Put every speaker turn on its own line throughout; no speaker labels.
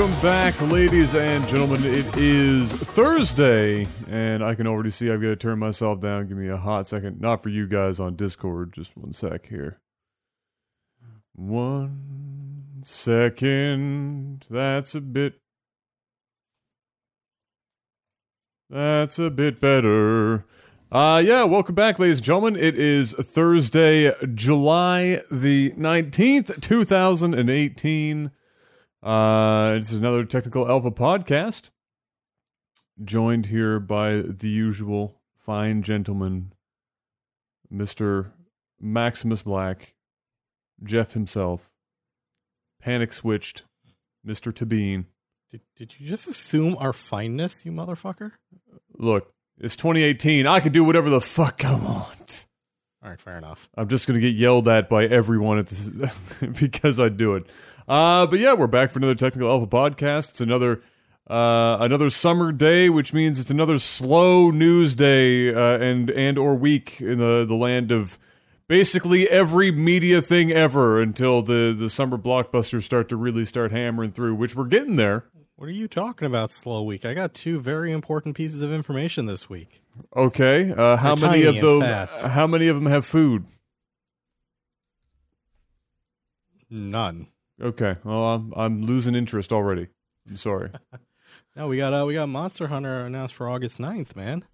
Welcome back, ladies and gentlemen. It is Thursday, and I can already see I've got to turn myself down. Give me a hot second. Not for you guys on Discord. Just one sec here. One second. That's a bit. That's a bit better. Uh, yeah, welcome back, ladies and gentlemen. It is Thursday, July the 19th, 2018. Uh, it's another Technical Alpha podcast. Joined here by the usual fine gentleman, Mr. Maximus Black, Jeff himself, Panic Switched, Mr. Tabine.
Did, did you just assume our fineness, you motherfucker?
Look, it's 2018. I can do whatever the fuck I want.
All right, fair enough.
I'm just gonna get yelled at by everyone at this because I do it. Uh, but yeah, we're back for another Technical Alpha podcast. It's another uh, another summer day, which means it's another slow news day uh, and and or week in the the land of basically every media thing ever until the the summer blockbusters start to really start hammering through, which we're getting there.
What are you talking about, slow week? I got two very important pieces of information this week.
Okay, uh, how
They're
many of those? How many of them have food?
None.
Okay, well I'm I'm losing interest already. I'm sorry.
No, we got uh, we got Monster Hunter announced for August 9th, man.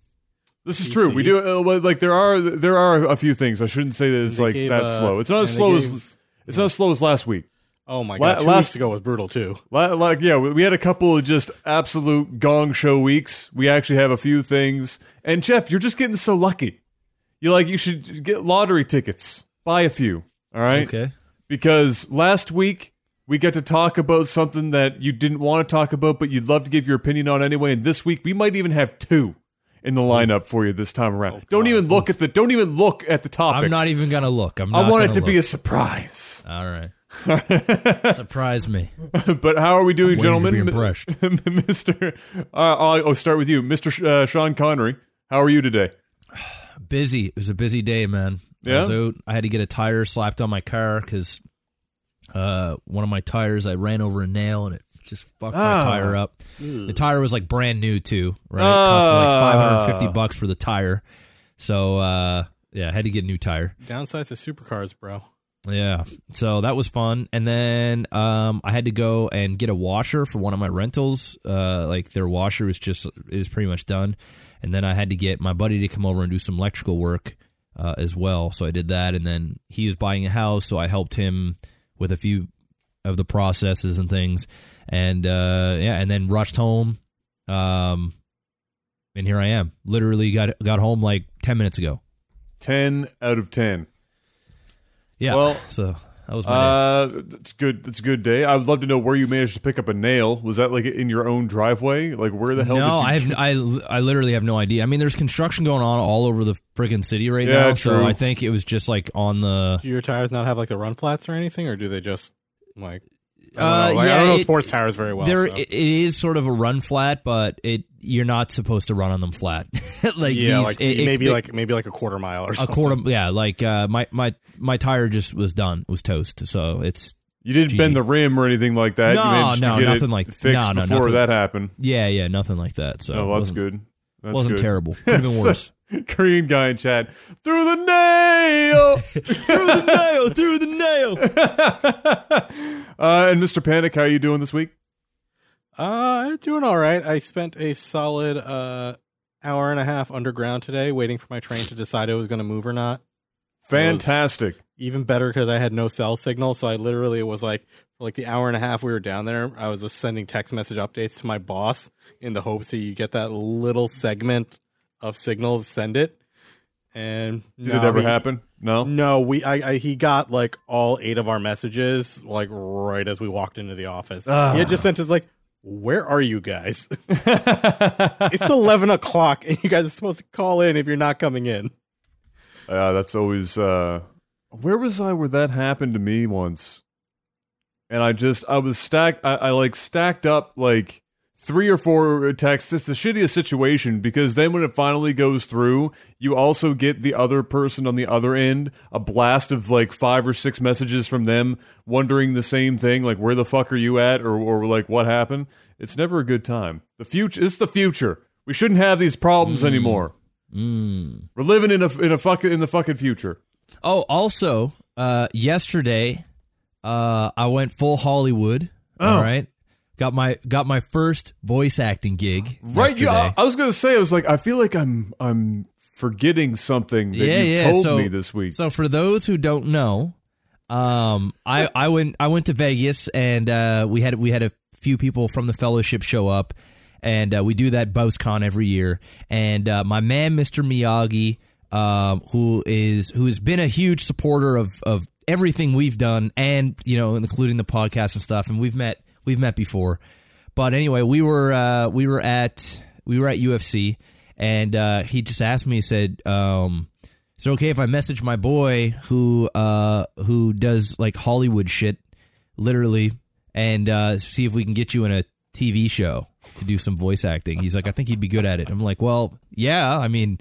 This is
PC.
true. We do uh, like there are there are a few things. I shouldn't say that it's like
gave,
that
uh,
slow. It's not as slow as
gave-
it's not as slow as last week.
Oh my
La-
god, two
last-
weeks ago was brutal too.
La- Like yeah, we we had a couple of just absolute gong show weeks. We actually have a few things. And Jeff, you're just getting so lucky. You like you should get lottery tickets. Buy a few. All right.
Okay.
because last week we get to talk about something that you didn't want to talk about, but you'd love to give your opinion on anyway. And this week we might even have two in the lineup for you this time around. don't even look at the don't even look at the topics.
I'm not even gonna look. I'm. Not
I want it to be a surprise.
All right. Surprise me.
but how are we doing, gentlemen?
impressed.
Mister, uh, I'll, I'll start with you, Mister Sh- uh, Sean Connery. How are you today?
Busy. It was a busy day, man.
Yeah?
I was out. I had to get a tire slapped on my car because uh, one of my tires I ran over a nail and it just fucked
Ah.
my tire up. The tire was like brand new too, right? It Cost me like
Ah.
550 bucks for the tire. So uh, yeah, I had to get a new tire.
Downsides to supercars, bro.
Yeah. So that was fun. And then um, I had to go and get a washer for one of my rentals. Uh, like their washer was just is pretty much done. And then I had to get my buddy to come over and do some electrical work uh, as well. So I did that. And then he was buying a house, so I helped him with a few of the processes and things. And uh, yeah, and then rushed home. Um, and here I am. Literally got got home like ten minutes ago.
Ten out of ten.
Yeah.
Well,
so that was my day.
Uh, that's good. That's a good day. I would love to know where you managed to pick up a nail. Was that like in your own driveway? Like where the hell?
No,
did you
I have I I literally have no idea. I mean, there's construction going on all over the friggin' city right
Yeah,
now,
true.
so I think it was just like on the.
Do your tires not have like the run flats or anything, or do they just like? I
Uh,
don't know. I don't know
it-
sports tires very well.
there,
so.
it, it is sort of a run flat, but it you're not supposed to run on them flat. like
yeah,
these,
like
it- it-
maybe
it-
like maybe like a quarter mile or
a
something.
quarter. Yeah, like uh, my my my tire just was done, was toast. So it's
You didn't
GG.
bend the rim or anything like that.
No,
you
no,
to get
nothing
it
like-
fixed
no, no,
before
nothing.
that happened.
yeah, yeah, nothing like that. So
Oh, that's
wasn't,
good. That's
wasn't
good.
terrible. Could have been worse.
Korean guy in chat threw the nail.
threw the nail, threw the nail.
uh, and Mr. Panic, how are you doing this week?
Uh, doing all right. I spent a solid uh hour and a half underground today, waiting for my train to decide it was going to move or not.
Fantastic.
Even better because I had no cell signal, so I literally was like for like the hour and a half we were down there. I was just sending text message updates to my boss in the hopes that you get that little segment of signal to send it. And
Did it ever happen? No.
No, we I, I he got like all eight of our messages like right as we walked into the office. He had just sent us like, "Where are you guys? it's eleven o'clock, and you guys are supposed to call in if you're not coming in."
Uh, that's always. Uh, where was I where that happened to me once? And I just I was stacked. I, I like stacked up like three or four texts. It's the shittiest situation because then when it finally goes through, you also get the other person on the other end a blast of like five or six messages from them wondering the same thing, like where the fuck are you at, or or like what happened. It's never a good time. The future. It's the future. We shouldn't have these problems anymore. We're living in a in a fucking in the fucking future.
Oh, also, uh, yesterday, uh, I went full Hollywood. All right, got my got my first voice acting gig.
Right?
yesterday.
Yeah. I, I was gonna say. I was like, I feel like I'm I'm forgetting something that
yeah,
you
yeah.
told
so,
me this week.
So for those who don't know, um, I I went I went to Vegas and uh, we had we had a few people from the fellowship show up, and uh, we do that BousCon every year. And uh, my man, Mr. Miyagi, um, who is who has been a huge supporter of of everything we've done, and you know, including the podcast and stuff. And we've met we've met before, but anyway, we were uh, we were at we were at UFC, and uh, he just asked me. He said. Um, is it okay if I message my boy who uh who does like Hollywood shit, literally, and uh, see if we can get you in a TV show to do some voice acting? He's like, I think he'd be good at it. I'm like, well, yeah, I mean,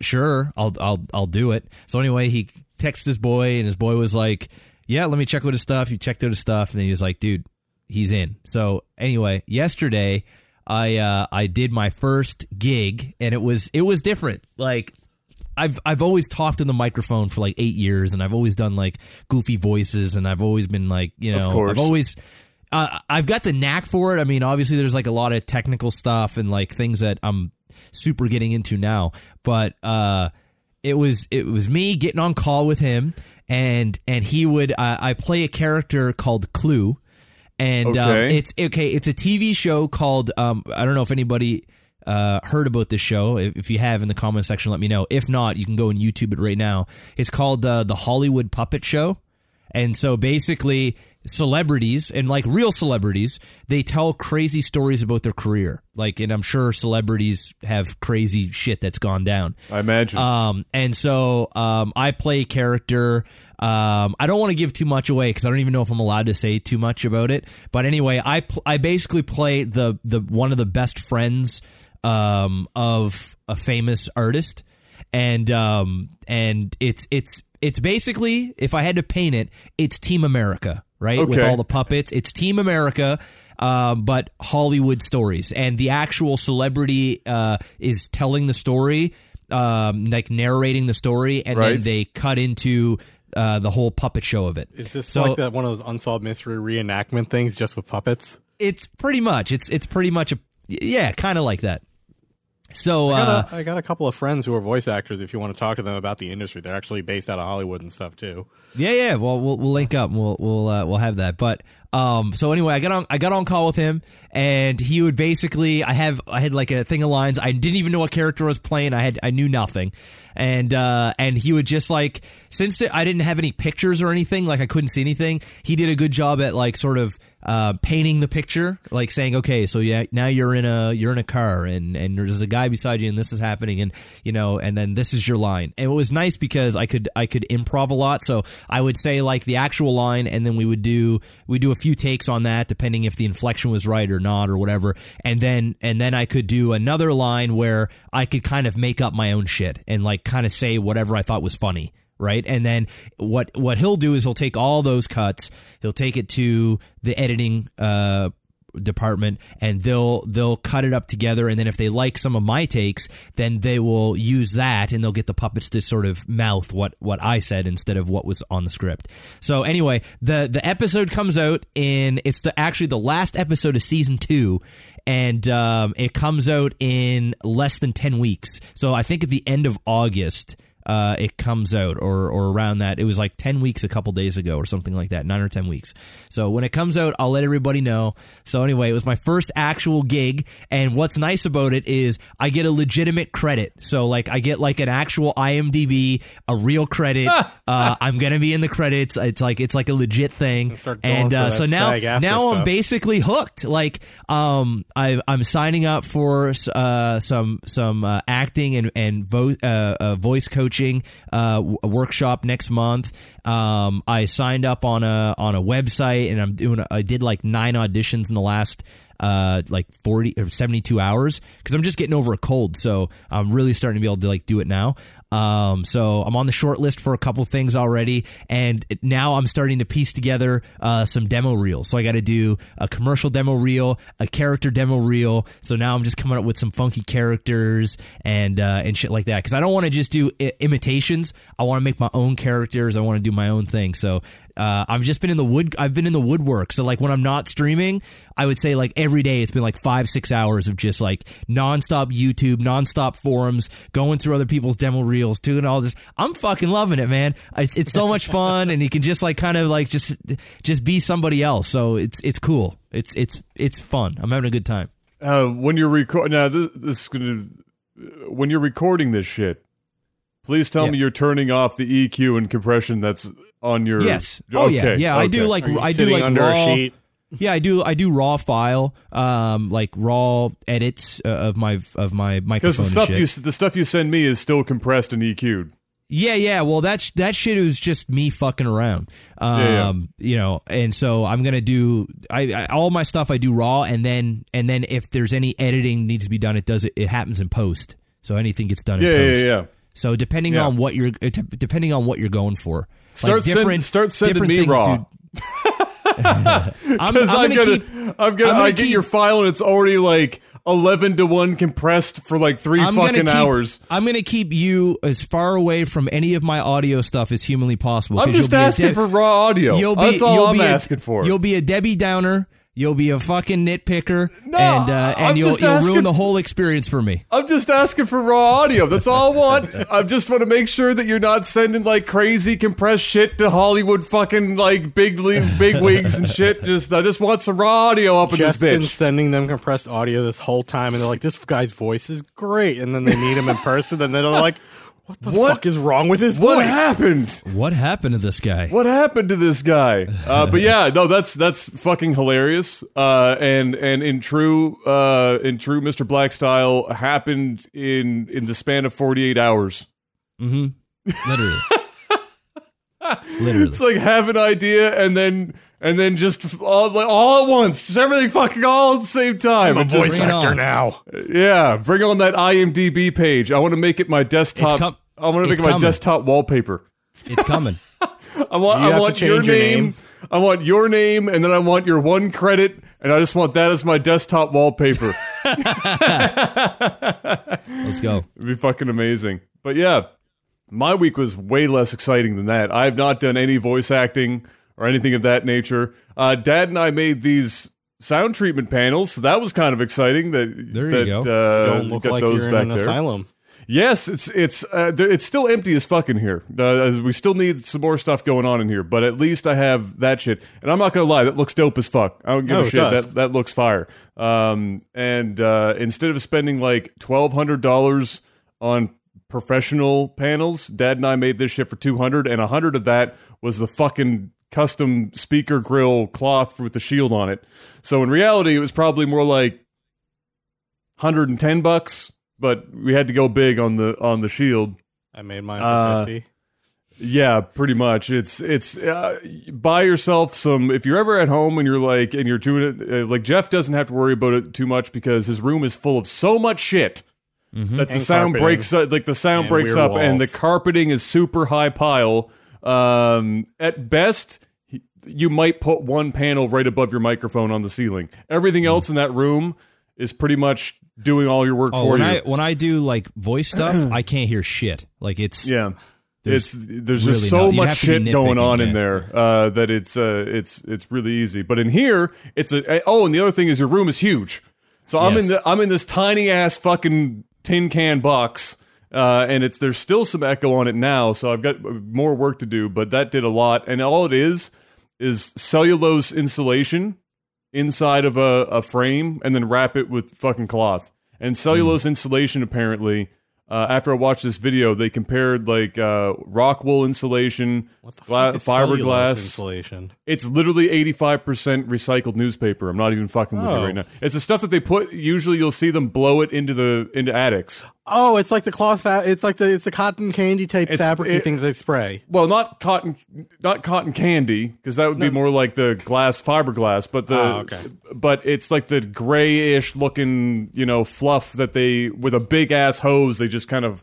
sure, I'll I'll I'll do it. So anyway, he texted his boy, and his boy was like, yeah, let me check out his stuff. You checked out his stuff, and then he was like, dude, he's in. So anyway, yesterday. I uh, I did my first gig and it was it was different. Like I've I've always talked in the microphone for like eight years, and I've always done like goofy voices, and I've always been like, you know. I've always. Uh, I've got the knack for it. I mean, obviously, there's like a lot of technical stuff and like things that I'm super getting into now. But uh, it was it was me getting on call with him, and and he would uh, I play a character called Clue, and um, it's okay. It's a TV show called um, I don't know if anybody uh, heard about this show. If, if you have in the comment section, let me know. If not, you can go and YouTube it right now. It's called uh, the Hollywood Puppet Show. And so basically, celebrities and like real celebrities, they tell crazy stories about their career. Like, and I'm sure celebrities have crazy shit that's gone down.
I imagine.
Um, and so um, I play a character. Um, I don't want to give too much away because I don't even know if I'm allowed to say too much about it. But anyway, I pl- I basically play the the one of the best friends um, of a famous artist, and um, and it's it's it's basically if I had to paint it, it's Team America. Right with all the puppets, it's Team America, um, but Hollywood stories, and the actual celebrity uh, is telling the story, um, like narrating the story, and then they cut into uh, the whole puppet show of it.
Is this
So-
like that one of those unsolved mystery reenactment things just with puppets?
It's pretty much it's it's pretty much a yeah, kind of like that. So
I
uh,
got, a, I got a couple of friends who are voice actors. If you want to talk to them about the industry, they're actually based out of Hollywood and stuff too.
Yeah, yeah. Well, we'll we'll link up. And we'll we'll uh, we'll have that. But um, so anyway, I got on I got on call with him, and he would basically I have I had like a thing of lines. I didn't even know what character I was playing. I had I knew nothing, and uh, and he would just like since I didn't have any pictures or anything, like I couldn't see anything. He did a good job at like sort of uh, painting the picture, like saying, okay, so yeah, now you're in a you're in a car, and and there's a guy beside you, and this is happening, and you know, and then this is your line. And it was nice because I could I could improv a lot, so I would say like the actual line, and then we would do we do a few takes on that, depending if the inflection was right or not or whatever, and then and then I could do another line where I could kind of make up my own shit and like kind of say whatever I thought was funny right? And then what what he'll do is he'll take all those cuts, he'll take it to the editing uh department and they'll they'll cut it up together and then if they like some of my takes then they will use that and they'll get the puppets to sort of mouth what what I said instead of what was on the script. So anyway, the the episode comes out in it's the actually the last episode of season 2 and um it comes out in less than 10 weeks. So I think at the end of August uh, it comes out or or around that. It was like ten weeks a couple days ago or something like that, nine or ten weeks. So when it comes out, I'll let everybody know. So anyway, it was my first actual gig, and what's nice about it is I get a legitimate credit. So like I get like an actual IMDb, a real credit. uh, I'm gonna be in the credits. It's like it's like a legit thing. And uh, so now now I'm basically hooked. Like um, I I'm signing up for uh some some uh, acting and and vo- uh, uh, voice coaching uh, workshop next month. Um, I signed up on a on a website and I'm doing. I did like nine auditions in the last uh, like 40 or 72 hours because I'm just getting over a cold. So I'm really starting to be able to like do it now. Um, so I'm on the short list for a couple things already, and now I'm starting to piece together uh, some demo reels. So I got to do a commercial demo reel, a character demo reel. So now I'm just coming up with some funky characters and uh, and shit like that because I don't want to just do I- imitations. I want to make my own characters. I want to do my own thing. So uh, I've just been in the wood. I've been in the woodwork. So like when I'm not streaming, I would say like every day it's been like five six hours of just like nonstop YouTube, nonstop forums, going through other people's demo reels, doing all this. I'm fucking loving it, man. It's it's so much fun, and you can just like kind of like just just be somebody else. So it's it's cool. It's it's it's fun. I'm having a good time.
Uh, when you're record now, this, this is gonna when you're recording this shit. Please tell
Yeah.
me you're turning off the EQ and compression that's on your.
Yes. Oh yeah.
Okay,
Yeah. I do like I do like
under
raw.
a sheet.
Yeah, I do. I do raw file, um, like raw edits uh, of my of my microphone.
because the stuff you the stuff you send me is still compressed and EQ'd.
Yeah, yeah. Well, that's that shit was just me fucking around. Um,
Yeah, yeah.
you know, and so I'm gonna do I, I all my stuff I do raw, and then and then if there's any editing needs to be done, it does it. It happens in post, so anything gets done
Yeah,
in post.
yeah, yeah.
So depending
Yeah.
on what you're depending on what you're going for,
Start
like
send- start sending
different
me
things,
raw.
dude. I'm, I'm gonna
gonna,
keep.
I'm gonna,
I'm gonna
I get
keep-
your file and it's already like eleven to one compressed for like 3
I'm
fucking
keep,
hours.
I'm gonna keep you as far away from any of my audio stuff as humanly possible.
I'm just
you'll be
asking
Deb-
for raw audio.
You'll be,
That's all
you'll
I'm
be a-
asking for.
You'll be a Debbie Downer. You'll be a fucking nitpicker,
No,
and uh,
I'm
and you'll
just
you'll
asking-
ruin the whole experience for me.
I'm just asking for raw audio. That's all I want. I just want to make sure that you're not sending like crazy compressed shit to Hollywood fucking like big big wigs and shit. Just I just want some raw audio up in
Just
this
been sending them compressed audio this whole time, and they're like, "This guy's voice is great." And then they meet him in person, and then they're like, "What the
What-
fuck is wrong with his
What
voice?"
happened?
What happened to this guy?
What happened to this guy? Uh, but yeah, no, that's that's fucking hilarious. Uh, and and in true uh, in true Mr. Black style, happened in in the span of 48 hours.
Mm-hmm. Literally. Literally.
It's like have an idea and then and then just all all at once, just everything fucking all at the same time.
I'm a
And just-
voice actor now.
Uh, yeah, bring on that IMDb page. I want to make it my desktop.
Com-
I want to make it my
coming.
desktop wallpaper.
It's coming.
I want.
You
I
have to
want your
change your
name.
name.
I want your name, and then I want your one credit, and I just want that as my desktop wallpaper.
Let's go.
It'd be fucking amazing. But yeah, my week was way less exciting than that. I have not done any voice acting or anything of that nature. Uh, Dad and I made these sound treatment panels, so that was kind of exciting. That
There you
that,
go.
Uh,
Don't look
got
like
those
you're in an
there.
asylum.
Yes, it's it's uh, it's still empty as fucking here. Uh, we still need some more stuff going on in here, but at least I have that shit. And I'm not gonna lie, that looks dope as fuck. I don't give
Oh,
a shit.
does.
That that looks fire. Um, and uh, instead of spending like twelve hundred dollars on professional panels, Dad and I made this shit for two hundred, and a hundred of that was the fucking custom speaker grill cloth with the shield on it. So in reality, it was probably more like 110 bucks, but we had to go big on the on the shield.
I made mine for
Uh,
fifty.
Yeah, pretty much. It's it's uh, buy yourself some if you're ever at home and you're like and you're doing it uh, like Jeff doesn't have to worry about it too much because his room is full of so much shit that the
And
sound
carpeting.
breaks uh, like the sound
And
breaks
weird
up and the carpeting is super high pile. Um, at best, he- you might put one panel right above your microphone on the ceiling. Everything else in that room is pretty much doing all your work
Oh,
for
when
you.
I when I do like voice stuff, I can't hear shit. Like it's
Yeah.
There's
it's there's
really
just so
you'd
much
have to be
shit going on in there uh, that it's uh, it's it's really easy. But in here, it's a oh, and the other thing is your room is huge. So I'm in the I'm in this tiny ass fucking tin can box, uh, and it's there's still some echo on it now. So I've got more work to do, but that did a lot. And all it is is cellulose insulation inside of a, a frame, and then wrap it with fucking cloth. And cellulose
Hmm.
insulation apparently uh, after I watched this video, they compared like uh, rock wool insulation,
What the
gla- fiberglass.
insulation?
It's literally eighty five percent recycled newspaper. I'm not even fucking with you
Oh.
right now. It's the stuff that they put. Usually, you'll see them blow it into the into attics.
Oh, it's like the cloth. Fa- it's like the it's the cotton candy type
It's-
fabric
it-
things they spray.
Well, not cotton, not cotton candy, because that would be more like the glass fiberglass. But the,
Oh, okay.
but it's like the grayish looking, you know, fluff that they with a big ass hose they just kind of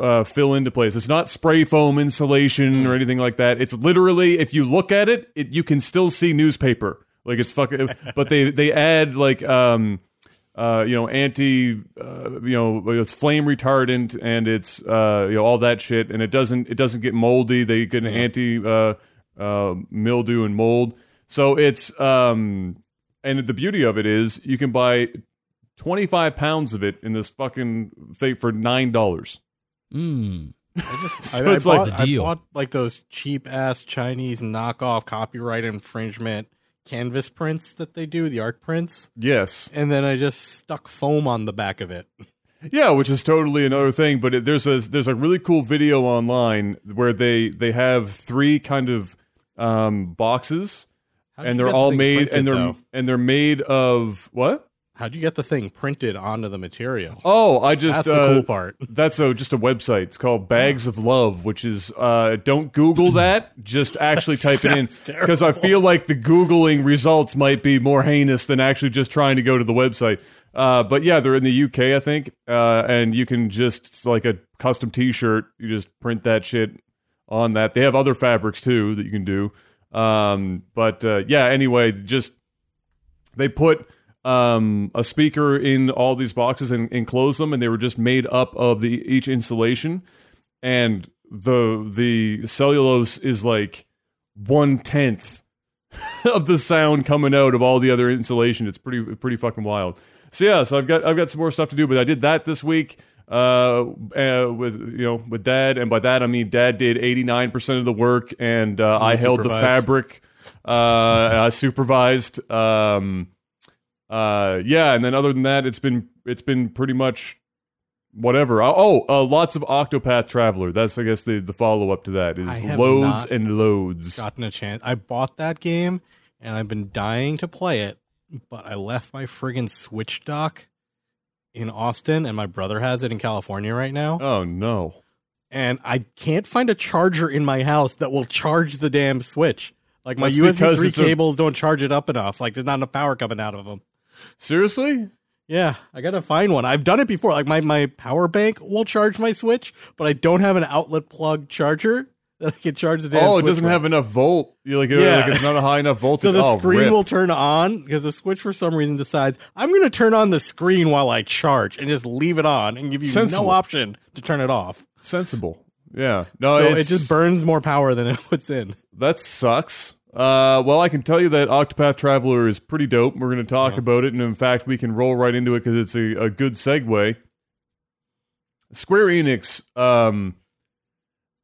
uh, fill into place. It's not spray foam insulation or anything like that. It's literally, if you look at it, it you can still see newspaper. Like it's fucking, but they they add like um uh, you know, anti, uh, you know, it's flame retardant and it's, uh, you know, all that shit, and it doesn't, it doesn't get moldy. They get an anti, uh, uh, mildew and mold. So it's, um, and the beauty of it is you can buy twenty five pounds of it in this fucking thing for nine dollars.
Mm.
So it's like
the deal.
I bought like those cheap ass Chinese knockoff copyright infringement canvas prints that they do, the art prints,
Yes,
and then I just stuck foam on the back of it.
Yeah, which is totally another thing. But it, there's a there's a really cool video online where they they have three kind of um, boxes,
How'd
and they're all made
printed,
and they're
though?
and they're made of what?
How'd you get the thing printed onto the material?
Oh, I just
That's the
uh,
cool part.
That's a just a website. It's called Bags of Love, which is uh, don't Google that. Just actually type it in because I feel like the googling results might be more heinous than actually just trying to go to the website. Uh, but yeah, they're in the UK, I think, uh, and you can just like a custom T-shirt. You just print that shit on that. They have other fabrics too that you can do. Um, but uh, yeah, anyway, just they put um, a speaker in all these boxes and enclose them, and they were just made up of the each insulation, and the the cellulose is like one tenth of the sound coming out of all the other insulation. It's pretty pretty fucking wild. So yeah, so I've got I've got some more stuff to do, but I did that this week uh, uh with you know with dad, and by that I mean dad did eighty nine percent of the work, and uh, I held the fabric. Uh, I supervised. Um, uh, yeah, and then other than that, it's been it's been pretty much whatever. Oh, uh, lots of Octopath Traveler. That's I guess the the follow up to that is loads and loads.
Gotten a chance. I bought that game and I've been dying to play it, but I left my friggin' Switch dock in Austin and my brother has it in California right now.
Oh no.
and I can't find a charger in my house that will charge the damn Switch. Like my
That's
USB 3
it's a-
cables don't charge it up enough. Like there's not enough power coming out of them.
Seriously?
Yeah, I gotta find one. I've done it before. Like my my power bank will charge my Switch, but I don't have an outlet plug charger that I can charge the damn.
oh, it doesn't
with.
have enough volt. You're like, uh,
Yeah.
like it's not a high enough voltage.
So the
oh,
screen
rip.
will turn on because the Switch for some reason decides I'm going to turn on the screen while I charge and just leave it on and give you
Sensible.
no option to turn it off.
sensible. Yeah. No,
so it just burns more power than it puts in.
that sucks. Uh, well, I can tell you that Octopath Traveler is pretty dope. We're going to talk about it, and in fact, we can roll right into it because it's a, a good segue. Square Enix. Um,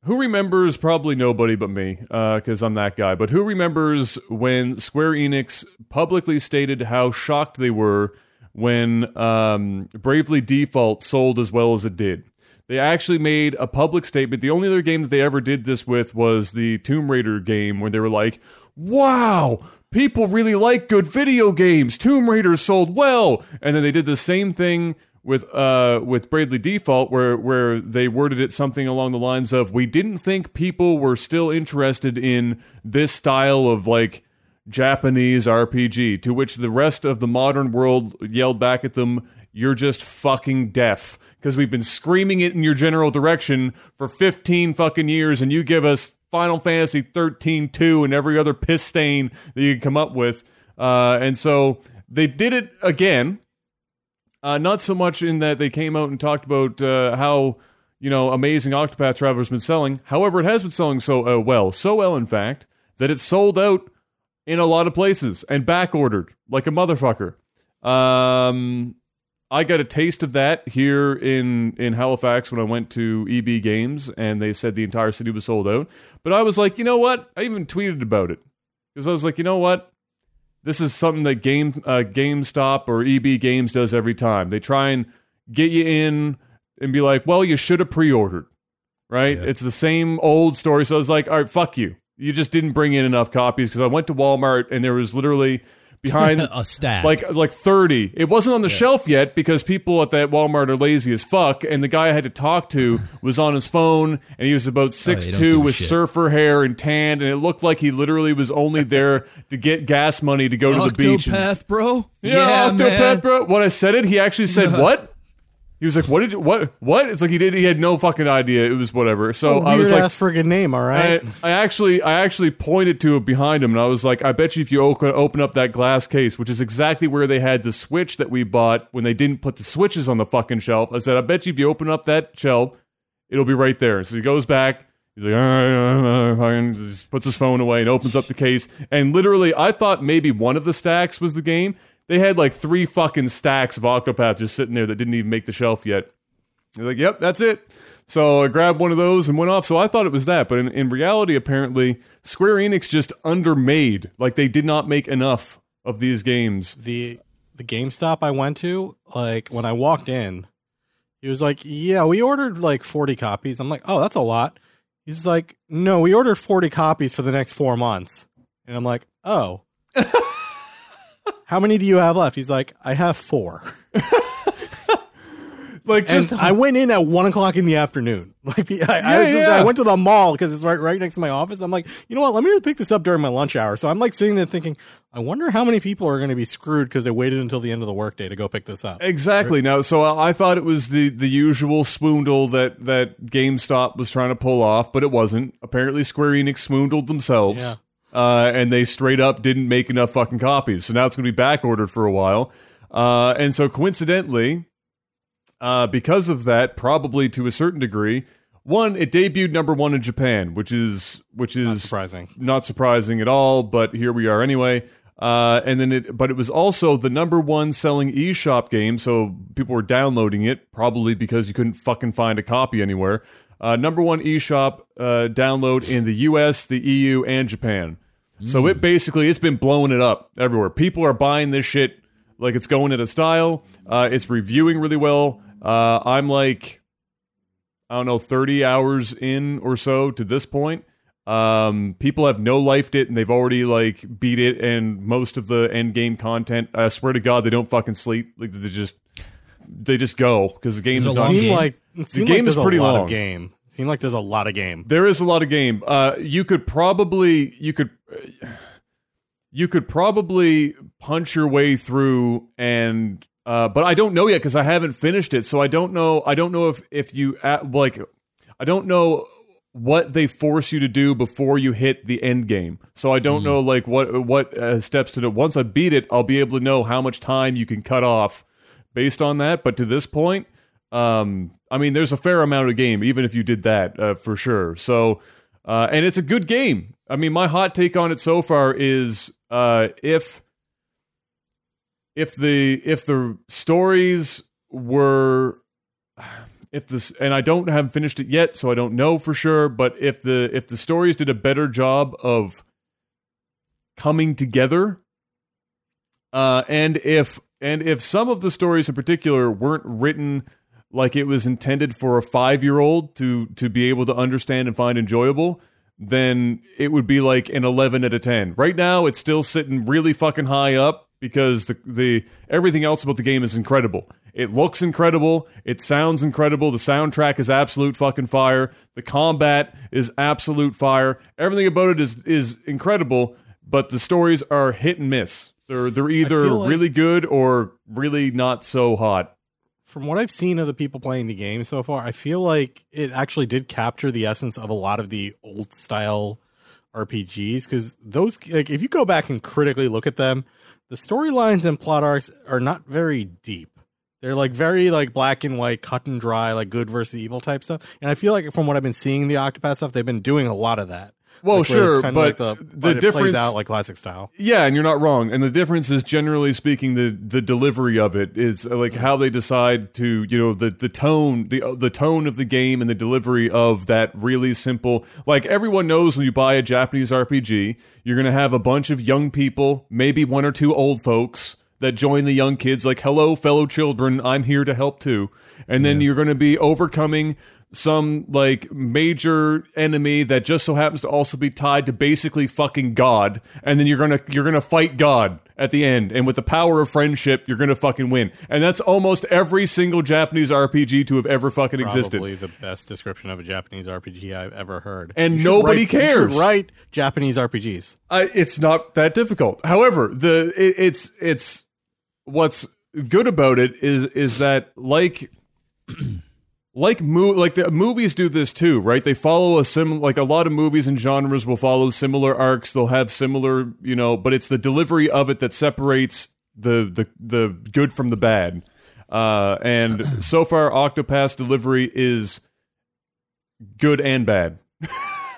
who remembers? Probably nobody but me, because I'm that guy. But who remembers when Square Enix publicly stated how shocked they were when um, Bravely Default sold as well as it did? They actually made a public statement. The only other game that they ever did this with was the Tomb Raider game, where they were like, "Wow, people really like good video games. Tomb Raider sold well." And then they did the same thing with uh with Bravely Default, where where they worded it something along the lines of, "We didn't think people were still interested in this style of like." Japanese RPG, to which the rest of the modern world yelled back at them, You're just fucking deaf. Because we've been screaming it in your general direction for 15 fucking years, and you give us Final Fantasy 13 2 and every other piss stain that you can come up with. Uh, and so they did it again. Uh, not so much in that they came out and talked about uh, how you know amazing Octopath Traveler's been selling. However, it has been selling so uh, well, so well in fact that it's sold out in a lot of places and back ordered like a motherfucker. Um, I got a taste of that here in in Halifax when I went to EB Games, and they said the entire city was sold out. But I was like, you know what? I even tweeted about it because I was like, you know what? This is something that Game uh, GameStop or EB Games does every time. They try and get you in and be like, well, you should have pre-ordered, right? It's the same old story. So I was like, all right, fuck you. You just didn't bring in enough copies because I went to Walmart and there was literally behind
a stack.
like like 30 it wasn't on the shelf yet because people at that walmart are lazy as fuck and the guy i had to talk to was on his phone and he was about oh, six
Oh,
two with surfer hair and tanned and it looked like he literally was only there to get gas money to go to the beach and-
Octopath, bro.
yeah, Octopath,
man.
bro. When I said it, he actually said what? He was like, "What did you what what?" It's like he did. He had no fucking idea. It was whatever. So I was like,
ass friggin' name, all right.
I, I actually I actually pointed to it behind him, and I was like, "I bet you if you open, open up that glass case, which is exactly where they had the switch that we bought when they didn't put the switches on the fucking shelf." I said, "I bet you if you open up that shelf, it'll be right there." So he goes back. He's like, all right, all right, all right," and just puts his phone away and opens up the case. And literally, I thought maybe one of the stacks was the game. They had like three fucking stacks of Octopath just sitting there that didn't even make the shelf yet. They're like, yep, that's it. So I grabbed one of those and went off. So I thought it was that. But in, in reality, apparently, Square Enix just undermade. Like they did not make enough of these games.
the the GameStop I went to, like when I walked in, he was like, "Yeah, we ordered like 40 copies." I'm like, "Oh, that's a lot." He's like, "No, we ordered 40 copies for the next 4 months." And I'm like, "Oh." How many do you have left? He's like, "I have 4."
Like
And
just
I went in at one o'clock in the afternoon. Like I, I,
Yeah,
was just-
yeah.
I went to the mall because it's right right next to my office. I'm like, you know what? Let me just pick this up during my lunch hour. So I'm like sitting there thinking, I wonder how many people are going to be screwed because they waited until the end of the workday to go pick this up.
Exactly. Now, so I I thought it was the the usual swoondle that that GameStop was trying to pull off, but it wasn't. Apparently, Square Enix swoondled themselves,
Yeah.
Uh, and they straight up didn't make enough fucking copies. So now it's going to be back ordered for a while. Uh, and so coincidentally, uh, because of that, probably to a certain degree, one it debuted number one in Japan, which is which is
Surprising.
not surprising at all, but here we are anyway. Uh, and then it, but it was also the number one selling eShop game, so people were downloading it probably because you couldn't fucking find a copy anywhere. Uh, number one eShop uh, download in the U.S., the EU, and Japan. So it basically it's been blowing it up everywhere. People are buying this shit like it's going in a style. Uh, it's reviewing really well. Uh, I'm like I don't know, 30 hours in or so to this point. Um, people have no lifed it and they've already like beat it and most of the end game content. I swear to God, they don't fucking sleep. Like they just they just go because the game
Is it
is
a
not.
long
Seemed
game?
like it seemed
game
like
is pretty
a lot
long.
of game. Seemed like there's a lot of game.
There is a lot of game. Uh, you could probably you could you could probably punch your way through and uh, but I don't know yet because I haven't finished it. So I don't know. I don't know if if you uh, like. I don't know what they force you to do before you hit the end game. So I don't know like what what uh, steps to do. Once I beat it, I'll be able to know how much time you can cut off based on that. But to this point, um, I mean, there's a fair amount of game, even if you did that uh, for sure. So, uh, and it's a good game. I mean, my hot take on it so far is uh, if if the if the stories were if this and I don't have finished it yet, so I don't know for sure. But if the if the stories did a better job of coming together, uh, and if and if some of the stories in particular weren't written like it was intended for a five year old to to be able to understand and find enjoyable, then it would be like an eleven out of ten. Right now, it's still sitting really fucking high up because the the everything else about the game is incredible. It looks incredible. It sounds incredible. The soundtrack is absolute fucking fire. The combat is absolute fire. Everything about it is is incredible, but the stories are hit and miss. They're they're either
like-
really good or really not so hot.
From what I've seen of the people playing the game so far, I feel like it actually did capture the essence of a lot of the old style RPGs because those like if you go back and critically look at them, the storylines and plot arcs are not very deep. They're like very like black and white, cut and dry, like good versus evil type stuff. And I feel like from what I've been seeing the Octopath stuff, they've been doing a lot of that.
Well,
Like,
sure, but
like the,
the difference
plays out like classic style.
Yeah, and you're not wrong. And the difference is generally speaking the the delivery of it is uh, like how they decide to, you know, the the tone, the the tone of the game and the delivery of that really simple. Like everyone knows when you buy a Japanese RPG, you're going to have a bunch of young people, maybe one or two old folks that join the young kids like, "Hello fellow children, I'm here to help too." And then you're going to be overcoming some like major enemy that just so happens to also be tied to basically fucking God, and then you're gonna you're gonna fight God at the end, and with the power of friendship, you're gonna fucking win. And that's almost every single Japanese RPG to have ever fucking existed.
Probably the best description of a Japanese RPG I've ever heard.
And nobody
write-
cares.
write Japanese RPGs.
I, it's not that difficult. However, the it, it's it's what's good about it is is that like like mo- like the movies do this too, right? They follow a sim like a lot of movies and genres will follow similar arcs. They'll have similar, you know, but it's the delivery of it that separates the the the good from the bad. Uh, and so far, Octopath's delivery is good and bad.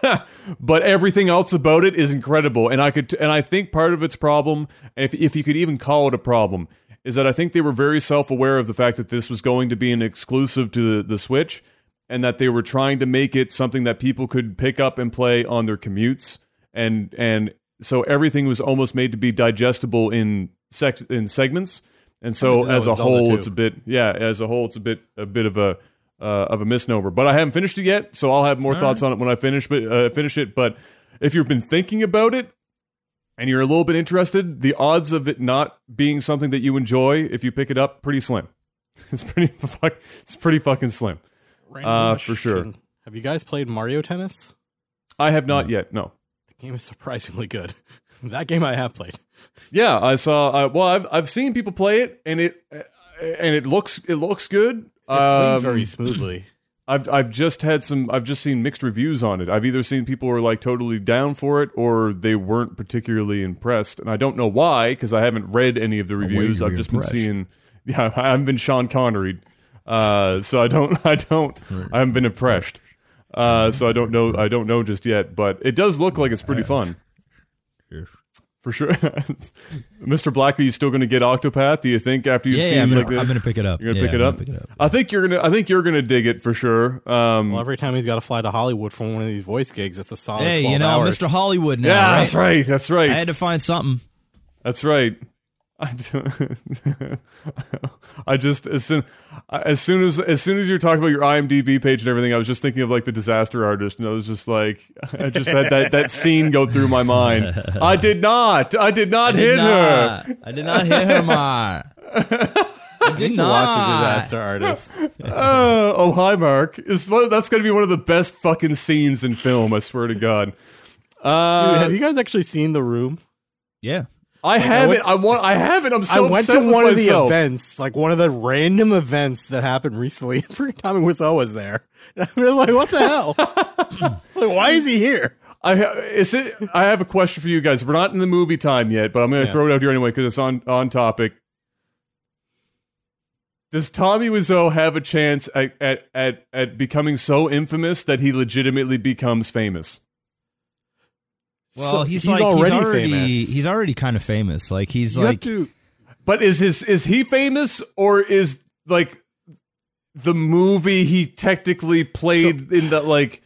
but everything else about it is incredible and i could and i think part of its problem if, if you could even call it a problem is that i think they were very self-aware of the fact that this was going to be an exclusive to the, the switch and that they were trying to make it something that people could pick up and play on their commutes and and so everything was almost made to be digestible in sex in segments and so as a whole
too.
it's a bit yeah as a whole it's a bit a bit of a uh, of a misnomer. But I haven't finished it yet, so I'll have more thoughts on it when I finish. But uh, finish it. But if you've been thinking about it and you're a little bit interested, the odds of it not being something that you enjoy if you pick it up pretty slim. It's pretty fuck, it's pretty fucking slim.
Random
Uh, for sure.
question. Have you guys played Mario Tennis?
I have not yet. No.
The game is surprisingly good. that game I have played.
Yeah, I saw. Uh, well, I've I've seen people play it, and it uh, and it looks it looks good.
It plays
Um,
very smoothly.
I've I've just had some I've just seen mixed reviews on it. I've either seen people who are like totally down for it or they weren't particularly impressed, and I don't know why because I haven't read any of the reviews. I've just
impressed.
been seeing. Yeah, I haven't been Sean Connery, uh, so I don't I don't I haven't been impressed. Uh, so I don't know I don't know just yet, but it does look like it's pretty fun for sure. Mr. Black, are you still going to get Octopath? Do you think after you've
Yeah,
seen
yeah, I'm gonna,
like the-
I'm gonna pick it up.
you're gonna
Yeah,
pick it
I'm
up?
gonna pick it up.
I think you're gonna. I think you're gonna dig it for sure. Um,
well, every time he's got to fly to Hollywood for one of these voice gigs, it's a solid
Hey,
12
you know,
hours.
Mr. Hollywood now.
yeah,
right?
that's right. That's right.
I had to find something.
That's right. I, do- I just as soon as soon as as soon as you're talking about your IMDb page and everything, I was just thinking of like the disaster artist, and I was just like, I just had that that scene go through my mind. I did not. I did not hit her.
I did not hit her, Mar. I did not
watch the disaster artist.
Uh, oh, hi, Mark. Is that's going to be one of the best fucking scenes in film. I swear to God.
Dude,
Uh,
have you guys actually seen The Room?
Yeah.
I
I
haven't.
went-
I want. I haven't. I'm so
I went to one of the events, like one of the random events that happened recently. Freaking Tommy Wiseau was there. And I was like, what the hell? like, why is he here?
I ha- is it. I have a question for you guys. We're not in the movie time yet, but I'm going to
Yeah.
throw it out here anyway because it's on on topic. Does Tommy Wiseau have a chance at, at at at becoming so infamous that he legitimately becomes famous?
Well,
So
he's,
he's
like
already
he's already
famous.
he's already kind of famous. Like he's
You
like
to.
But is his is he famous or is like the movie he technically played in the like?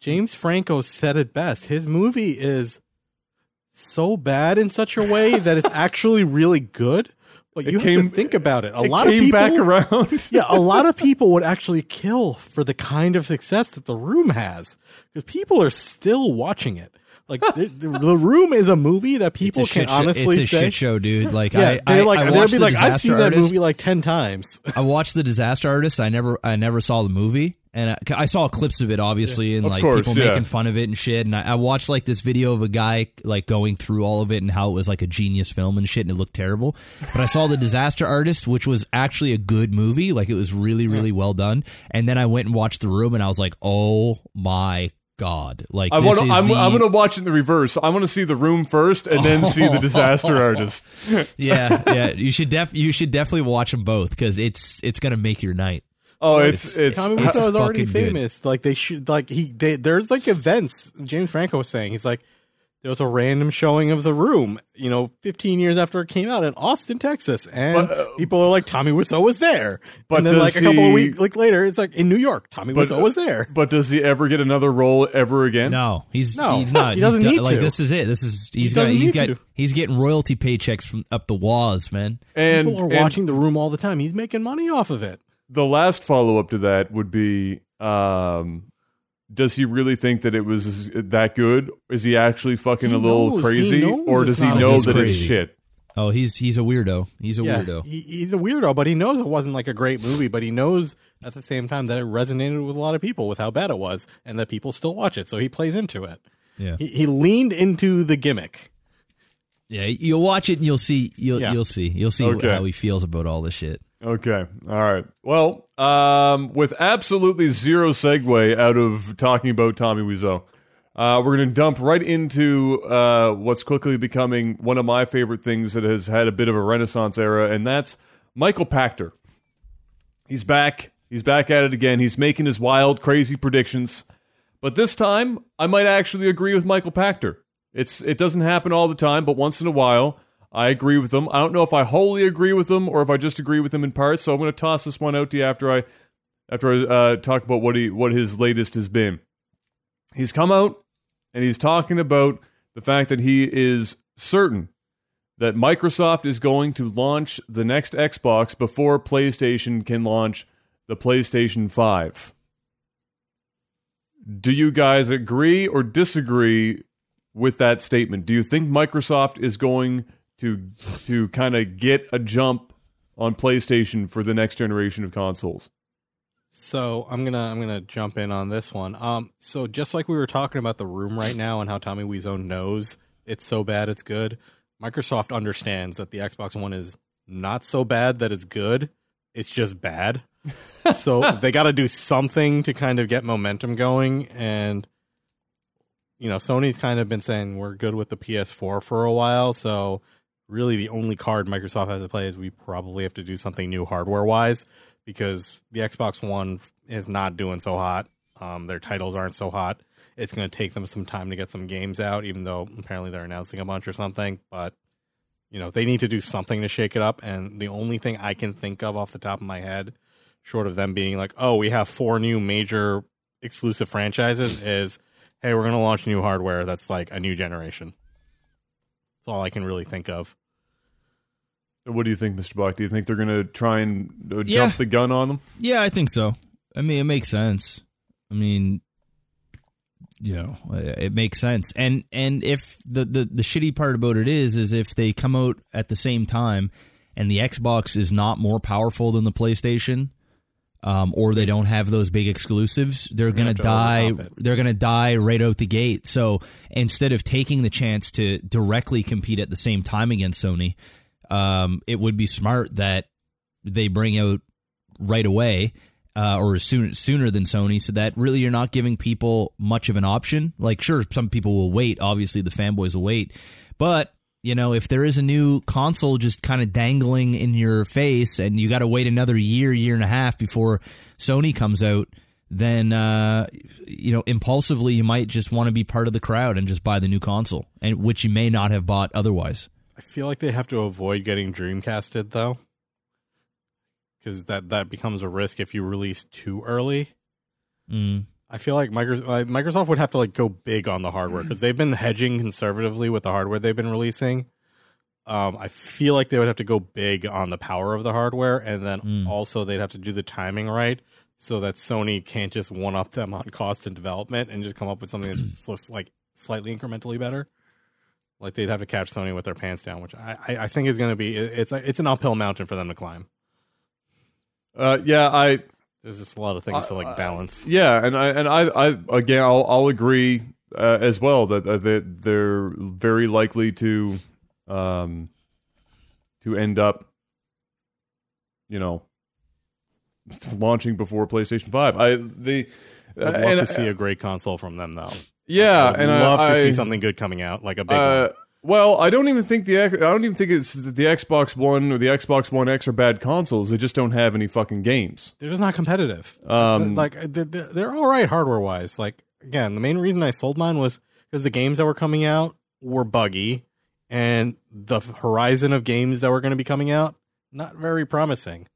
James Franco said it best. His movie is so bad in such a way that it's actually really good. But you
came-
have to think about it. A
it
lot
came
of people,
back around.
yeah, a lot of people would actually kill for the kind of success that The Room has because people are still watching it. Like the, the, the Room is a movie that
it's
people
a
can
shit show.
honestly
It's a
say.
shit show, dude. Like
Yeah,
I,
they're
I,
like
I
they'll
watched
be
the
like, I've
Disaster
seen that movie like ten times.
I watched the Disaster Artist. I never, I never saw the movie, and I, I saw clips of it, obviously, and
Of
like
course,
people
yeah.
making fun of it and shit. And I, I watched like this video of a guy like going through all of it and how it was like a genius film and shit, and it looked terrible. But I saw the Disaster Artist, which was actually a good movie. Like it was really, really well done. And then I went and watched The Room, and I was like, oh my god! Like
I
this
want.
is
I'm,
the,
I'm going to watch it in the reverse. I want to see the room first, and then see the disaster artist.
yeah, yeah. You should def, you should definitely watch them both because it's it's gonna make your night.
Oh, it's it's.
Tommy
it's
Wiseau is already
fucking good.
famous. Like they should like he they, there's like events. James Franco was saying he's like there was a random showing of The Room, you know, 15 years after it came out in Austin, Texas, and
But, uh,
people are like Tommy Wiseau was there.
But
and then like a couple
he-
of weeks like later, it's like in New York, Tommy
But-
Wiseau was there.
But does he ever get another role ever again?
No, he's
No,
he's not.
he doesn't
he's
need
done- like
to.
this is it. This is he's
He
got
doesn't
he's got
to.
he's getting royalty paychecks from up the walls, man.
And,
People are
and
watching The Room all the time. He's making money off of it.
the last follow up to that would be um, does he really think that it was that good? Is he actually fucking
He
a little
knows.
Crazy, or does he know
He's
that it's shit?
Oh, he's he's a weirdo. He's a weirdo.
He, he's a weirdo, but he knows it wasn't like a great movie. But he knows at the same time that it resonated with a lot of people with how bad it was, and that people still watch it. So he plays into it.
Yeah.
He, he leaned into the gimmick.
Yeah, you'll watch it and you'll see you'll
Yeah.
you'll see. You'll see
Okay.
how he feels about all this shit.
Okay. All right. Well, um, with absolutely zero segue out of talking about Tommy Wiseau, uh, we're going to dump right into uh, what's quickly becoming one of my favorite things that has had a bit of a renaissance era, and that's Michael Pachter. He's back. He's back at it again. He's making his wild, crazy predictions. But this time, I might actually agree with Michael Pachter. It's it doesn't happen all the time, but once in a while, I agree with him. I don't know if I wholly agree with him or if I just agree with him in parts. So I'm going to toss this one out to you after I after I uh, talk about what he what his latest has been. He's come out and he's talking about the fact that he is certain that Microsoft is going to launch the next Xbox before PlayStation can launch the PlayStation 5. Do you guys agree or disagree with that statement? Do you think Microsoft is going to to kind of get a jump on PlayStation for the next generation of consoles?
So I'm gonna I'm gonna jump in on this one. Um, so just like we were talking about the room right now and how Tommy Wiseau knows it's so bad it's good, Microsoft understands that the Xbox One is not so bad that it's good. It's just bad. so they got to do something to kind of get momentum going. And you know, Sony's kind of been saying we're good with the PS4 for a while. So really, the only card Microsoft has to play is we probably have to do something new hardware wise because the Xbox One is not doing so hot. Um, their titles aren't so hot. It's going to take them some time to get some games out, even though apparently they're announcing a bunch or something. But you know, they need to do something to shake it up. And the only thing I can think of off the top of my head, short of them being like, "Oh, we have four new major exclusive franchises," is, "Hey, we're going to launch new hardware that's like a new generation." That's all I can really think of.
What do you think, Mr. Buck? Do you think they're going to try and uh, jump
Yeah.
the gun on them?
Yeah, I think so. I mean, it makes sense. I mean, you know, it makes sense. And and if the the the shitty part about it is is if they come out at the same time and the Xbox is not more powerful than the PlayStation, um, or they don't have those big exclusives, they're gonna, die. They're gonna die right out the gate. So instead of taking the chance to directly compete at the same time against Sony, um, it would be smart that they bring out right away uh, or sooner sooner than Sony, so that really you're not giving people much of an option. Like, sure, some people will wait. Obviously, the fanboys will wait, but you know, if there is a new console just kind of dangling in your face, and you got to wait another year, year and a half before Sony comes out, then uh, you know, impulsively you might just want to be part of the crowd and just buy the new console, and which you may not have bought otherwise.
I feel like they have to avoid getting Dreamcasted though, because that that becomes a risk if you release too early.
Mm.
I feel like Microsoft, would have to like go big on the hardware because they've been hedging conservatively with the hardware they've been releasing. Um, I feel like they would have to go big on the power of the hardware, and then also they'd have to do the timing right so that Sony can't just one up them on cost and development and just come up with something that's looks like slightly incrementally better. Like they'd have to catch Sony with their pants down, which I, I, I think is going to be it's a, it's an uphill mountain for them to climb.
Uh, yeah, I
There's just a lot of things to like balance.
Yeah, and I and I, I again, I'll, I'll agree uh, as well that uh, that they're very likely to, um, to end up, you know, launching before PlayStation Five. I the
I'd love
and,
to see a great console from them though.
yeah,
I'd
and I-
love to
I-
see something good coming out, like a big
Uh,
one.
Well, I don't even think the I don't even think it's the Xbox One or the Xbox One X are bad consoles. They just don't have any fucking games.
They're just not competitive.
Um,
like they're, they're they're all right hardware wise. Like again, the main reason I sold mine was because the games that were coming out were buggy, and the horizon of games that were going to be coming out not very promising.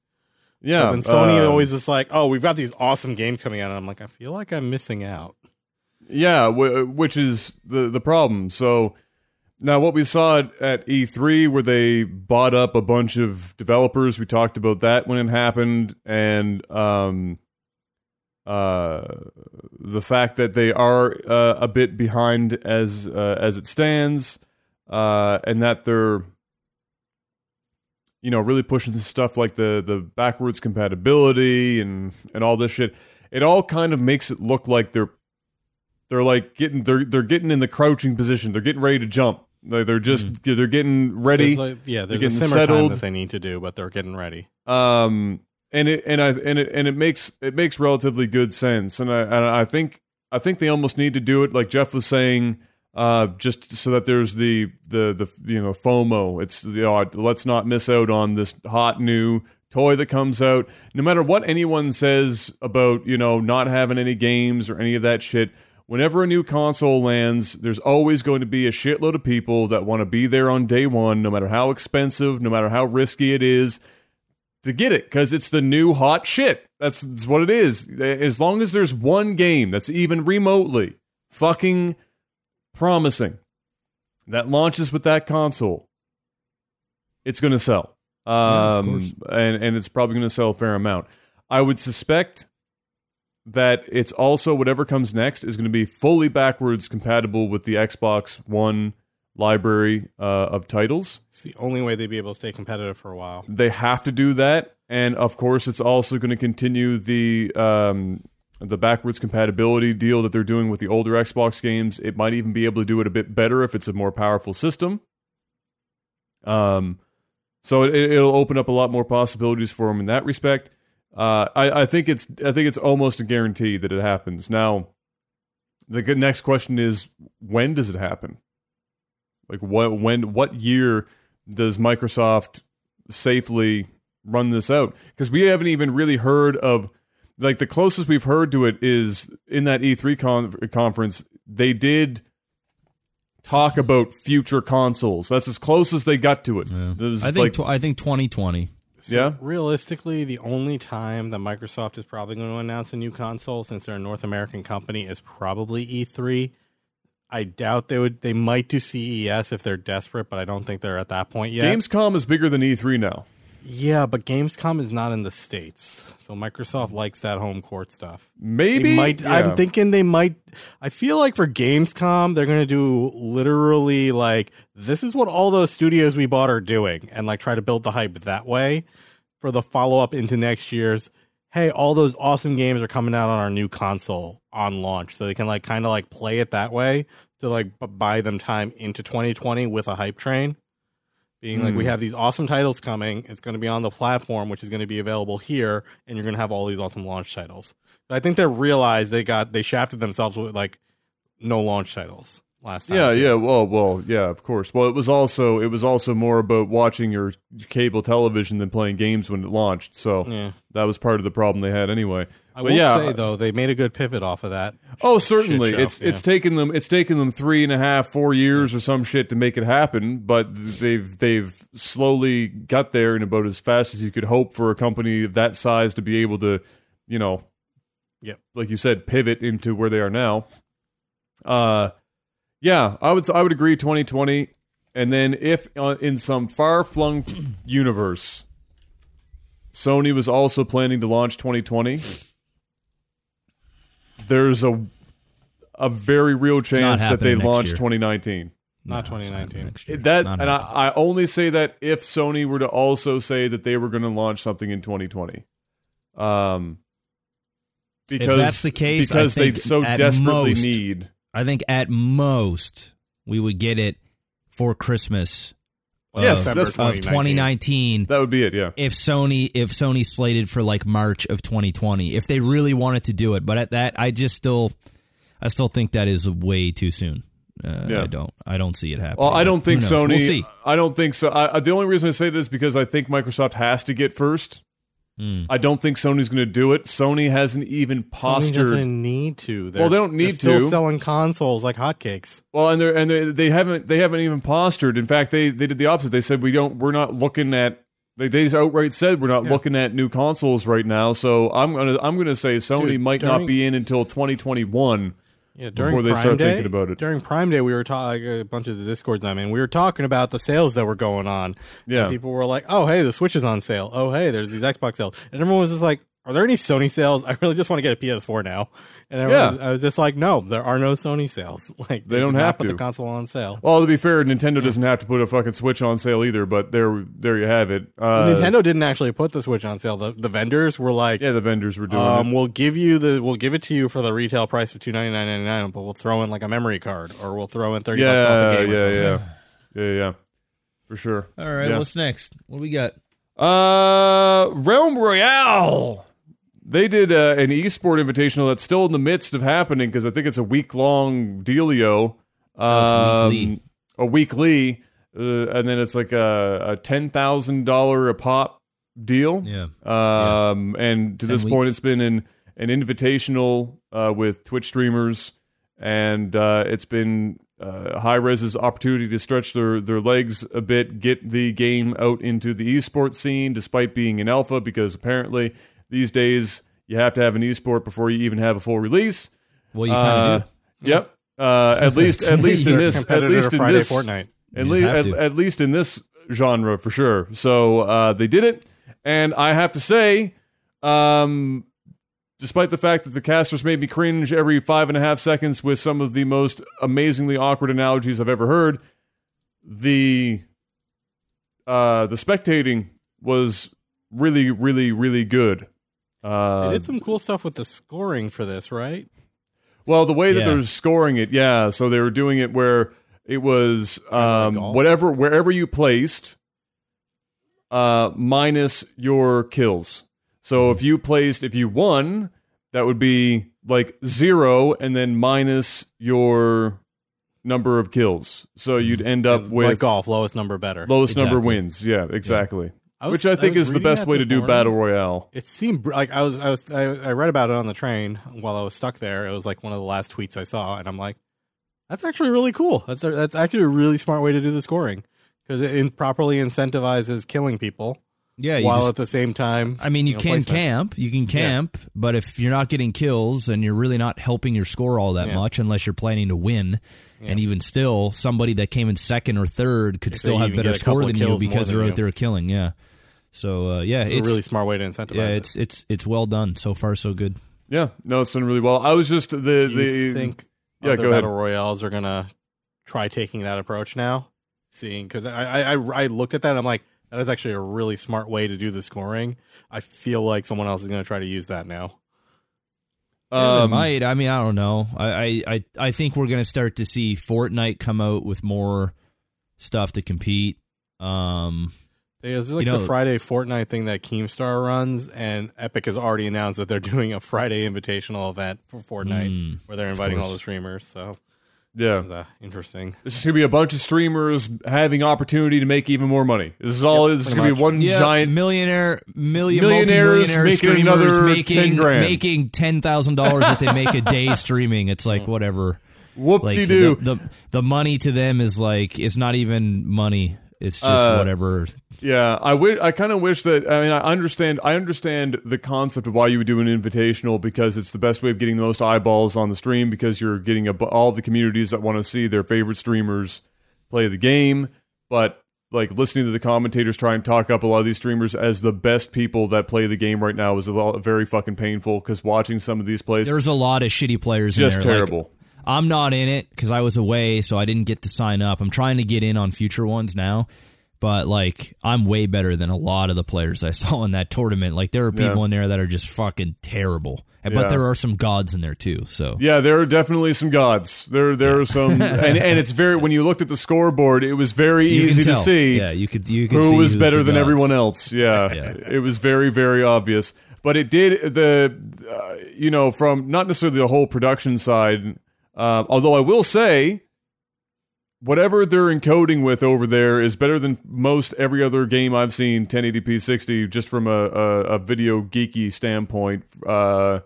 Yeah,
and Sony
uh,
always is like, "Oh, we've got these awesome games coming out," and I'm like, I feel like I'm missing out.
Yeah, w- which is the the problem. So now, what we saw at, at E3, where they bought up a bunch of developers, we talked about that when it happened, and um, uh, the fact that they are uh, a bit behind as uh, as it stands, uh, and that they're you know really pushing this stuff like the the backwards compatibility and and all this shit. It all kind of makes it look like they're they're like getting they're they're getting in the crouching position. They're getting ready to jump. Like they're just they're getting ready.
There's like, yeah, they're
getting settled.
that they need to do, but they're getting ready.
um and it and i and it and it makes it makes relatively good sense and i and i think i think they almost need to do it like jeff was saying uh just so that there's the the the you know fomo it's you know let's not miss out on this hot new toy that comes out no matter what anyone says about you know not having any games or any of that shit whenever a new console lands there's always going to be a shitload of people that want to be there on day one no matter how expensive no matter how risky it is to get it because it's the new hot shit. That's, that's what it is. As long as there's one game that's even remotely fucking promising that launches with that console, it's going to sell. Um,
course.
and, and it's probably going to sell a fair amount. I would suspect that it's also whatever comes next is going to be fully backwards compatible with the Xbox One library uh, of titles.
It's the only way they'd be able to stay competitive for a while.
They have to do that, and of course, it's also going to continue the um, the backwards compatibility deal that they're doing with the older Xbox games. It might even be able to do it a bit better if it's a more powerful system. Um, so it, it'll open up a lot more possibilities for them in that respect. Uh, I, I think it's I think it's almost a guarantee that it happens. Now, the next question is when does it happen? Like what when what year does Microsoft safely run this out? Because we haven't even really heard of like the closest we've heard to it is in that E3 con- conference. They did talk about future consoles. That's as close as they got to it. It
I think
like-
tw- I think 2020.
So
Yeah?
Realistically, the only time that Microsoft is probably going to announce a new console, since they're a North American company, is probably E3. I doubt they would. They might do CES if they're desperate, but I don't think they're at that point yet.
Gamescom is bigger than E3 now.
yeah, but Gamescom is not in the states, so Microsoft likes that home court stuff.
Maybe
might.
Yeah.
I'm thinking they might. I feel like for Gamescom, they're going to do literally like this is what all those studios we bought are doing, and like try to build the hype that way for the follow up into next year's. Hey, all those awesome games are coming out on our new console on launch, so they can like kind of like play it that way to like b- buy them time into 2020 with a hype train. Being like, we hmm. have these awesome titles coming. It's going to be on the platform, which is going to be available here, and you're going to have all these awesome launch titles. I think they realized they got they shafted themselves with like no launch titles last time.
Yeah,
too.
yeah, well, well, yeah, of course. Well, it was also it was also more about watching your cable television than playing games when it launched. So
Yeah.
that was part of the problem they had anyway.
I
but
will
yeah,
say though, they made a good pivot off of that.
oh, certainly,
show,
it's
yeah.
it's taken them it's taken them three and a half, four years or some shit to make it happen. But they've they've slowly got there in about as fast as you could hope for a company of that size to be able to, you know,
Yep.
like you said, pivot into where they are now. Uh, yeah, I would I would agree. Twenty twenty, and then if uh, in some far flung universe, Sony was also planning to launch twenty twenty. There's a a very real chance that they launch
year.
2019.
Not
No, it's
2019.
next year.
That
Not
and I. I only say that if Sony were to also say that they were going to launch something in 2020. Um because
that's the case, I
because they so
at
desperately
most-
need
I think at most we would get it for Christmas. of-
Yes, that's
of
2019.
2019.
that would be it, yeah.
If Sony if Sony slated for like March of 2020, if they really wanted to do it, but at that I just still I still think that is way too soon. Uh,
Yeah.
I don't I don't see it happening.
Well, I don't think? Sony.
We'll see.
I don't think so. I, I- the only reason I say this is because I think Microsoft has to get first.
Hmm.
I don't think Sony's going to do it. Sony hasn't even
Sony
postured.
doesn't need to. They're,
Well, they don't
they're
need
still
to.
selling consoles like hotcakes.
Well, and they and they, they haven't they haven't even postured. In fact, they they did the opposite. They said we don't we're not looking at. They, they just outright said we're not looking at new consoles right now. So I'm gonna I'm gonna say Sony
Dude,
might not be in until 2021.
Yeah, during
before they
Prime
start
Day,
thinking about it.
During Prime Day, we were talking a bunch of the discords I'm in. We were talking about the sales that were going on.
Yeah.
And people were like, "Oh, hey, the Switch is on sale. Oh, hey, there's these Xbox sales." And everyone was just like, "Are there any Sony sales? I really just want to get a PS4 now." And everyone
Yeah.
was, I was just like, "No, there are no Sony sales. Like
They don't
do not
have to put
the console on sale."
Well, to be fair, Nintendo doesn't have to put a fucking Switch on sale either. But there, there you have it. Uh,
Nintendo didn't actually put the Switch on sale. The, the vendors were like,
Yeah, the vendors were doing
um,
it.
we'll give you the we'll give it to you for the retail price of two ninety nine ninety nine, but we'll throw in like a memory card or we'll throw in thirty bucks off
Yeah,
a game.
yeah,
something.
yeah, yeah, yeah, for sure.
All right,
Yeah.
what's next? What do we got?
Uh, Realm Royale. They did uh, an esport invitational that's still in the midst of happening because I think it's a week long dealio.
Oh, it's
Um,
weekly.
A weekly, uh, and then it's like a, a ten thousand dollar a pop deal.
Yeah.
Um, and to
Ten
this point, it's been an an invitational uh, with Twitch streamers, and uh, it's been uh, Hi-Rez's opportunity to stretch their their legs a bit, get the game out into the esports scene, despite being in alpha, because apparently these days you have to have an esport before you even have a full release.
Well, you kind
Uh,
of do.
Yep. Uh, at least, at least in this, at
Competitor
least in
Friday
this,
Fortnite.
at, le- at, at least in this genre for sure. So uh, they did it, and I have to say, um, despite the fact that the casters made me cringe every five and a half seconds with some of the most amazingly awkward analogies I've ever heard, the uh, the spectating was really, really, really good. Uh,
They did some cool stuff with the scoring for this, right?
well, the way that
Yeah.
they're scoring it, yeah. So they were doing it where it was um,
golf?
whatever wherever you placed, uh, minus your kills. So if you placed, if you won, that would be like zero, and then minus your number of kills. So you'd end up with
like golf, lowest number better.
lowest number
Exactly.
wins. Yeah, exactly.
I was-
Which I think
was
is the best way to do
morning.
battle royale.
It seemed like I was I was I, I read about it on the train while I was stuck there. It was like one of the last tweets I saw, and I'm like, that's actually really cool. That's a, that's actually a really smart way to do the scoring because it in- properly incentivizes killing people
Yeah,
while
just
at the same time.
I mean, you,
know,
can
placement.
camp. You can camp, but if you're not getting kills and you're really not helping your score all that
Yeah.
much, unless you're planning to win, and even still, somebody that came in second or third could
If
still have better score than you because
than
they're out there killing. Yeah. So uh, yeah,
It's
it's
a really smart way to incentivize.
yeah,
it.
it's it's it's well done so far, so good.
Yeah, no, it's done really well. I was just the
Do
the
think
yeah,
other
go ahead.
battle royales are gonna try taking that approach now? Seeing because I, I I I looked at that, and I'm like, that is actually a really smart way to do the scoring. I feel like someone else is gonna try to use that now.
Yeah,
Um,
might. I mean, I don't know. I, I, I, I think we're going to start to see Fortnite come out with more stuff to compete. Um,
It's like
You know-
the Friday Fortnite thing that Keemstar runs, and Epic has already announced that they're doing a Friday invitational event for Fortnite
Mm,
where they're inviting all the streamers. So
yeah.
it's uh, interesting.
This is gonna be a bunch of streamers having opportunity to make even more money. This is all.
Yep,
this is gonna
much.
be one
yeah,
giant.
millionaire, million,
Millionaires making another
making
10 grand.
making ten thousand dollars that they make a day streaming. It's like whatever.
Whoop
Like
de
the, the the money to them is like it's not even money. It's just
Uh,
whatever.
Yeah, I wi- I kind of wish that. I mean, I understand. I understand the concept of why you would do an invitational because it's the best way of getting the most eyeballs on the stream because you're getting a, all the communities that want to see their favorite streamers play the game. But like listening to the commentators try and talk up a lot of these streamers as the best people that play the game right now is a lot, very fucking painful because watching some of these plays
There's a lot of shitty players
just
in there. Like,
terrible.
I'm not in it because I was away, so I didn't get to sign up. I'm trying to get in on future ones now, but like I'm way better than a lot of the players I saw in that tournament. Like there are people
Yeah.
in there that are just fucking terrible,
Yeah.
but there are some gods in there too. So
Yeah, there are definitely some gods. There, there are some, and, and it's very. When you looked at the scoreboard, it was very
you
easy to see
Yeah, you could you could
who was better than
gods.
everyone else. Yeah,
Yeah.
it was very, very obvious. But it did the, uh, you know, from not necessarily the whole production side. Uh, although I will say, whatever they're encoding with over there is better than most every other game I've seen 1080p 60 just from a, a, a video geeky standpoint. Uh,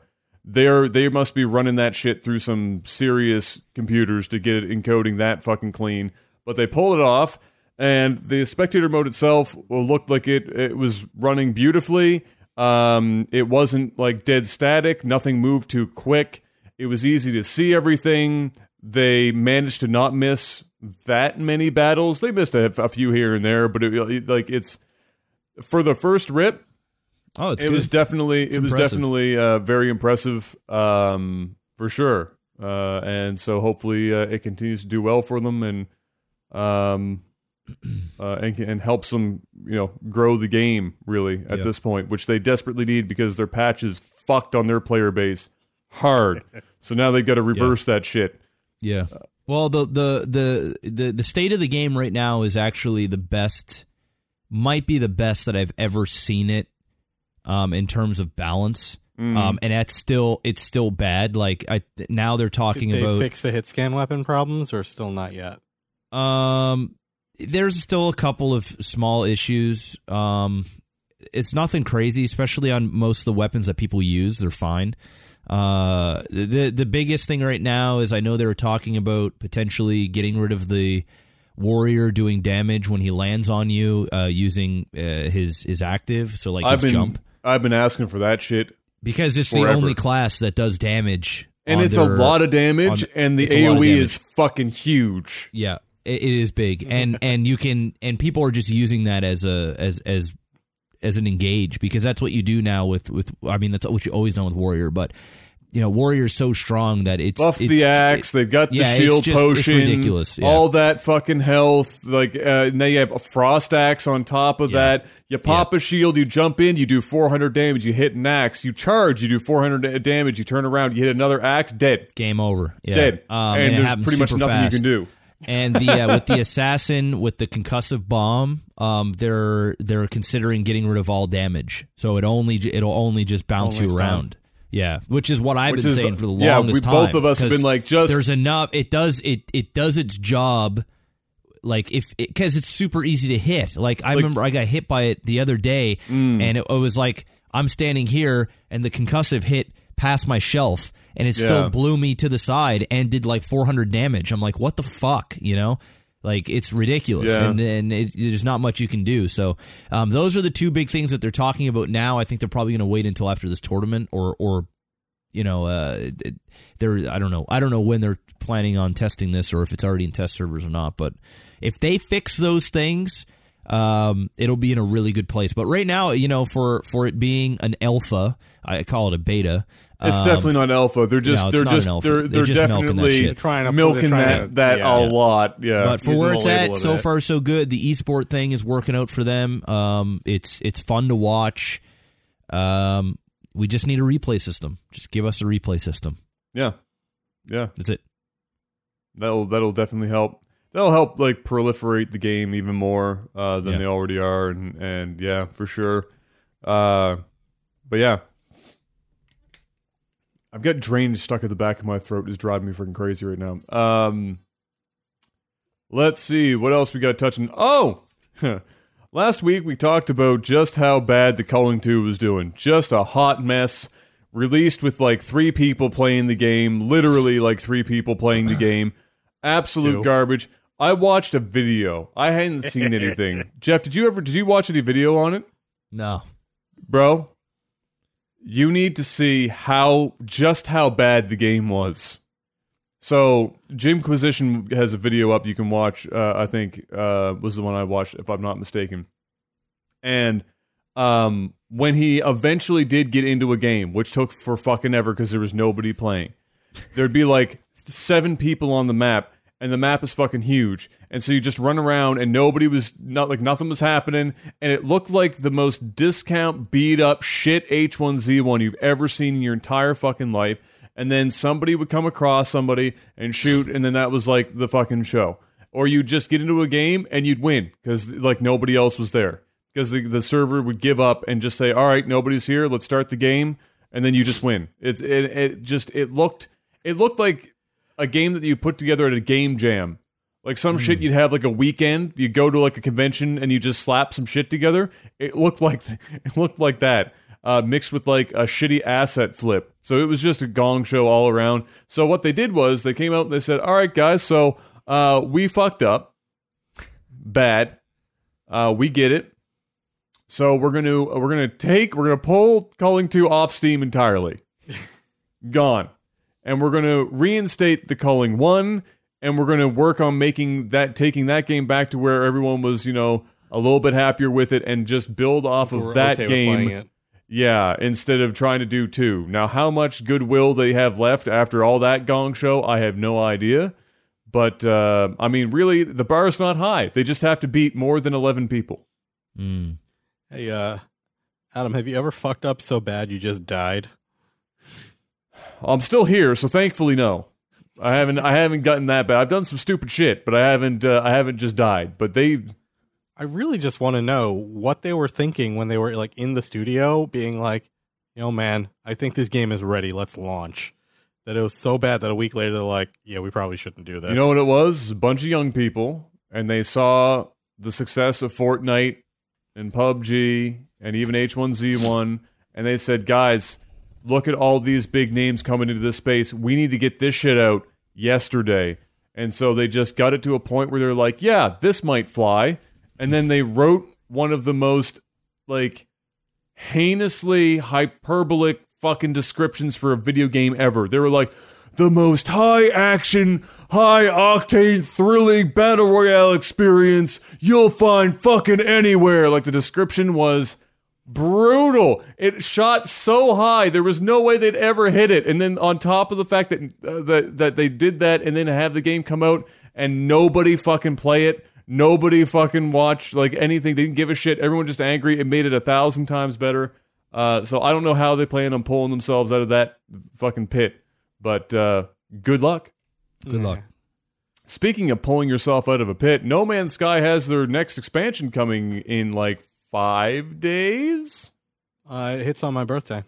they're they must be running that shit through some serious computers to get it encoding that fucking clean. But they pulled it off, and the spectator mode itself looked like it it was running beautifully. Um, it wasn't like dead static. Nothing moved too quick. It was easy to see everything. They managed to not miss that many battles. They missed a, a few here and there, but it, like it's for the first rip.
Oh, it's
it
good.
was definitely it was definitely uh, very impressive um, for sure. Uh, and so hopefully uh, it continues to do well for them and um, uh, and and helps them you know grow the game really at this point, which they desperately need because their patch is fucked on their player base hard. so now they've got to reverse that shit.
Yeah. Well, the, the the the the state of the game right now is actually the best, might be the best that I've ever seen it, um, in terms of balance. Um, and that's still it's still bad. Like I now they're talking
Did they
about
fix the hit scan weapon problems, or still not yet?
um, there's still a couple of small issues. Um, it's nothing crazy, especially on most of the weapons that people use. They're fine. Uh, the the biggest thing right now is I know they were talking about potentially getting rid of the warrior doing damage when he lands on you uh, using uh, his his active. So like
I've
his
been
jump
I've been asking for that shit,
because it's
forever.
the only class that does damage.
and it's
their-
a lot of damage,
on-
and the
it's a lot of
AOE is fucking huge.
Yeah, it, it is big, and and you can and people are just using that as a as as as an engage because that's what you do now with with. I mean, that's what you always done with warrior, but you know, warrior's so strong that it's
buff
it's,
the axe. They've got the
yeah,
shield
just- it's
potion.
ridiculous, yeah.
All that fucking health. Like uh, now you have a frost axe on top of
Yeah.
that. You pop a shield. You jump in. You do 400 damage. You hit an axe. You charge. You do 400 damage. You turn around. You hit another axe. Dead.
game over. Yeah.
Dead.
Um,
and,
it
there's pretty much nothing
fast.
you can do.
And the uh, with the assassin with the concussive bomb, um, they're they're considering getting rid of all damage, so it only it'll only just bounce
Only
you around. Yeah, which is what I've
Which
been
is-
saying for the longest time.
yeah,
longest
we-
time.
both of us have been like, just-
there's enough. It does it it does its job. Like if because it's super easy to hit. Like I remember I got hit by it the other day,
Mm.
and it, it was like I'm standing here, and the concussive hit past my shelf, and it still blew me to the side and did like 400 damage. I'm like, what the fuck, you know? Like it's ridiculous,
Yeah.
and then it, there's not much you can do. So um, those are the two big things that they're talking about now. I think they're probably going to wait until after this tournament, or or you know, uh, they're I don't know, I don't know when they're planning on testing this, or if it's already in test servers or not. But if they fix those things, um, it'll be in a really good place. But right now, you know, for for it being an alpha, I call it a beta.
It's
um,
definitely not alpha. They're just
no,
they're just they're,
They're
they're,
just milking that
definitely.
Trying to-
milking
trying
that
to-
that
yeah.
a lot. Yeah,
But for where it's at, so far so good. The esport thing is working out for them. Um, it's it's fun to watch. Um, we just need a replay system. Just give us a replay system.
yeah, yeah.
That's it.
That'll that'll definitely help. That'll help like proliferate the game even more uh, than
Yeah.
they already are, and and yeah, for sure. Uh, but yeah, I've got drainage stuck at the back of my throat. Is driving me freaking crazy right now. Um, let's see what else we got touching. Oh, last week we talked about just how bad the Culling Two was doing. Just a hot mess. Released with like three people playing the game, literally like three people playing the game. Absolute garbage. I watched a video. I hadn't seen anything. Jeff, did you ever did you watch any video on it?
No.
Bro, you need to see how just how bad the game was. So Jimquisition has a video up you can watch. Uh, I think uh, was the one I watched, if I'm not mistaken. And um, when he eventually did get into a game, which took for fucking ever because there was nobody playing, there'd be like seven people on the map, and the map is fucking huge. And so you just run around, and nobody was not like nothing was happening, and it looked like the most discount, beat up shit H1Z1 you've ever seen in your entire fucking life. And then somebody would come across somebody and shoot, and then that was like the fucking show. Or you'd just get into a game and you'd win because like nobody else was there because the, the server would give up and just say, "All right, nobody's here. Let's start the game," and then you just win. It's it, it just it looked it looked like a game that you put together at a game jam. Like some shit you'd have like a weekend, you go to like a convention and you just slap some shit together. It looked like it looked like that. Uh, mixed with like a shitty asset flip. So it was just a gong show all around. So what they did was they came out and they said, "All right, guys, so uh, we fucked up, bad. Uh, we get it. So we're gonna we're gonna take we're gonna pull Culling two off Steam entirely. Gone. And we're going to reinstate the Culling One, and we're going to work on making that taking that game back to where everyone was, you know, a little bit happier with it, and just build off of
We're
that
okay
game. Yeah, instead of trying to do two. Now, how much goodwill they have left after all that gong show, I have no idea. But uh, I mean, really, the bar is not high. They just have to beat more than eleven people.
Mm.
Hey, uh, Adam, have you ever fucked up so bad you just died?
I'm still here, so thankfully, no. I haven't. I haven't gotten that bad. I've done some stupid shit, but I haven't. Uh, I haven't just died. But they.
I really just want to know what they were thinking when they were like in the studio, being like, "Yo, man, I think this game is ready. Let's launch." That it was so bad that a week later they're like, "Yeah, we probably shouldn't do this."
You know what it was? A bunch of young people, and they saw the success of Fortnite and PUBG and even H1Z1, and they said, guys, look at all these big names coming into this space. We need to get this shit out yesterday. And so they just got it to a point where they're like, yeah, this might fly. And then they wrote one of the most, like, heinously hyperbolic fucking descriptions for a video game ever. They were like, the most high action, high octane, thrilling battle royale experience you'll find fucking anywhere. Like the description was brutal. It shot so high, there was no way they'd ever hit it. And then on top of the fact that uh, that that they did that, and then have the game come out and nobody fucking play it. Nobody fucking watch like anything. They didn't give a shit. Everyone just angry. It made it a thousand times better. Uh, so I don't know how they plan on pulling themselves out of that fucking pit. But uh, good luck.
Good luck.
Speaking of pulling yourself out of a pit, No Man's Sky has their next expansion coming in like five days.
Uh, it hits on my birthday.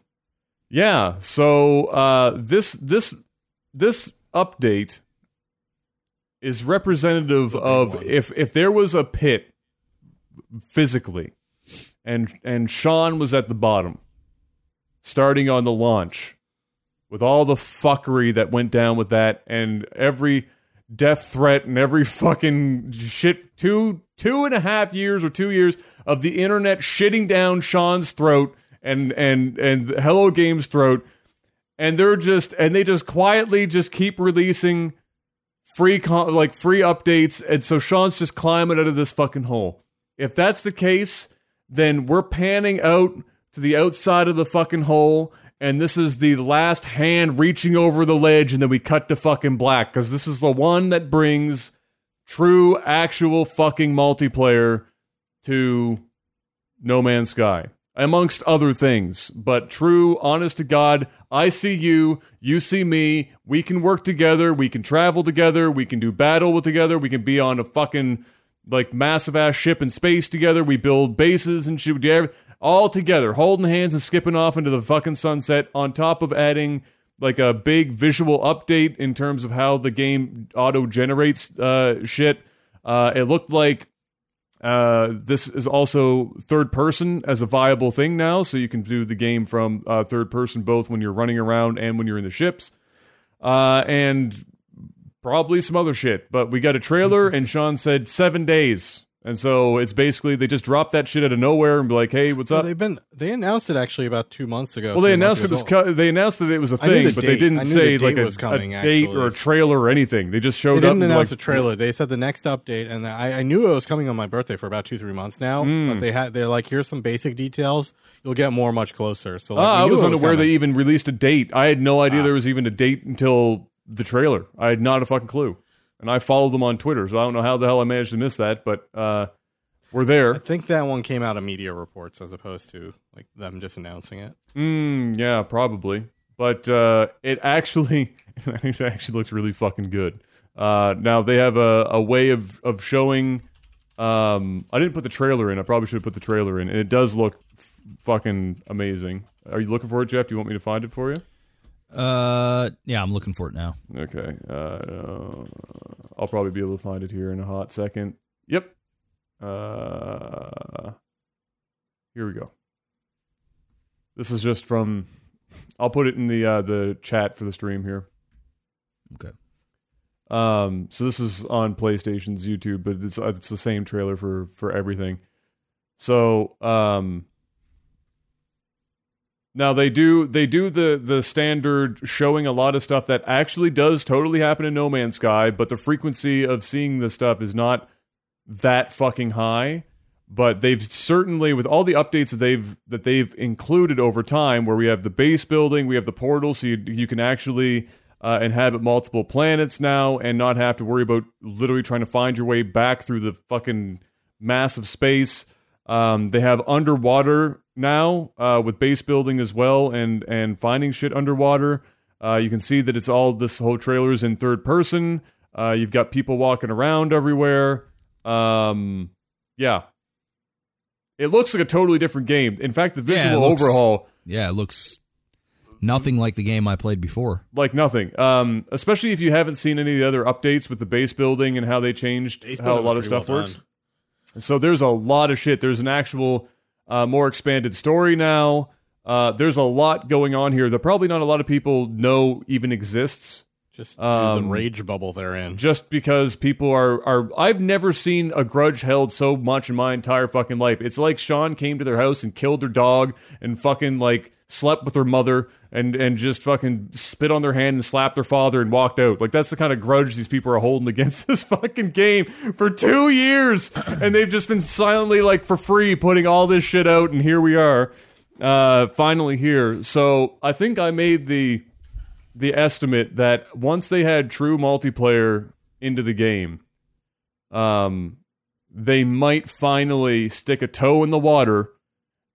Yeah. So uh, this this this update is representative of
one.
if if there was a pit physically, and and Sean was at the bottom, starting on the launch, with all the fuckery that went down with that, and every death threat and every fucking shit two two and a half years or two years of the internet shitting down Sean's throat and and and Hello Games throat. And they're just and they just quietly just keep releasing free con- like free updates. And so Sean's just climbing out of this fucking hole. If that's the case, then we're panning out to the outside of the fucking hole. And this is the last hand reaching over the ledge. And then we cut to fucking black. Cuz this is the one that brings true actual fucking multiplayer to No Man's Sky, amongst other things. But true, honest to God, I see you, you see me. We can work together. We can travel together. We can do battle with together. We can be on a fucking like massive ass ship in space together. We build bases and shit. All together, holding hands and skipping off into the fucking sunset. On top of adding like a big visual update in terms of how the game auto generates uh, shit. Uh, it looked like uh, this is also third person as a viable thing now, so you can do the game from uh, third person both when you're running around and when you're in the ships, uh, and probably some other shit. But we got a trailer, and Sean said seven days, and so it's basically they just dropped that shit out of nowhere and be like, "Hey, what's
Well,
up?"
they've been they announced it actually about two months ago.
Well, they announced it was cu- they announced that it was a thing,
the
but they
date. I
didn't say
the
like a,
was coming,
a date or a trailer or anything. They just showed
They
up.
didn't announce
like,
a trailer. They said the next update, and I, I knew it was coming on my birthday for about two, three months now.
Hmm.
But they had they're like, here's some basic details. You'll get more much closer. So like,
Ah, I was unaware they even released a date. I had no
Ah.
idea there was even a date until the trailer. I had not a fucking clue. And I followed them on Twitter, so I don't know how the hell I managed to miss that, but uh, we're there.
I think that one came out of media reports as opposed to like them just announcing it.
Mm, yeah, probably. But uh, it actually it actually looks really fucking good. Uh, now they have a, a way of of showing. Um, I didn't put the trailer in. I probably should have put the trailer in, and it does look f- fucking amazing. Are you looking for it, Jeff? Do you want me to find it for you?
Uh, yeah, I'm looking for it now.
Okay. Uh, I'll probably be able to find it here in a hot second. Yep. Uh, here we go. This is just from. I'll put it in the uh, the chat for the stream here.
Okay.
Um, so this is on PlayStation's YouTube, but it's uh, it's the same trailer for for everything. So um, Now they do they do the the standard showing a lot of stuff that actually does totally happen in No Man's Sky, but the frequency of seeing this stuff is not that fucking high. But they've certainly with all the updates that they've that they've included over time, where we have the base building, we have the portal, so you you can actually uh, inhabit multiple planets now and not have to worry about literally trying to find your way back through the fucking massive space. Um, they have underwater now uh, with base building as well and and finding shit underwater. Uh, you can see that it's all this whole trailer is in third person. Uh, you've got people walking around everywhere. Um, yeah, it looks like a totally different game. In fact, the
Yeah,
visual
looks-
overhaul
Yeah, it looks nothing like the game I played before.
like nothing. Um, especially if you haven't seen any of the other updates with the base building and how they changed
Base
how a lot of stuff
well
works.
done.
So there's a lot of shit. There's an actual uh, more expanded story now. Uh, there's a lot going on here that probably not a lot of people know even exists.
Just
Um,
the rage bubble they're in.
Just because people are are I've never seen a grudge held so much in my entire fucking life. It's like Sean came to their house and killed their dog and fucking like slept with their mother and and just fucking spit on their hand and slapped their father and walked out. Like that's the kind of grudge these people are holding against this fucking game for 2 years and they've just been silently like for free putting all this shit out and here we are. Uh finally here. So I think I made the the estimate that once they had true multiplayer into the game, um, they might finally stick a toe in the water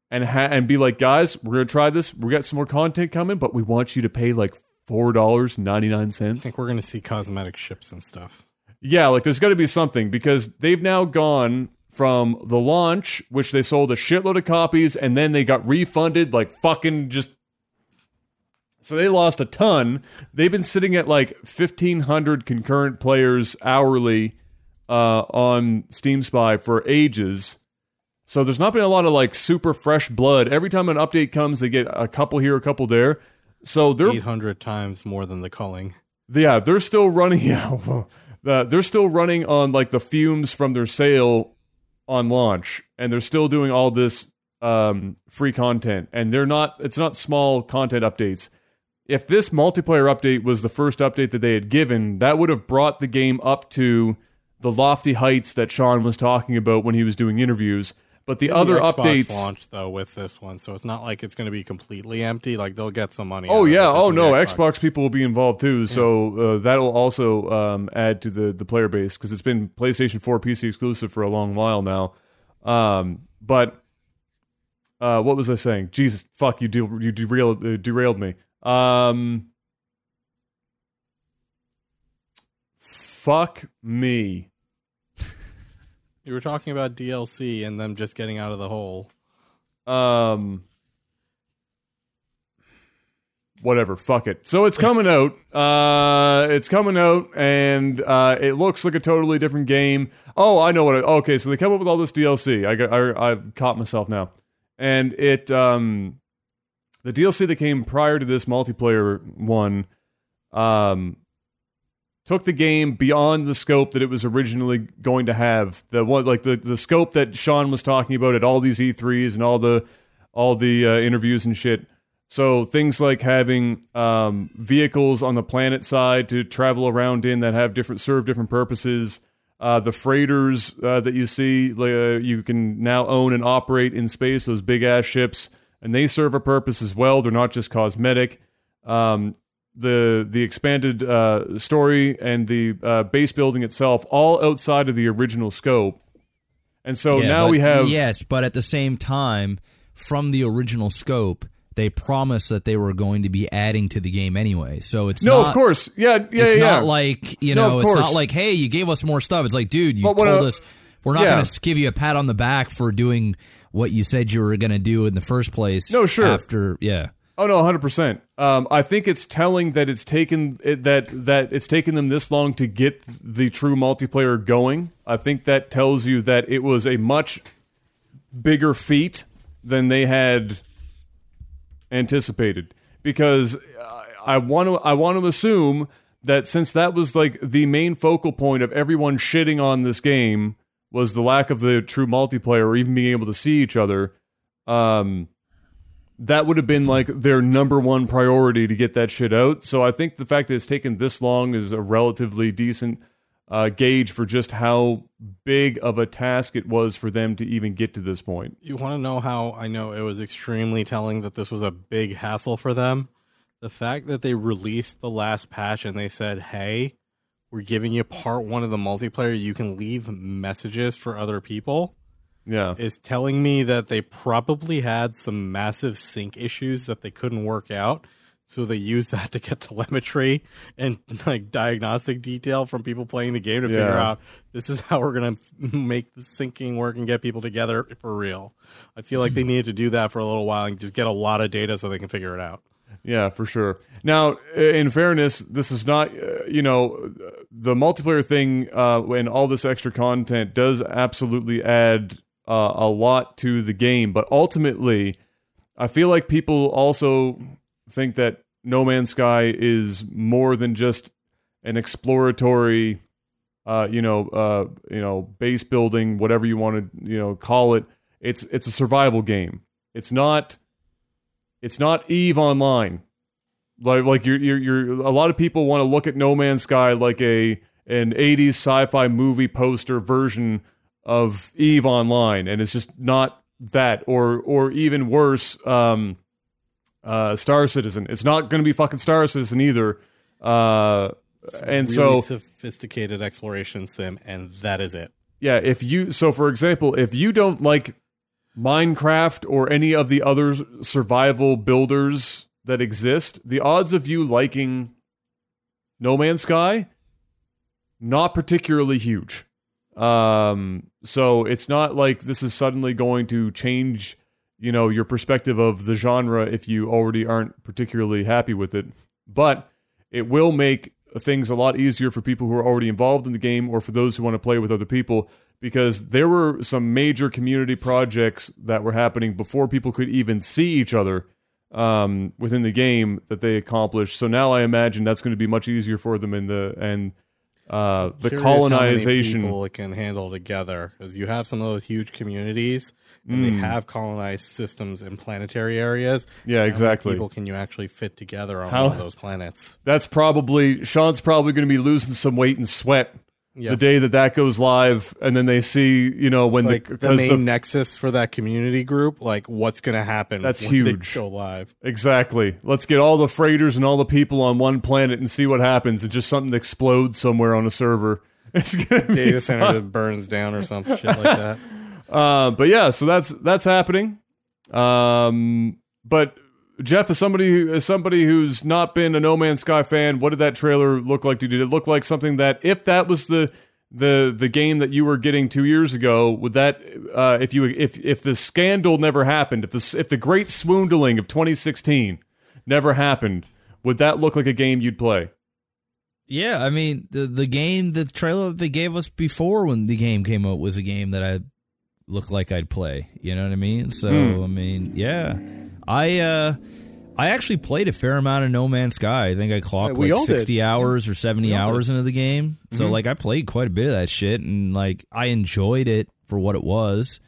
and ha- and be like, guys, we're gonna try this. We got some more content coming, but we want you to pay like four dollars ninety nine
I think we're going to see cosmetic ships and stuff.
Yeah, like there's got to be something because they've now gone from the launch, which they sold a shitload of copies, and then they got refunded like fucking just. So they lost a ton. They've been sitting at like 1,500 concurrent players hourly uh, on Steam Spy for ages. So there's not been a lot of like super fresh blood. Every time an update comes, they get a couple here, a couple there. So they're
800 times more than the culling.
yeah, they're still running. Yeah, they're still running on like the fumes from their sale on launch, and they're still doing all this um, free content. And they're not. It's not small content updates. If this multiplayer update was the first update that they had given, that would have brought the game up to the lofty heights that Sean was talking about when he was doing interviews. But the other
the Xbox
updates,
launched though with this one, so it's not like it's going to be completely empty. Like they'll get some money.
Oh
out of it
yeah. Oh no.
the
Xbox. people will be involved too. So uh, that'll also um, add to the the player base because it's been PlayStation 4 PC exclusive for a long while now. Um, but uh, what was I saying? Jesus, fuck you! Do, you derailed uh, derailed me. Um, fuck me.
You were talking about DLC and them just getting out of the hole.
Um, whatever. Fuck it. So it's coming out. Uh, it's coming out, and uh, it looks like a totally different game. Oh, I know what. I, okay, so they come up with all this DLC. I got. I, I've caught myself now, and it. Um, the DLC that came prior to this multiplayer one, um, took the game beyond the scope that it was originally going to have. The one like the the scope that Sean was talking about at all these E3s and all the all the uh, interviews and shit. So things like having um, vehicles on the planet side to travel around in that have different serve different purposes. Uh, the freighters uh, that you see, uh, you can now own and operate in space. Those big ass ships, and they serve a purpose as well. They're not just cosmetic. Um, the the expanded uh, story and the uh, base building itself, all outside of the original scope. And so
Yeah,
now
but-
we have
yes, but at the same time, from the original scope, they promised that they were going to be adding to the game anyway. So it's
no,
not,
of course, yeah, yeah, yeah.
it's
yeah.
not like you know,
of
it's not like hey, you gave us more stuff. It's like, dude, you
But
told
I-
us we're not
yeah.
going to give you a pat on the back for doing what you said you were going to do in the first place.
No, sure.
After yeah,
Oh no, hundred percent. Um, I think it's telling that it's taken it, that that it's taken them this long to get the true multiplayer going. I think that tells you that it was a much bigger feat than they had anticipated. Because I want to I want to assume that since that was like the main focal point of everyone shitting on this game was the lack of the true multiplayer or even being able to see each other. Um, that would have been like their number one priority to get that shit out. So I think the fact that it's taken this long is a relatively decent uh, gauge for just how big of a task it was for them to even get to this point.
You want to know how I know it was extremely telling that this was a big hassle for them? The fact that they released the last patch and they said, hey, we're giving you part one of the multiplayer, you can leave messages for other people,
Yeah.
is telling me that they probably had some massive sync issues that they couldn't work out. So they used that to get telemetry and like diagnostic detail from people playing the game to figure out this is how we're gonna make the syncing work and get people together for real. I feel like they needed to do that for a little while and just get a lot of data so they can figure it out.
Yeah, for sure. Now, in fairness, this is not, uh, you know, the multiplayer thing uh, and all this extra content does absolutely add uh, a lot to the game. But ultimately, I feel like people also think that No Man's Sky is more than just an exploratory, uh, you know, uh, you know, base building, whatever you want to, you know, call it. It's it's a survival game. It's not it's not Eve Online. Like like you're you're, you're a lot of people want to look at No Man's Sky like a an 80s sci-fi movie poster version of Eve Online and it's just not that or or even worse um uh Star Citizen. It's not going to be fucking Star Citizen either. Uh and
really
so
sophisticated exploration sim, and that is it.
yeah, if you so for example, if you don't like Minecraft or any of the other survival builders that exist, the odds of you liking No Man's Sky not particularly huge. Um so it's not like this is suddenly going to change, you know, your perspective of the genre if you already aren't particularly happy with it. But it will make things a lot easier for people who are already involved in the game or for those who want to play with other people because there were some major community projects that were happening before people could even see each other um, within the game that they accomplished. So now I imagine that's going to be much easier for them in the and uh, the
Curious how
colonization.
people it can handle together because you have some of those huge communities and they have colonized systems in planetary areas.
Mm. Yeah,
How many
exactly.
people can you actually fit together on
How-
one of those planets?
That's probably Sean's probably going to be losing some weight and sweat
Yeah.
the day that that goes live, and then they see you know when
like
the
the main
the
nexus for that community group, like what's going to happen?
That's huge.
Go live.
Exactly. Let's get all the freighters and all the people on one planet and see what happens. And just something explodes somewhere on a server. It's gonna be
Data center that burns down or some shit like that.
Uh, but yeah, so that's that's happening. Um, but Jeff, as somebody who, as somebody who's not been a No Man's Sky fan, what did that trailer look like? Did it look like something that, if that was the the the game that you were getting two years ago, would that uh, if you if if the scandal never happened, if the if the great swoondling of 2016 never happened, would that look like a game you'd play?
Yeah, I mean the the game, the trailer that they gave us before when the game came out was a game that I looked like I'd play. You know what I mean? So I mean, yeah, I uh I actually played a fair amount of No Man's Sky. I think I clocked
we
like
all did.
sixty hours or seventy hours into the game. So like I played quite a bit of that shit, and like I enjoyed it for what it was.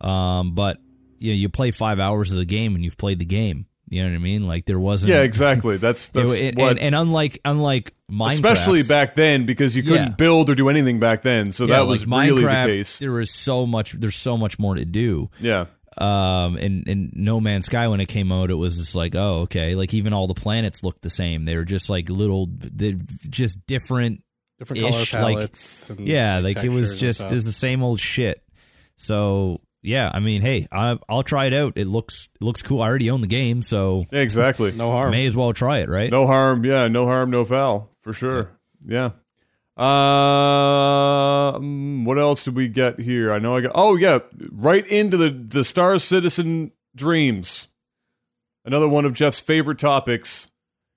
Um, but you know, you play five hours of the game and you've played the game. You know what I mean? Like there wasn't
Yeah, exactly. That's
you know,
that's
and,
what.
and, and unlike unlike Minecraft,
Especially back then, because you couldn't
Yeah.
build or do anything back then, so
yeah,
that was
like
really
Minecraft,
the case.
There was so much. There's so much more to do.
Yeah,
Um, and and No Man's Sky when it came out, it was just like, oh, okay. Like even all the planets looked the same. They were just like little, they're just different.
Different
Ish,
color
like-
palettes. and
Yeah, like it was just
stuff.
is the same old shit. So yeah, I mean, hey, I, I'll try it out. It looks it looks cool. I already own the game, so
Yeah, exactly.
no harm.
may as well try it, right?
No harm. Yeah, no harm, no foul for sure. Yeah. Uh, mm, what else did we get here? I know I got. Oh yeah, right into the the Star Citizen dreams. Another one of Jeff's favorite topics.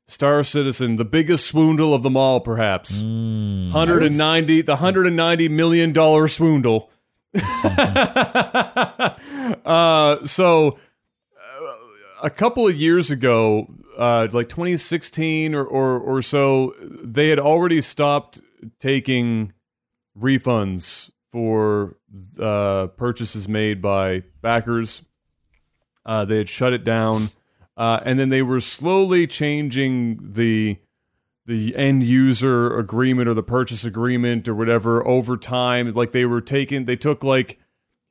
Star Citizen, the biggest swoondle of them all, perhaps.
Mm.
190, the 190 million dollar swoondle. uh, so uh, a couple of years ago, uh, like 2016 or, or or so, they had already stopped taking refunds for uh, purchases made by backers. Uh, they had shut it down, uh, and then they were slowly changing the the end user agreement or the purchase agreement or whatever over time. Like they were taking, they took like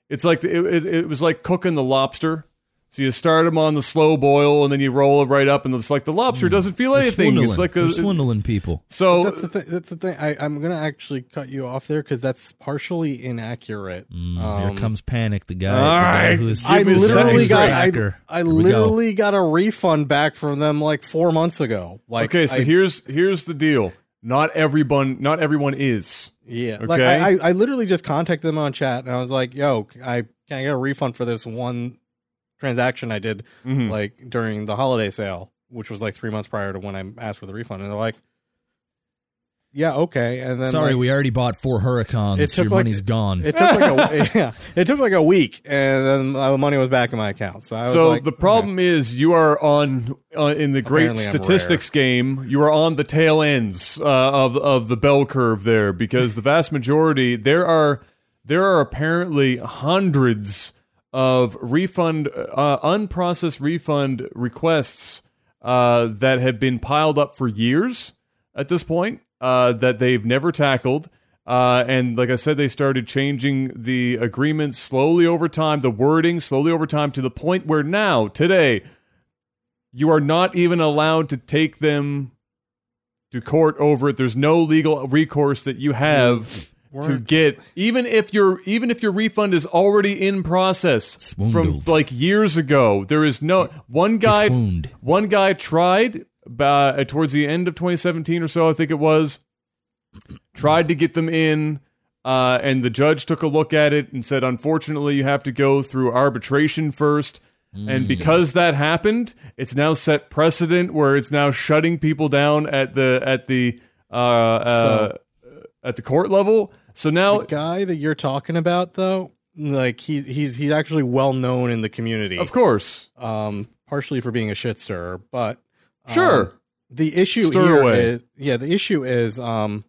it's like it, it, it was like cooking the lobster. So you start them on the slow boil, and then you roll it right up, and it's like the lobster doesn't feel
They're
anything.
swindling.
It's like
They're
a
swindling people.
so
That's the thing. That's the thing. I, I'm gonna actually cut you off there because that's partially inaccurate.
Mm,
Um,
here comes Panic, the guy,
all
the guy
right.
who's
I
Give me a
literally
second.
got I,
hacker.
I
Here we go.
literally got a refund back from them like four months ago. Like
okay, so
I,
here's here's the deal. Not everyone, not everyone is.
yeah, like
Okay.
I, I, I literally just contacted them on chat and I was like, "Yo, I can I get a refund for this one transaction I did
Mhm.
like during the holiday sale, which was like three months prior to when I asked for the refund?" And they're like, "Yeah, okay." And then
Sorry,
like,
we already bought four Hurricanes.
It took
Your
like-
money's gone.
It took like a yeah, it took like a week, and then the money was back in my account. So I was
So
like,
the problem is you are on uh, in the great
Apparently
statistics game. You are on the tail ends uh, of of the bell curve there because the vast majority there are there are apparently hundreds of refund uh, unprocessed refund requests uh, that have been piled up for years at this point uh, that they've never tackled. Uh, and like I said, they started changing the agreements slowly over time, the wording slowly over time to the point where now, today, you are not even allowed to take them to court over it. There's no legal recourse that you have to
Weren't-
get, even if your even if your refund is already in process from like years ago. There is no one guy.
Swooned.
One guy tried uh, towards the end of 2017 or so, I think it was, tried to get them in, uh, and the judge took a look at it and said, unfortunately, you have to go through arbitration first. And because that happened, it's now set precedent where it's now shutting people down at the at the uh, uh, at the court level. So now,
the guy that you're talking about, though, like he's he's he's actually well known in the community.
of course,
um, partially for being a shit stirrer, but um,
Sure.
The issue
Stir
here
away.
is yeah, the issue is um,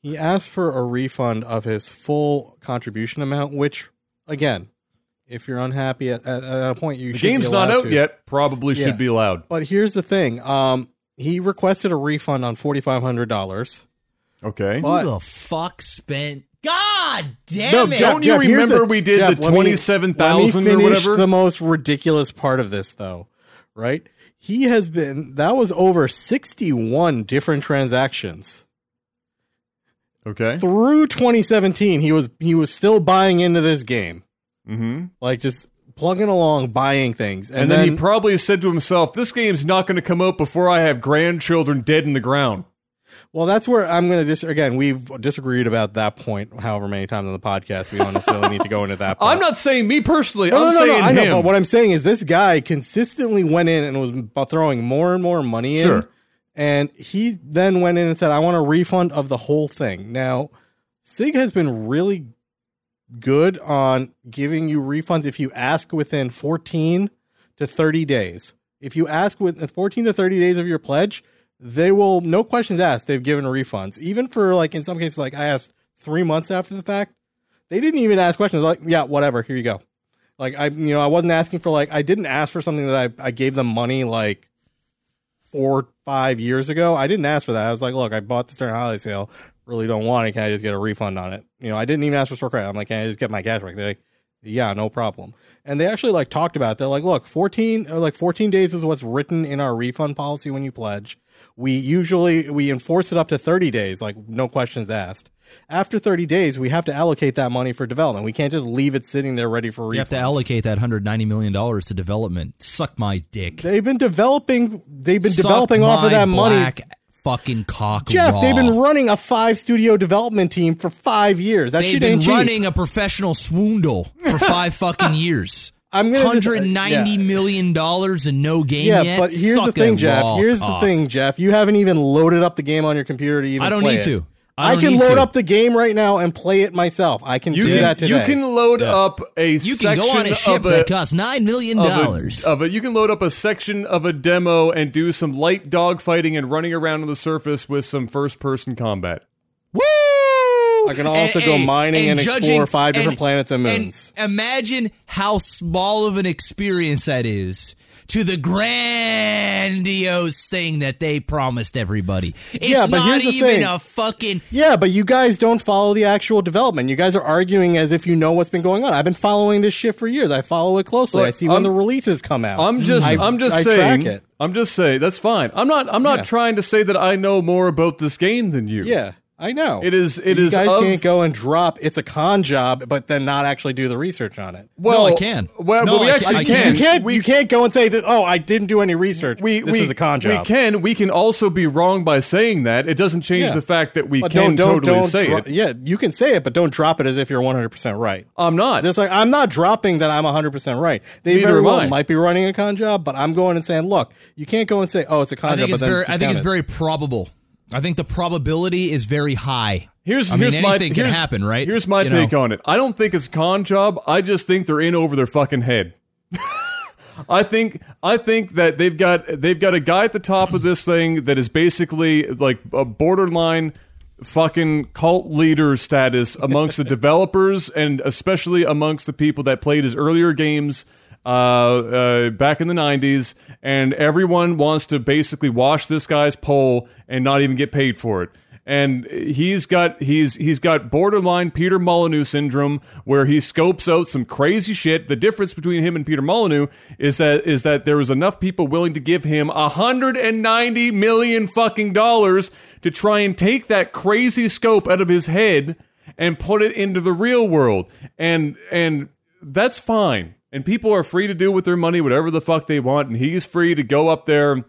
he asked for a refund of his full contribution amount, which again, if you're unhappy at, at, at a point, you
the
should be
game's not out
to.
yet. Probably
Yeah.
should be allowed.
But here's the thing: um, he requested a refund on forty five hundred dollars.
Okay.
But-
Who the fuck spent? God damn
No,
it!
don't you
here's
remember we did the
let me- let me
27,000 or
finish
whatever?
The most ridiculous part of this, though, right? He has been that was over sixty-one different transactions
Okay.
through 2017. He was he was still buying into this game,
Mm-hmm.
like just plugging along, buying things, and,
And, then, he probably said to himself, "This game's not going to come out before I have grandchildren dead in the ground."
Well, that's where I'm going to dis again. We've disagreed about that point, however many times on the podcast. We don't necessarily need to go into that. Point.
I'm not saying me personally.
No,
I'm
no, no,
saying
no, I know,
him.
but what I'm saying is this guy consistently went in and was throwing more and more money in.
Sure.
And he then went in and said, I want a refund of the whole thing. Now, CIG has been really good on giving you refunds if you ask within 14 to 30 days. If you ask within 14 to 30 days of your pledge, they will, no questions asked, they've given refunds. Even for, like, in some cases, like I asked three months after the fact, they didn't even ask questions. Like, yeah, whatever, here you go. Like I, you know, I wasn't asking for like I didn't ask for something that I I gave them money like four five years ago. I didn't ask for that. I was like, look, I bought this during holiday sale. Really don't want it. Can I just get a refund on it? You know, I didn't even ask for store credit. I'm like, can I just get my cash back? They're like, yeah, no problem. And they actually like talked about. It. They're like, look, fourteen uh, like fourteen days is what's written in our refund policy when you pledge. We usually we enforce it up to thirty days, like no questions asked. After 30 days, we have to allocate that money for development. We can't just leave it sitting there ready for refunds.
You have to allocate that hundred ninety million dollars to development. Suck my dick.
They've been developing. They've been
Suck
developing off of that money.
Fucking cock.
Jeff,
raw.
they've been running a five studio development team for five years. That
They've been
ain't cheap.
running a professional swoondle for five fucking years.
I'm gonna just- uh,
hundred ninety
yeah.
million dollars and no game
Yeah,
yet.
but here's
Suck
the thing, Jeff. Here's
cock.
the thing, Jeff. You haven't even loaded up the game on your computer to even.
I don't
play
need
it.
to. I, don't
can load
to.
up the game right now and play it myself. I can
You
do
can
that today.
you can load
Yeah.
up a
You can go on a ship
of
that costs nine million dollars.
of a you can load up a section of a demo and do some light dog fighting and running around on the surface with some first person combat.
Woo!
I can also go mining and explore five different planets and moons.
imagine how small of an experience that is to the grandiose thing that they promised everybody. It's
Yeah, but
not
here's the
even
thing.
a fucking
Yeah, but you guys don't follow the actual development. You guys are arguing as if you know what's been going on. I've been following this shit for years. I follow it closely. I see when
I'm-
the releases come out.
I'm just
I,
I'm just
I
saying
track it.
I'm just saying that's fine. I'm not I'm not
Yeah.
trying to say that I know more about this game than you.
Yeah, I know.
It is- it
you
is
guys
of-
can't go and drop it's a con job, but then not actually do the research on it.
Well,
I can.
Well,
No,
but we
I
actually
can- I
can.
You can't.
We,
you can't go and say that. Oh, I didn't do any research.
we,
this
we,
is a con job.
We can. We can also be wrong by saying that. It doesn't change
Yeah.
the fact that we
But
can
don't don't
totally
don't
say
dro-
it.
Yeah, you can say it, but don't drop it as if you're 100 percent right.
I'm not.
Just like I'm not dropping that I'm 100 percent right. They
Neither
very well might be running a con job, but I'm going and saying, look, you can't go and say, oh, it's a con
I think
job.
it's
but then
very I think it's very probable. I think the probability is very high.
Here's
I mean,
here's my
anything can
here's-
happen, right?
Here's my
You
take
know.
on it. I don't think it's a con job. I just think they're in over their fucking head. I think I think that they've got they've got a guy at the top of this thing that is basically like a borderline fucking cult leader status amongst the developers and especially amongst the people that played his earlier games uh, uh, back in the 90s and everyone wants to basically wash this guy's pole and not even get paid for it and he's got he's he's got borderline Peter Molyneux syndrome where he scopes out some crazy shit. The difference between him and Peter Molyneux is that is that there was enough people willing to give him a hundred and ninety million fucking dollars to try and take that crazy scope out of his head and put it into the real world. And and that's fine. And people are free to do with their money whatever the fuck they want, and he's free to go up there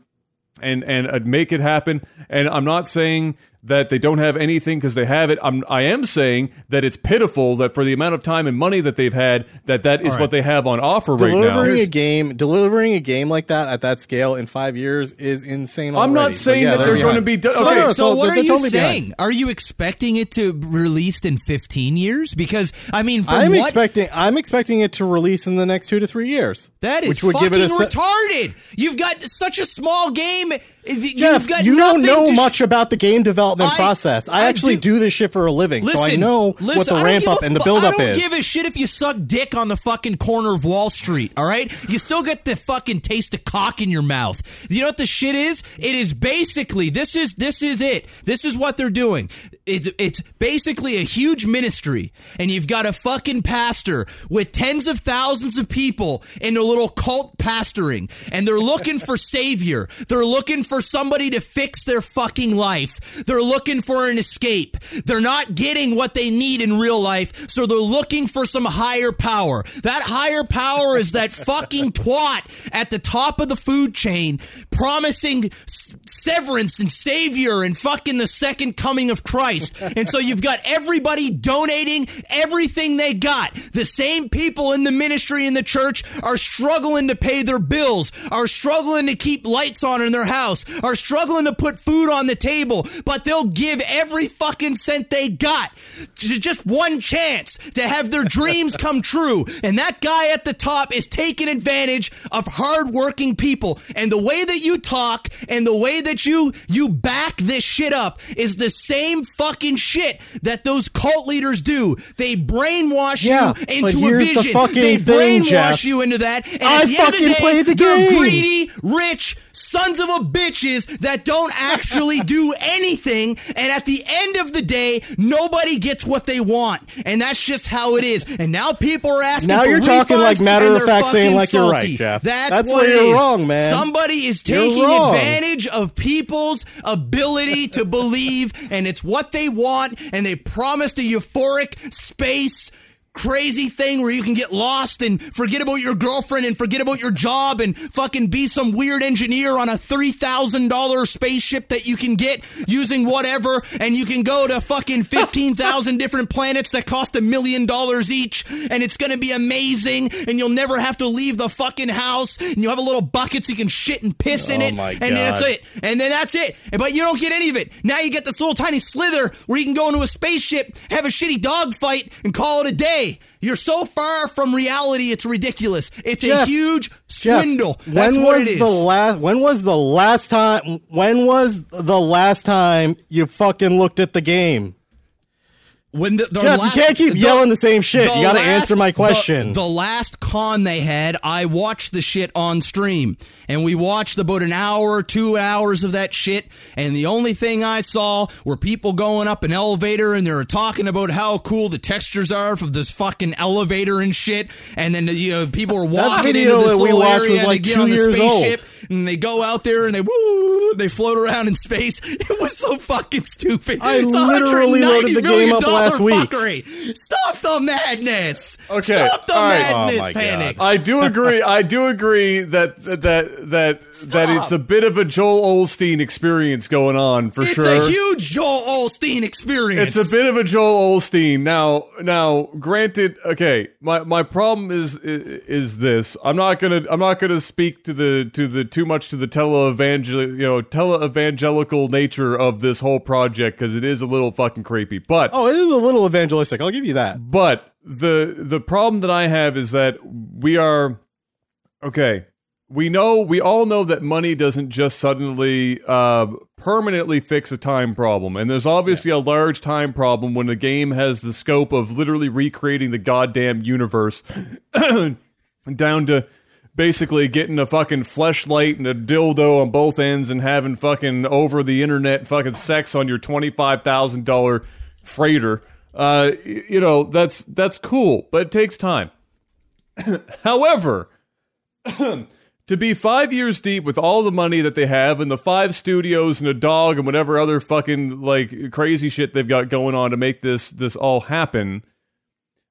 and and make it happen. And I'm not saying that they don't have anything because they have it. I'm I am saying that it's pitiful that for the amount of time and money that they've had, that that is what they have on offer right now.
delivering a game, delivering a game like that at that scale in five years is insane.
I'm not saying
yeah,
that they're
behind.
going to be. Do-
So,
okay,
so,
so
what
they're
are you
totally
saying?
behind.
Are you expecting it to be released in 15 years? Because I mean, from
I'm
what
expecting. I'm expecting it to release in the next two to three years.
that is
which would
fucking
give it a se-
retarded. You've got such a small game. You've
Jeff,
got
you don't know
to sh-
much about the game development
I-
process. I,
I
actually
do-
do, this shit for a living, so I
Listen,
know what the ramp up
a
and the build up
I don't
is.
give a shit if you suck dick on the fucking corner of Wall Street, all right? You still get the fucking taste of cock in your mouth. You know what the shit is? It is basically this is this is it. This is what they're doing. It's it's basically a huge ministry and you've got a fucking pastor with tens of thousands of people in a little cult pastoring and they're looking for savior. They're looking for somebody to fix their fucking life. They're looking for an escape. They're not getting what they need in real life, so they're looking for some higher power. That higher power is that fucking twat at the top of the food chain promising severance and savior and fucking the second coming of Christ. And so you've got everybody donating everything they got. The same people in the ministry in the church are struggling to pay their bills, are struggling to keep lights on in their house, are struggling to put food on the table, but they'll give every fucking cent they got to just one chance to have their dreams come true. And that guy at the top is taking advantage of hardworking people. And the way that you talk and the way that you you back this shit up is the same fucking shit that those cult leaders do. They brainwash
Yeah,
you into a
the
vision.
fucking
they
thing,
brainwash
Jeff.
you into that. And
I
at the end of
fucking
the day,
played the game.
greedy, rich sons of a bitches that don't actually do anything. And at the end of the day, nobody gets what they want. And that's just how it is. And now people are asking
Now you're talking like matter of fact saying like you're right,
salty.
Jeff.
That's,
That's
what
where you're wrong, man.
Somebody is taking advantage of people's ability to believe, and it's what they want, and they promised a euphoric space crazy thing where you can get lost and forget about your girlfriend and forget about your job and fucking be some weird engineer on a $3,000 spaceship that you can get using whatever and you can go to fucking 15,000 different planets that cost a million dollars each and it's going to be amazing and you'll never have to leave the fucking house and you have a little bucket so you can shit and piss in
Oh
it and that's it. And then that's it. But you don't get any of it. Now you get this little tiny slither where you can go into a spaceship have a shitty dog fight and call it a day you're so far from reality it's ridiculous it's a
Jeff,
huge
Jeff,
swindle
when
that's
was
what it is
the last? When was the last time? When was the last time you fucking looked at the game?
When the, the
Jeff,
last,
you can't keep
the-
yelling the same shit.
the
You got to answer my question.
The, last con they had, I watched the shit on stream, and we watched about an hour, two hours of that shit. And the only thing I saw were people going up an elevator, and they were talking about how cool the textures are from this fucking elevator and shit. And then you know people were walking
video
into this
that we watched
area
was like two
on the
years old.
Spaceship and they go out there and they woo, they float around in space. It was so fucking stupid.
I
It's
literally loaded the game up last week.
Stop the madness.
Okay,
Stop the
all right.
Oh madness,
Oh
panic.
God.
I do agree. I do agree that that that that it's a bit of a Joel Osteen experience going on for
It's
sure.
It's a huge Joel Osteen experience.
It's a bit of a Joel Osteen. Now, now, granted, okay, my, my problem is is this. I'm not gonna I'm not gonna speak to the to the too much to the teleevangel you know teleevangelical nature of this whole project because it is a little fucking creepy. But
oh, it is a little evangelistic. I'll give you that.
but the the problem that I have is that we are okay. We know we all know that money doesn't just suddenly uh, permanently fix a time problem, and there's obviously a large time problem when the game has the scope of literally recreating the goddamn universe down to basically getting a fucking fleshlight and a dildo on both ends and having fucking over the internet fucking sex on your twenty five thousand dollar freighter. Uh, you know that's that's cool, but it takes time. However, to be five years deep with all the money that they have and the five studios and a dog and whatever other fucking like crazy shit they've got going on to make this this all happen.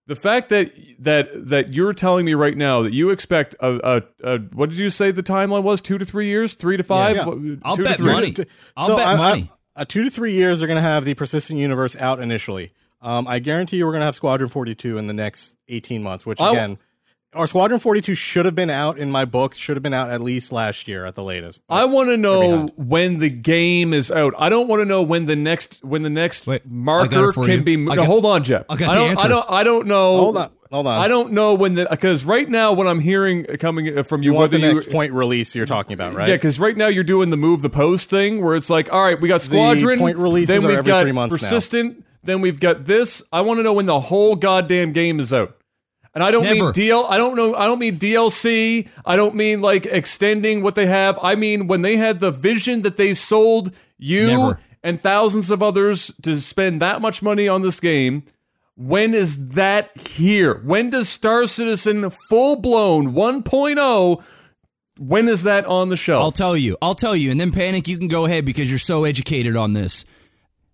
The fact that that that you're telling me right now that you expect a, a, a what did you say the timeline was two to three years three to five
Yeah.
What-
I'll
two to
bet
three?
money. I'll
So
bet
I- I-
money.
uh, two to three years, they're going to have the persistent universe out initially. Um, I guarantee you, we're going to have Squadron Forty Two in the next eighteen months. Which
I-
again, our Squadron Forty Two should have been out in my book. Should have been out at least last year at the latest.
I want to know when the game is out. I don't want to know when the next when the next
Wait,
marker can
you.
be.
I
no,
got-
hold on, Jeff.
I got
don't.
answer.
I don't. I don't know.
Hold on, hold on.
I don't know when the because right now what I'm hearing coming uh, from you,
you want
whether
the
you
next point release you're talking about, right?
yeah, because right now you're doing the move the post thing where it's like, all right, we got squadron,
point releases
then we've
every
got
three months now.
persistent, then we've got this. I want to know when the whole goddamn game is out. And I don't mean
Never.
DL. I don't know. I don't mean DLC. I don't mean like extending what they have. I mean when they had the vision that they sold you
Never.
and thousands of others to spend that much money on this game. When is that here? When does Star Citizen full blown 1.0? When is that on the shelf?
I'll tell you. I'll tell you. And then panic, you can go ahead because you're so educated on this.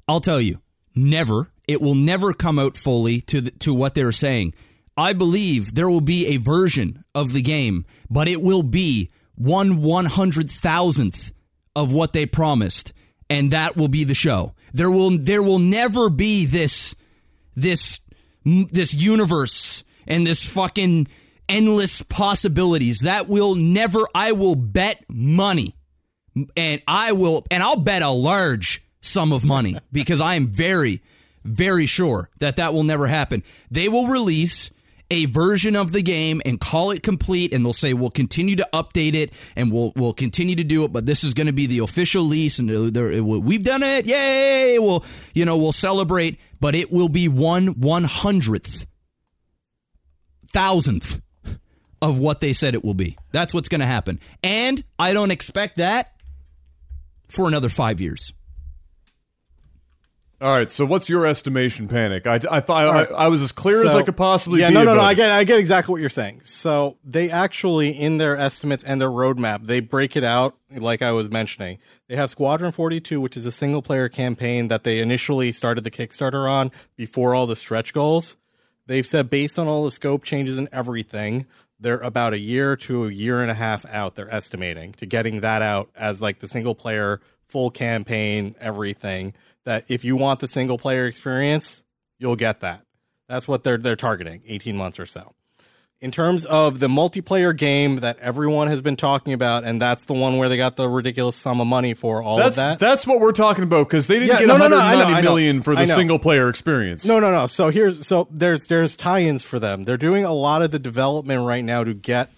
I'll tell you. Never. It will never come out fully to the, to what they're saying. I believe there will be a version of the game, but it will be one one hundred thousandth of what they promised, and that will be the show. There will there will never be this this this universe and this fucking endless possibilities. That will never. I will bet money, and I will, and I'll bet a large sum of money because I am very, very sure that that will never happen. They will release a version of the game and call it complete and they'll say we'll continue to update it and we'll we'll continue to do it but this is going to be the official lease and we've done it yay! We'll you know we'll celebrate but it will be one one hundredth thousandth of what they said it will be. That's what's going to happen. And i don't expect that for another five years
All right. So what's your estimation, Panic? I, I thought I,
right.
I was as clear as I could possibly
yeah,
be.
no, no, no.
about
I get, I get exactly what you're saying. So they actually, in their estimates and their roadmap, they break it out like I was mentioning. They have Squadron 42, which is a single player campaign that they initially started the Kickstarter on before all the stretch goals. They've said based on all the scope changes and everything, they're about a year to a year and a half out. They're estimating to getting that out as like the single player full campaign, everything. That if you want the single player experience, you'll get that. That's what they're they're targeting, 18 months or so. In terms of the multiplayer game that everyone has been talking about, and that's the one where they got the ridiculous sum of money for all
That's
of that.
that's what we're talking about because they didn't
Yeah,
get
no, no, no, I know, I know.
million for the single player experience.
No, no, no. So here's so there's there's tie-ins for them. They're doing a lot of the development right now to get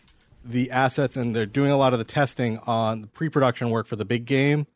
the assets, and they're doing a lot of the testing on the pre-production work for the big game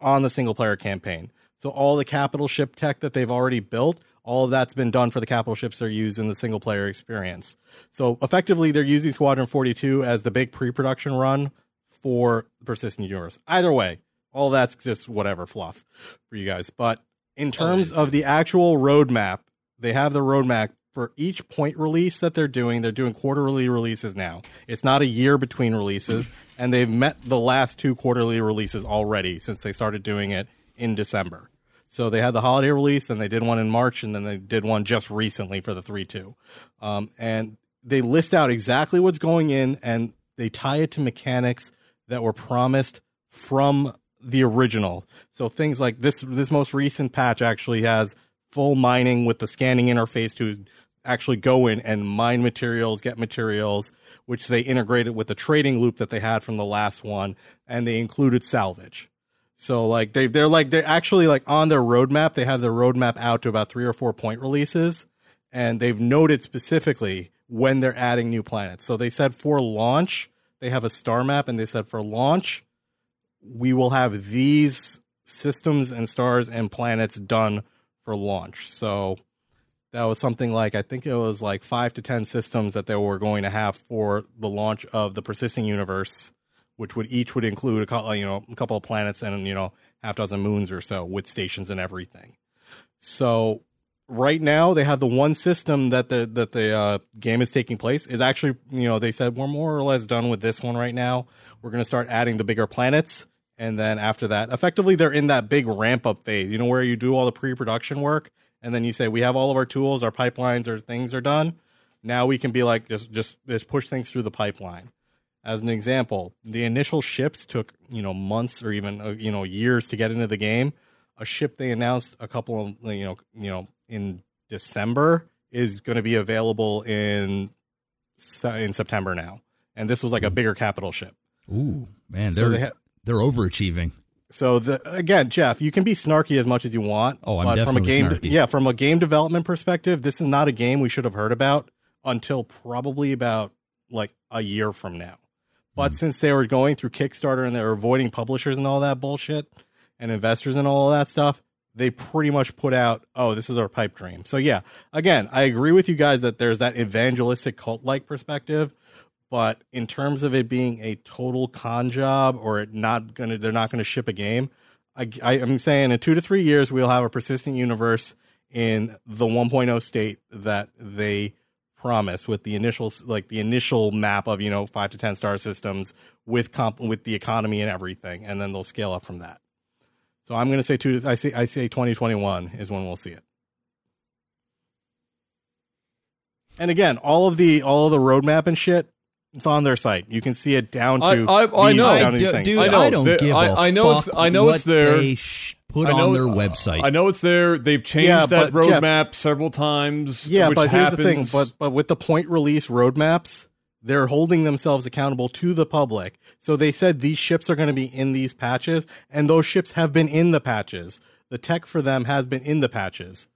on the single player campaign. So all the capital ship tech that they've already built, All of that's been done for the capital ships they're used in the single player experience. So effectively, they're using Squadron 42 as the big pre production run for Persistent Universe. Either way, all that's just whatever fluff for you guys. But in terms of the actual roadmap, they have the roadmap for each point release that they're doing. They're doing quarterly releases now. It's not a year between releases, and they've met the last two quarterly releases already since they started doing it in December. So they had the holiday release, and they did one in March, and then they did one just recently for the three two, um, and they list out exactly what's going in, and they tie it to mechanics that were promised from the original. So things like this this most recent patch actually has full mining with the scanning interface to actually go in and mine materials, get materials, which they integrated with the trading loop that they had from the last one, and they included salvage. So like they they're like they're actually like on their roadmap. They have their roadmap out to about three or four point releases, and they've noted specifically when they're adding new planets. So they said for launch they have a star map, and they said for launch we will have these systems and stars and planets done for launch. So that was something like I think it was like five to ten systems that they were going to have for the launch of the persisting universe which would each would include a couple, you know, a couple of planets and you know half dozen moons or so with stations and everything. So right now they have the one system that the that the uh, game is taking place is actually you know they said we're more or less done with this one right now. We're going to start adding the bigger planets, and then after that, effectively they're in that big ramp up phase. You know where you do all the pre production work, and then you say we have all of our tools, our pipelines, our things are done. Now we can be like just just just push things through the pipeline. As an example, the initial ships took you know months or even uh, you know years to get into the game. A ship they announced a couple of you know you know in December is going to be available in in September now, and this was like a bigger capital ship.
Ooh, man, they're
they ha-
they're overachieving.
So the again, Jeff, you can be snarky as much as you want.
Oh, I'm
but from a
definitely
game,
snarky.
yeah, from a game development perspective, this is not a game we should have heard about until probably about like a year from now. But mm. since they were going through Kickstarter and they were avoiding publishers and all that bullshit and investors and all of that stuff, they pretty much put out, oh, this is our pipe dream. So yeah, again, I agree with you guys that there's that evangelistic cult like perspective, but in terms of it being a total con job or it not gonna, they're not gonna ship a game. I, I, am saying in two to three years we'll have a persistent universe in the 1.0 state that they promised with the initial like the initial map of you know five to ten star systems with comp with the economy and everything, and then they'll scale up from that. So I'm going to say two. I say I say 2021 is when we'll see it. And again, all of the all of the roadmap and shit, it's on their site. You can see it down to.
I- I- I know.
down to
d-
these things.
dude,
I
I,
know.
don't
They-
give
I-
a
I know it's-
fuck
I know
what
it's there.
They sh- put
I know-
on their uh, website.
I know it's there. They've changed
Yeah,
that
but, Jeff-
roadmap several times.
Yeah,
which
but here's the thing. But but with the point release roadmaps, they're holding themselves accountable to the public. So they said these ships are going to be in these patches, and those ships have been in the patches. The tech for them has been in the patches.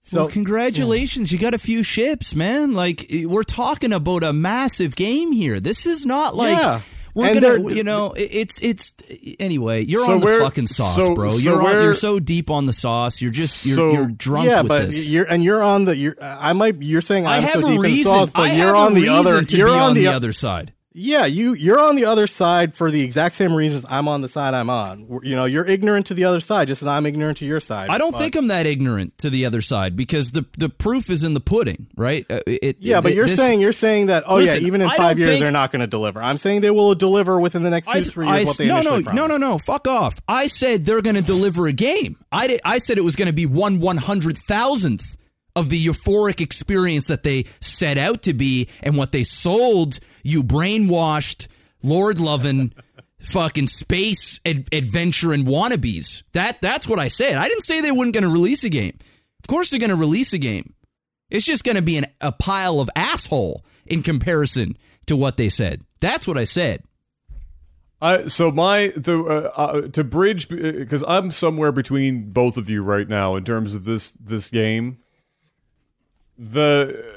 So
well, congratulations, you got a few ships, man. Like we're talking about a massive game here. This is not like
Yeah.
We're
And
gonna, you know, it's it's anyway. You're
So
on the fucking sauce,
so-
bro.
so
you're on, you're so deep on the sauce. You're just you're,
So-
you're drunk
yeah,
with
but
this.
you're and you're on the. You're, I might. You're saying
I
I'm
have
so deep in the sauce, but
I
you're on the other.
to
you're
be on the
o-
other side.
Yeah, you you're on the other side for the exact same reasons I'm on the side I'm on. You know, you're ignorant to the other side, just as I'm ignorant to your side.
I don't
But-
think I'm that ignorant to the other side because the the proof is in the pudding, right? Uh, It,
Yeah, but you're
this-
saying you're saying that. Oh
Listen,
yeah, even in five years
think-
they're not going to deliver. I'm saying they will deliver within the next two
I,
three years.
I-
what they
no, no,
initially
no, no, no. Fuck off. I said they're going to deliver a game. I did, I said it was going to be one one hundred thousandth of the euphoric experience that they set out to be, and what they sold. You brainwashed, Lord loving. Fucking space ad- adventure and wannabes. That that's what I said. I didn't say they weren't going to release a game. Of course they're going to release a game. It's just going to be an, a pile of asshole in comparison to what they said. That's what I said.
I so my the uh, uh, to bridge because I'm somewhere between both of you right now in terms of this this game. The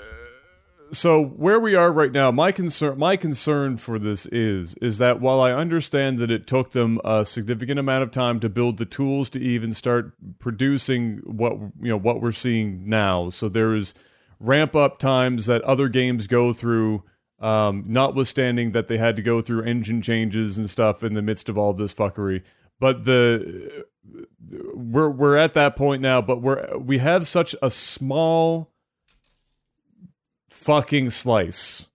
so where we are right now, my concern my concern for this is is that while I understand that it took them a significant amount of time to build the tools to even start producing what you know what we're seeing now. So there is ramp up times that other games go through um, notwithstanding that they had to go through engine changes and stuff in the midst of all this fuckery. But the we're we're at that point now, but we're we have such a small fucking slice.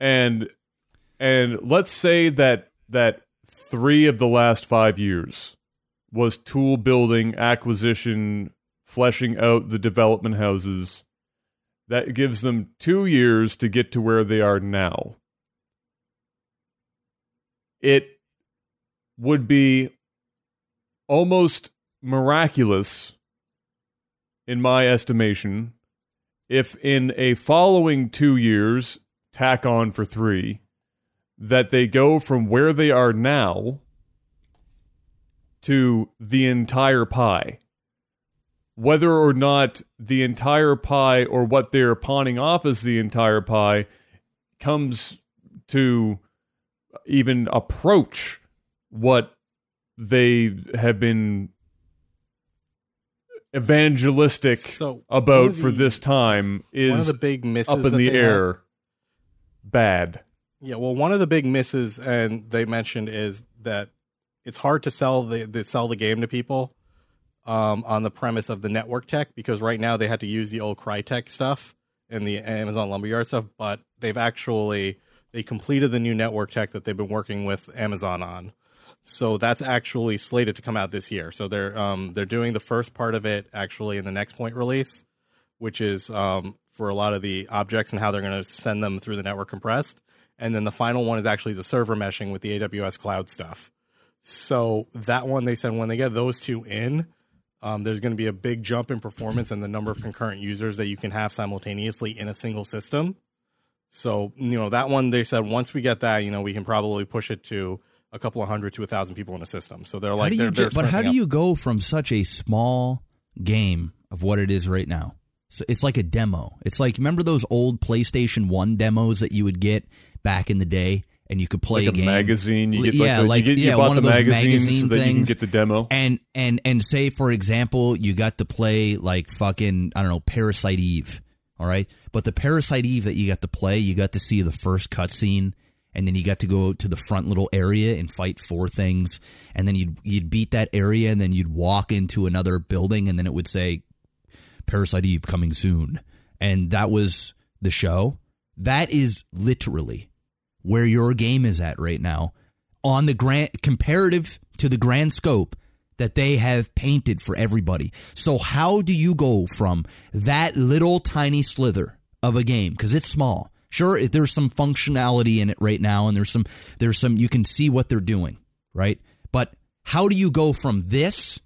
And and let's say that that 3 of the last 5 years was tool building, acquisition, fleshing out the development houses. That gives them 2 years to get to where they are now. It would be almost miraculous in my estimation if in a following two years, tack on for three, that they go from where they are now to the entire pie. Whether or not the entire pie or what they're pawning off as the entire pie comes to even approach what they have been evangelistic
So,
about
of
for this time
one of
is
the big misses
up in the air bad.
Yeah, well, one of the big misses, and they mentioned, is that it's hard to sell the, the sell the game to people um, on the premise of the network tech because right now they had to use the old Crytek stuff and the Amazon Lumberyard stuff, but they've actually they completed the new network tech that they've been working with Amazon on. So that's actually slated to come out this year. So they're um, they're doing the first part of it actually in the next point release, which is um, for a lot of the objects and how they're going to send them through the network compressed. And then the final one is actually the server meshing with the AWS cloud stuff. So that one, they said when they get those two in, um, there's going to be a big jump in performance and the number of concurrent users that you can have simultaneously in a single system. So, you know, that one, they said once we get that, you know, we can probably push it to a couple of hundred to a thousand people in a system. So they're like,
do you
they're,
ju-
they're
but how do
up.
you go from such a small game of what it is right now? So it's like a demo. It's like remember those old PlayStation One demos that you would get back in the day, and you could play
Like a
game.
magazine, you get like
yeah,
the- you
like
get-
yeah,
bought
one of those
magazine
magazine
so that you can get the demo.
And and and say for example, you got to play like fucking I don't know Parasite Eve. All right, but the Parasite Eve that you got to play, you got to see the first cutscene, and then you got to go to the front little area and fight four things, and then you'd you'd beat that area, and then you'd walk into another building, and then it would say Parasite Eve coming soon. And that was the show. That is literally where your game is at right now on the grand comparative to the grand scope that they have painted for everybody. So how do you go from that little tiny slither of a game cuz it's small. Sure there's some functionality in it right now and there's some there's some you can see what they're doing, right? But how do you go from this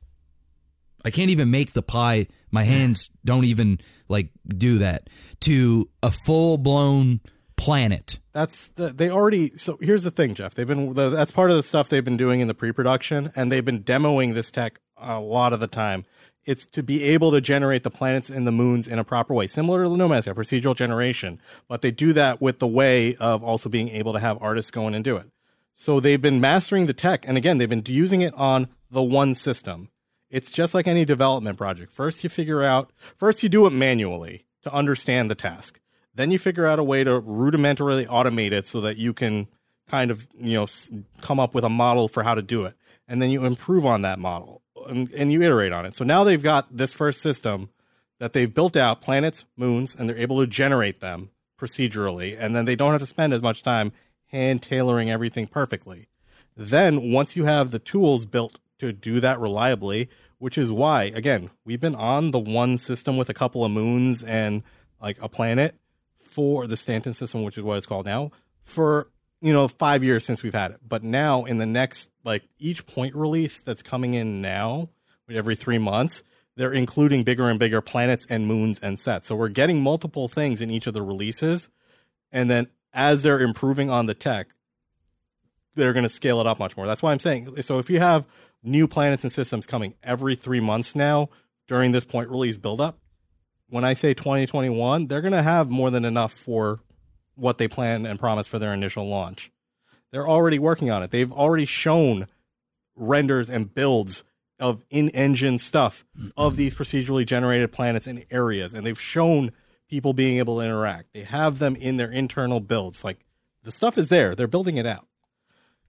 I can't even make the pie. My hands don't even like do that to a full blown planet.
That's the, they already. So here's the thing, Jeff. They've been that's part of the stuff they've been doing in the pre-production, and they've been demoing this tech a lot of the time. It's to be able to generate the planets and the moons in a proper way, similar to No Man's Sky, procedural generation. But they do that with the way of also being able to have artists go in and do it. So they've been mastering the tech, and again, they've been using it on the one system. It's just like any development project. First, you figure out, first, you do it manually to understand the task. Then you figure out a way to rudimentarily automate it so that you can kind of, you know, come up with a model for how to do it. And then you improve on that model and, and you iterate on it. So now they've got this first system that they've built out planets, moons, and they're able to generate them procedurally. And then they don't have to spend as much time hand tailoring everything perfectly. Then once you have the tools built to do that reliably, which is why again we've been on the one system with a couple of moons and like a planet for the Stanton system, which is what it's called now, for you know five years since we've had it. But now in the next like each point release that's coming in now, every three months, they're including bigger and bigger planets and moons and sets. So we're getting multiple things in each of the releases, and then as they're improving on the tech, they're going to scale it up much more. That's why I'm saying. So if you have new planets and systems coming every three months now during this point release buildup, when I say 2021, they're going to have more than enough for what they plan and promise for their initial launch. They're already working on it. They've already shown renders and builds of in-engine stuff of these procedurally generated planets and areas, and they've shown people being able to interact. They have them in their internal builds. Like the stuff is there. They're building it out.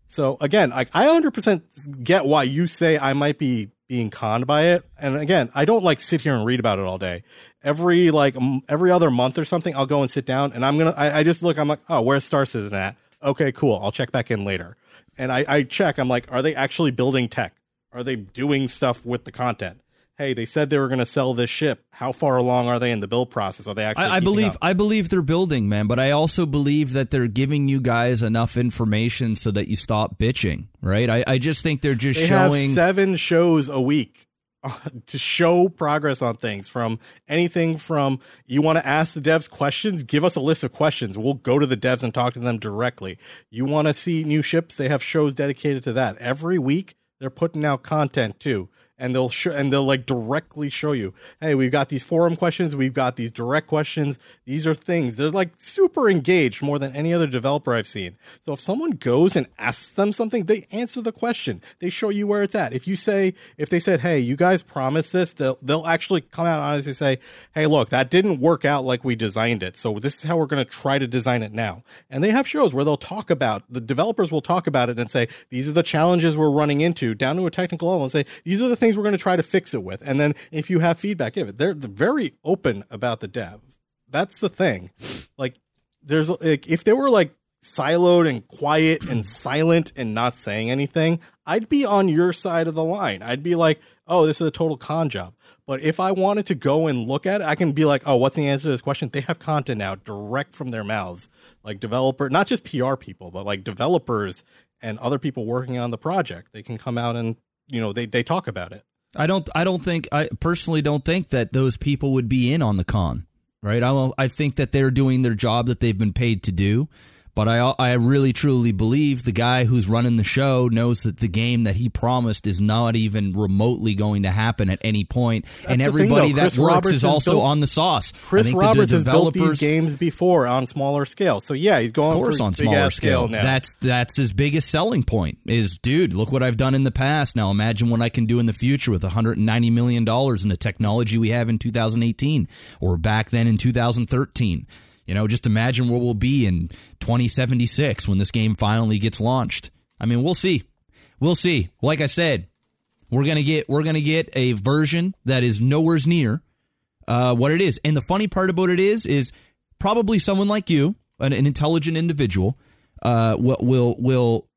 So again, I, I 100% get why you say I might be being conned by it. And again, I don't like sit here and read about it all day. Every like m- every other month or something, I'll go and sit down and I'm gonna. I, I just look. I'm like, oh, where's Star Citizen at? Okay, cool. I'll check back in later. And I, I check. I'm like, are they actually building tech? Are they doing stuff with the content? Hey, they said they were going to sell this ship. How far along are they in the build process? Are they actually?
I, I believe
up?
I believe they're building, man, but I also believe that they're giving you guys enough information so that you stop bitching, right? I, I just think they're just
they
showing
have seven shows a week uh, to show progress on things from anything from you want to ask the devs questions give us a list of questions we'll go to the devs and talk to them directly you want to see new ships they have shows dedicated to that every week they're putting out content too and they'll show and they'll like directly show you hey we've got these forum questions we've got these direct questions these are things. They're like super engaged more than any other developer i've seen. So if someone goes and asks them something they answer the question. They show you where it's at. If you say if they said hey you guys promised this they'll, they'll actually come out and honestly say hey look that didn't work out like we designed it so this is how we're going to try to design it now. And they have shows where they'll talk about the developers will talk about it and say these are the challenges we're running into down to a technical level and say these are the things we're going to try to fix it with. And then if you have feedback give it. They're they're very open about the dev. That's the thing. Like there's like if they were like siloed and quiet and silent and not saying anything i'd be on your side of the line. I'd be like oh this is a total con job. But if i wanted to go and look at it i can be like oh what's the answer to this question? They have content now direct from their mouths. Like developer not just pr people but like developers and other people working on the project. They can come out and you know they, they talk about it
I don't. I don't think. I personally don't think that those people would be in on the con, right? I. I think that they're doing their job that they've been paid to do. But I. I really truly believe the guy who's running the show knows that the game that he promised is not even remotely going to happen at any point, and
the thing,
everybody
though.
that works
Roberts
is also
built-
on the sauce. I
Chris
think that the
Roberts has built these games before on smaller scale, so yeah, he's going
of course on smaller
ass
scale.
now.
That's that's his biggest selling point is dude, look what I've done in the past. Now imagine what I can do in the future with 190 million dollars in the technology we have in 2018 or back then in 2013. You know, just imagine where we'll be in 2076 when this game finally gets launched. I mean, we'll see. We'll see. Like I said, we're gonna get we're gonna get a version that is nowhere's near uh, what it is. And the funny part about it is, is probably someone like you, an, an intelligent individual, uh, will will will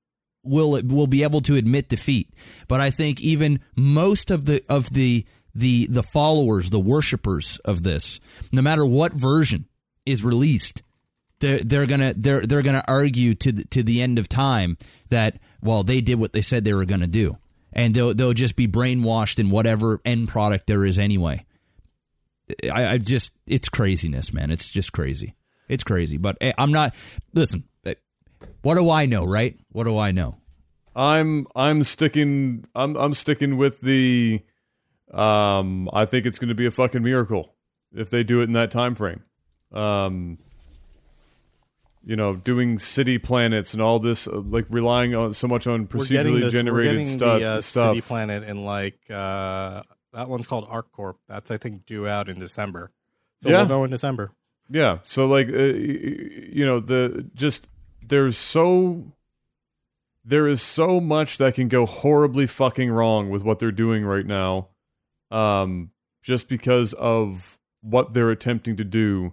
will will be able to admit defeat. But I think even most of the of the the the followers, the worshippers of this, no matter what version is released, they're they're gonna they're they're gonna argue to the, to the end of time that well they did what they said they were gonna do, and they'll they'll just be brainwashed in whatever end product there is anyway. I, I just it's craziness, man. It's just crazy. It's crazy. But eh, I'm not. Listen, eh, what do I know, right? What do I know?
I'm I'm sticking I'm I'm sticking with the um I think it's going to be a fucking miracle if they do it in that time frame. Um you know, doing city planets and all this uh, like relying on so much on procedurally
this, we're
generated stuff
the uh,
stuff.
city planet and like uh, that one's called ArcCorp. That's I think due out in December. So
Yeah.
we'll know in December.
Yeah. So like, uh, you know, the just there's so there is so much that can go horribly fucking wrong with what they're doing right now, um, just because of what they're attempting to do,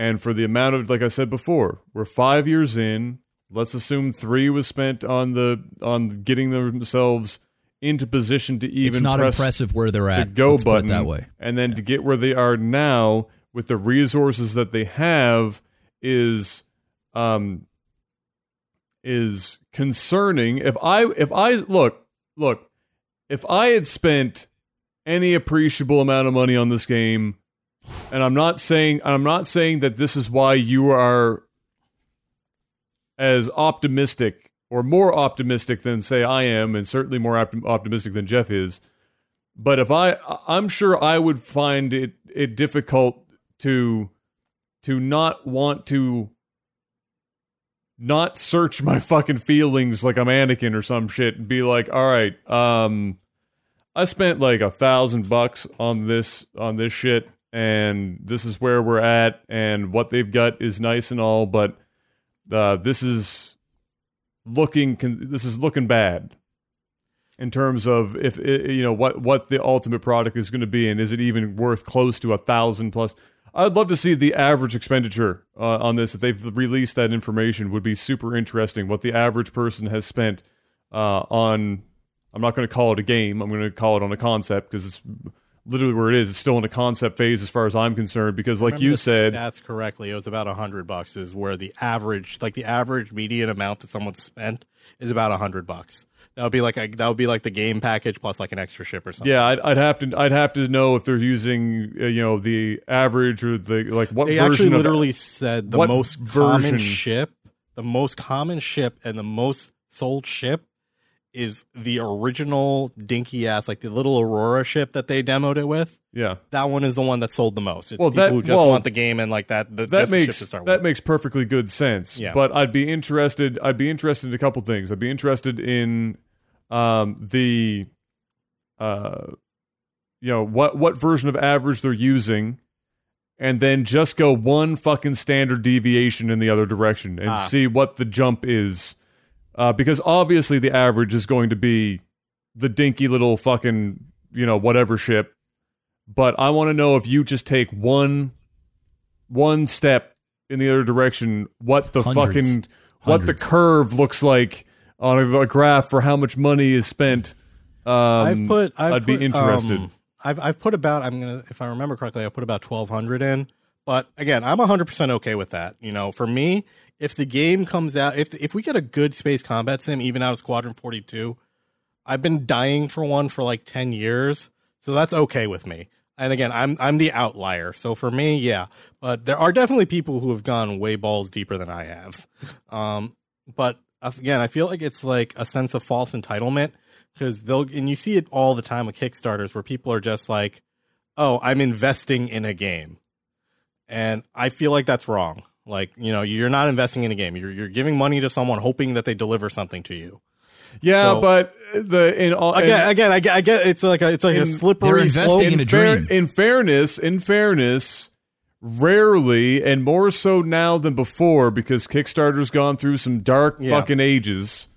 and for the amount of like I said before, we're five years in. Let's assume three was spent on the on getting themselves into position to even
it's not
press
impressive where they're
the
at.
go
Let's
button
that way.
and then to get where they are now with the resources that they have is um is concerning if i if i look look if i had spent any appreciable amount of money on this game and i'm not saying i'm not saying that this is why you are as optimistic or more optimistic than say i am and certainly more optim- optimistic than jeff is. But if I, I'm sure I would find it it difficult to to not want to not search my fucking feelings like I'm Anakin or some shit and be like, all right, um, I spent like a thousand bucks on this on this shit, and this is where we're at, and what they've got is nice and all, but uh, this is looking this is looking bad in terms of if you know what what the ultimate product is going to be, and is it even worth close to a thousand plus? I'd love to see the average expenditure uh, on this. If they've released that information, would be super interesting. What the average person has spent uh, on, I'm not going to call it a game. I'm going to call it on a concept because it's literally where it is. It's still in a concept phase as far as I'm concerned. Because, like you said,
that's correctly. It was about a hundred bucks. Is where the average, like the average median amount that someone spent, is about a hundred bucks. That would be like a, that would be like the game package plus like an extra ship or something.
yeah, I'd, I'd have to I'd have to know if they're using uh, you know the average or the like what
They
version
actually
of
literally said the most common ship, the most common ship, and the most sold ship is the original dinky ass, like the little Aurora ship that they demoed it with.
yeah.
That one is the one that sold the most. It's
Well,
people
that-
who just
well,
want the game and like that. The,
that
just the ship
makes that
with.
makes perfectly good sense.
Yeah.
But I'd be interested. I'd be interested in a couple things. I'd be interested in um, the, uh, you know, what what version of average they're using, and then just go one fucking standard deviation in the other direction and
Ah.
see what the jump is, uh, because obviously the average is going to be the dinky little fucking you know whatever ship. But I want to know if you just take one one step in the other direction, what the
Hundreds.
fucking what the curve looks like on a, a graph for how much money is spent. Um,
I've put. I've
would be interested.
um, I've I've put about. I'm gonna, if I remember correctly, I put about twelve hundred in. But again, I'm 100 percent okay with that. You know, for me, if the game comes out, if if we get a good space combat sim, even out of Squadron 42, I've been dying for one for like 10 years, so that's okay with me. And again, I'm I'm the outlier. So for me, yeah. But there are definitely people who have gone way balls deeper than I have. Um, but again, I feel like it's like a sense of false entitlement because they'll and you see it all the time with Kickstarters where people are just like, "Oh, I'm investing in a game," and I feel like that's wrong. Like you know, you're not investing in a game. You're you're giving money to someone hoping that they deliver something to you.
yeah,
so-
but the in all
Again,
and
again, I get, I get it's like a, it's like a slippery
investing
slope.
in a
fair-
dream.
in fairness, in fairness, rarely and more so now than before because Kickstarter's gone through some dark
Yeah.
fucking ages.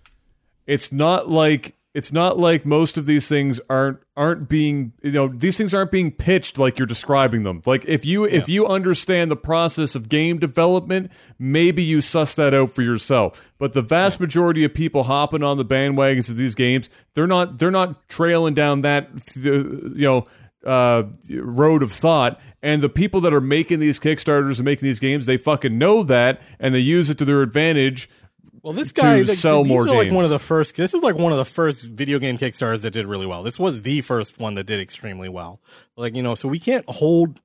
It's not like it's not like most of these things aren't aren't being you know these things aren't being pitched like you're describing them. Like if you if you understand the process of game development, maybe you suss that out for yourself. But the vast majority of people hopping on the bandwagons of these games, they're not they're not trailing down that you know uh, road of thought. And the people that are making these Kickstarters and making these games, they fucking know that, and they use it to their advantage.
Well, this guy
to
like,
sell
these
more
are like one of the first. This is like one of the first video game Kickstarters that did really well. This was the first one that did extremely well. Like you know, so we can't hold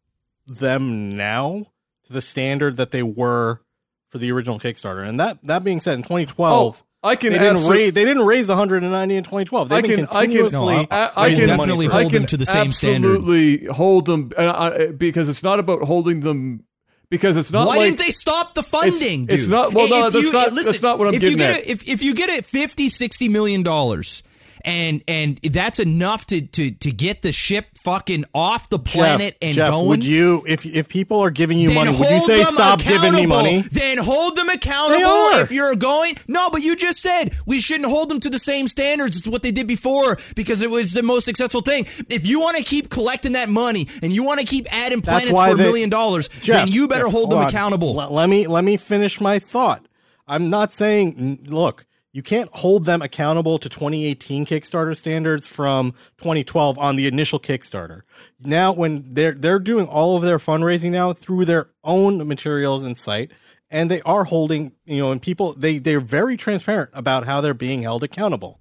them now to the standard that they were for the original Kickstarter. And that that being said, in 2012,
I can
they didn't raise they didn't raise the 190 in 2012. They've
I can- I can-
continuously
I, I can
definitely hold them to the same standard.
Absolutely hold them uh, uh, because it's not about holding them because it's not
Why
like
didn't they stop the funding,
it's
dude?
not- well, no,
If
that's
you-
not-
listen,
that's not what I'm
if you
getting
get
at.
A, if if you get it 50 60 million dollars and and that's enough to to to get the ship fucking off the planet
Jeff,
and
Jeff,
going
would you if if people are giving you money, would you say stop giving me money?
Then hold them accountable if you're going. No, but you just said we shouldn't hold them to the same standards. It's what they did before because it was the most successful thing. If you want to keep collecting that money and you want to keep adding planets for a million dollars, then you better
Jeff,
hold them
on.
accountable.
Let, let me let me finish my thought. I'm not saying look, you can't hold them accountable to 2018 Kickstarter standards from 2012 on the initial Kickstarter. Now when they're they're doing all of their fundraising now through their own materials and site and they are holding, you know, and people they they're very transparent about how they're being held accountable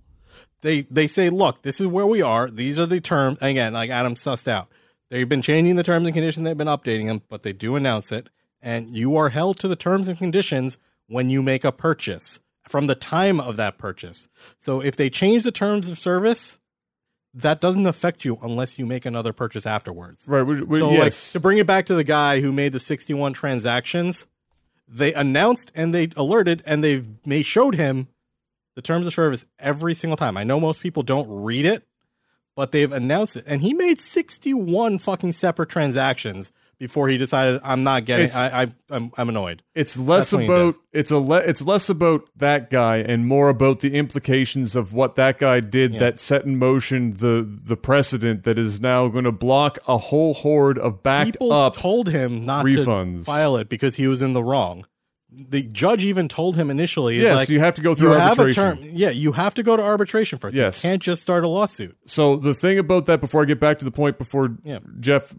they they say, look, this is where we are. These are the terms. Again, like Adam sussed out, they've been changing the terms and conditions. They've been updating them, but they do announce it, and you are held to the terms and conditions when you make a purchase from the time of that purchase. So if they change the terms of service, that doesn't affect you unless you make another purchase afterwards.
Right. We, we,
So,
yes.
like, to bring it back to the guy who made the 61 transactions, they announced and they alerted and they they showed him the terms of service every single time. I know most people don't read it, but they've announced it, and he made 61 fucking separate transactions before he decided I'm not getting. I, I I'm I'm annoyed.
it's less
That's
about it's a le- it's less about that guy and more about the implications of what that guy did that set in motion the the precedent that is now going to block a whole horde of backed
People
up
told him not
refunds.
to file it because he was in the wrong. The judge even told him initially,
Yes,
like,
you have to go through
you have a
arbitration.
yeah, you have to go to arbitration first.
Yes.
You can't just start a lawsuit.
So the thing about that, before I get back to the point, before
Yeah.
Jeff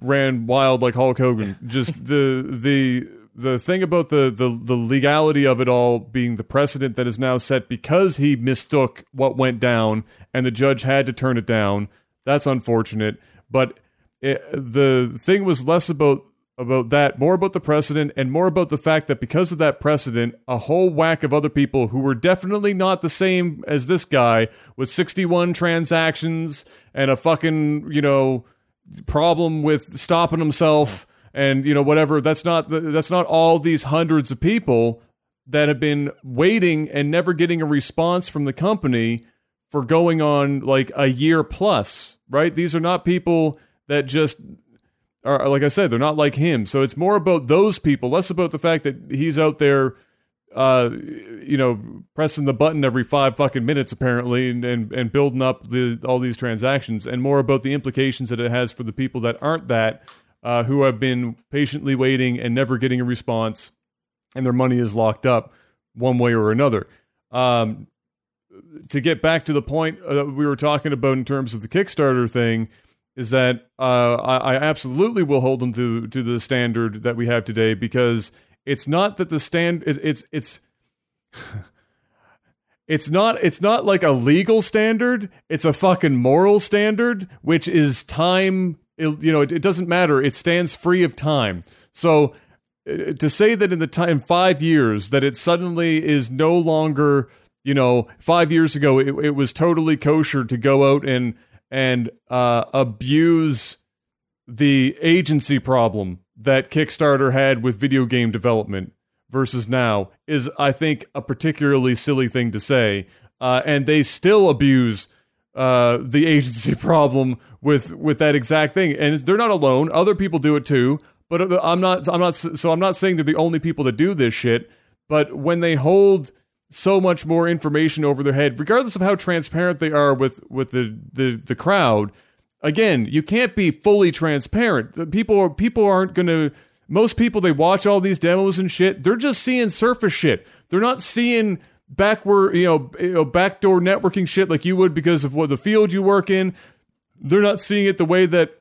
ran wild like Hulk Hogan, just the the the thing about the, the the legality of it all being the precedent that is now set because he mistook what went down and the judge had to turn it down. That's unfortunate, but it, the thing was less about about that, more about the precedent, and more about the fact that because of that precedent, a whole whack of other people who were definitely not the same as this guy with 61 transactions and a fucking, you know, problem with stopping himself and, you know, whatever. That's not that's not all these hundreds of people that have been waiting and never getting a response from the company for going on like a year plus, right? These are not people that just are like I said, they're not like him. So it's more about those people, less about the fact that he's out there uh you know pressing the button every five fucking minutes apparently and and, and building up the all these transactions and more about the implications that it has for the people that aren't that uh who have been patiently waiting and never getting a response and their money is locked up one way or another. Um to get back to the point uh, we were talking about in terms of the Kickstarter thing, is that uh, I, I absolutely will hold them to to the standard that we have today because it's not that the stand it, it's it's it's not it's not like a legal standard. It's a fucking moral standard which is time you know it, it doesn't matter. It stands free of time. So uh, to say that in the time five years that it suddenly is no longer you know five years ago it, it was totally kosher to go out and and uh, abuse the agency problem that Kickstarter had with video game development versus now is, I think, a particularly silly thing to say. Uh, and they still abuse uh, the agency problem with with that exact thing. And they're not alone; other people do it too. But uh, I'm not. I'm not. So I'm not saying they're the only people that do this shit. But when they hold so much more information over their head, regardless of how transparent they are with with the the, the crowd, again, you can't be fully transparent. People are people aren't going to. Most people they watch all these demos and shit. They're just seeing surface shit. They're not seeing backward, you know, you know, backdoor networking shit like you would because of what the field you work in. They're not seeing it the way that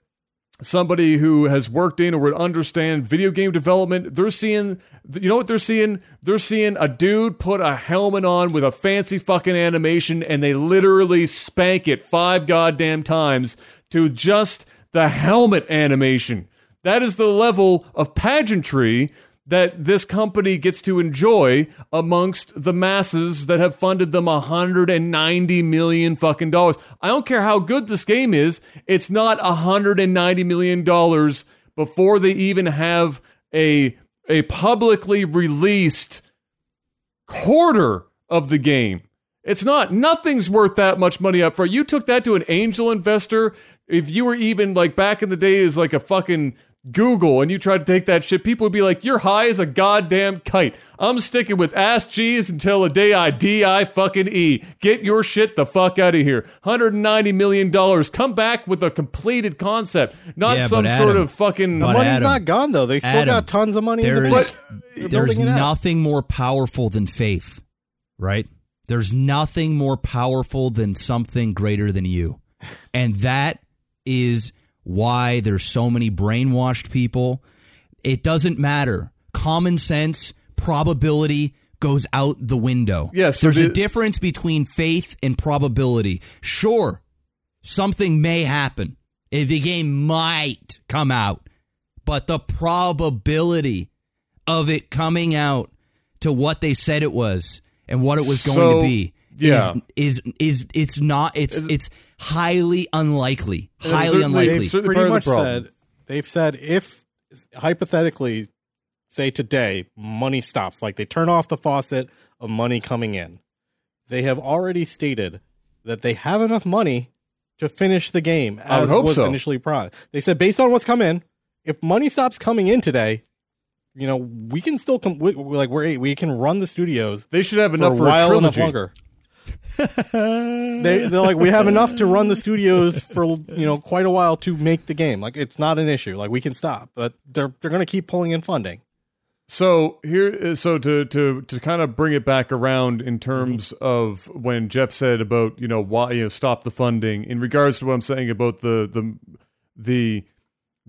somebody who has worked in or would understand video game development they're seeing you know what they're seeing they're seeing a dude put a helmet on with a fancy fucking animation and they literally spank it five goddamn times to just the helmet animation that is the level of pageantry that this company gets to enjoy amongst the masses that have funded them 190 million fucking dollars. I don't care how good this game is, it's not 190 million dollars before they even have a a publicly released quarter of the game. It's not. Nothing's worth that much money up front. You took that to an angel investor. If you were even like back in the days, like a fucking Google, and you tried to take that shit, people would be like, "You're high as a goddamn kite." I'm sticking with ass G's until the day I D I fucking E. Get your shit the fuck out of here. 190 million dollars. Come back with a completed concept, not
Yeah,
some
but
sort
Adam-
of fucking.
but
Money's
Adam,
not gone though. They still
Adam,
got tons of money in the
is,
bank.
There's
building it out.
nothing more powerful than faith, right? There's nothing more powerful than something greater than you. And that is why there's so many brainwashed people. It doesn't matter. Common sense, probability goes out the window.
Yes, so
there's a difference between faith and probability. Sure, something may happen. If the game might come out, but the probability of it coming out to what they said it was and what it was going
So-
to be
Yeah.
is is is it's not it's it's highly unlikely. Highly unlikely.
it's certainly
pretty much
the
said they've said if hypothetically say today money stops like they turn off the faucet of money coming in they have already stated that they have enough money to finish the game
I
as
hope
was
so.
initially promised they said based on what's come in if money stops coming in today you know we can still come we, we're like we're we can run the studios
They should have
for
enough
a
for
while
a
enough
trilogy.
longer. they, they're like, we have enough to run the studios for you know quite a while to make the game. Like it's not an issue. Like we can stop, but they're they're going to keep pulling in funding.
So here, so to to to kind of bring it back around in terms mm-hmm. of when Jeff said about you know why you know stop the funding in regards to what I'm saying about the the the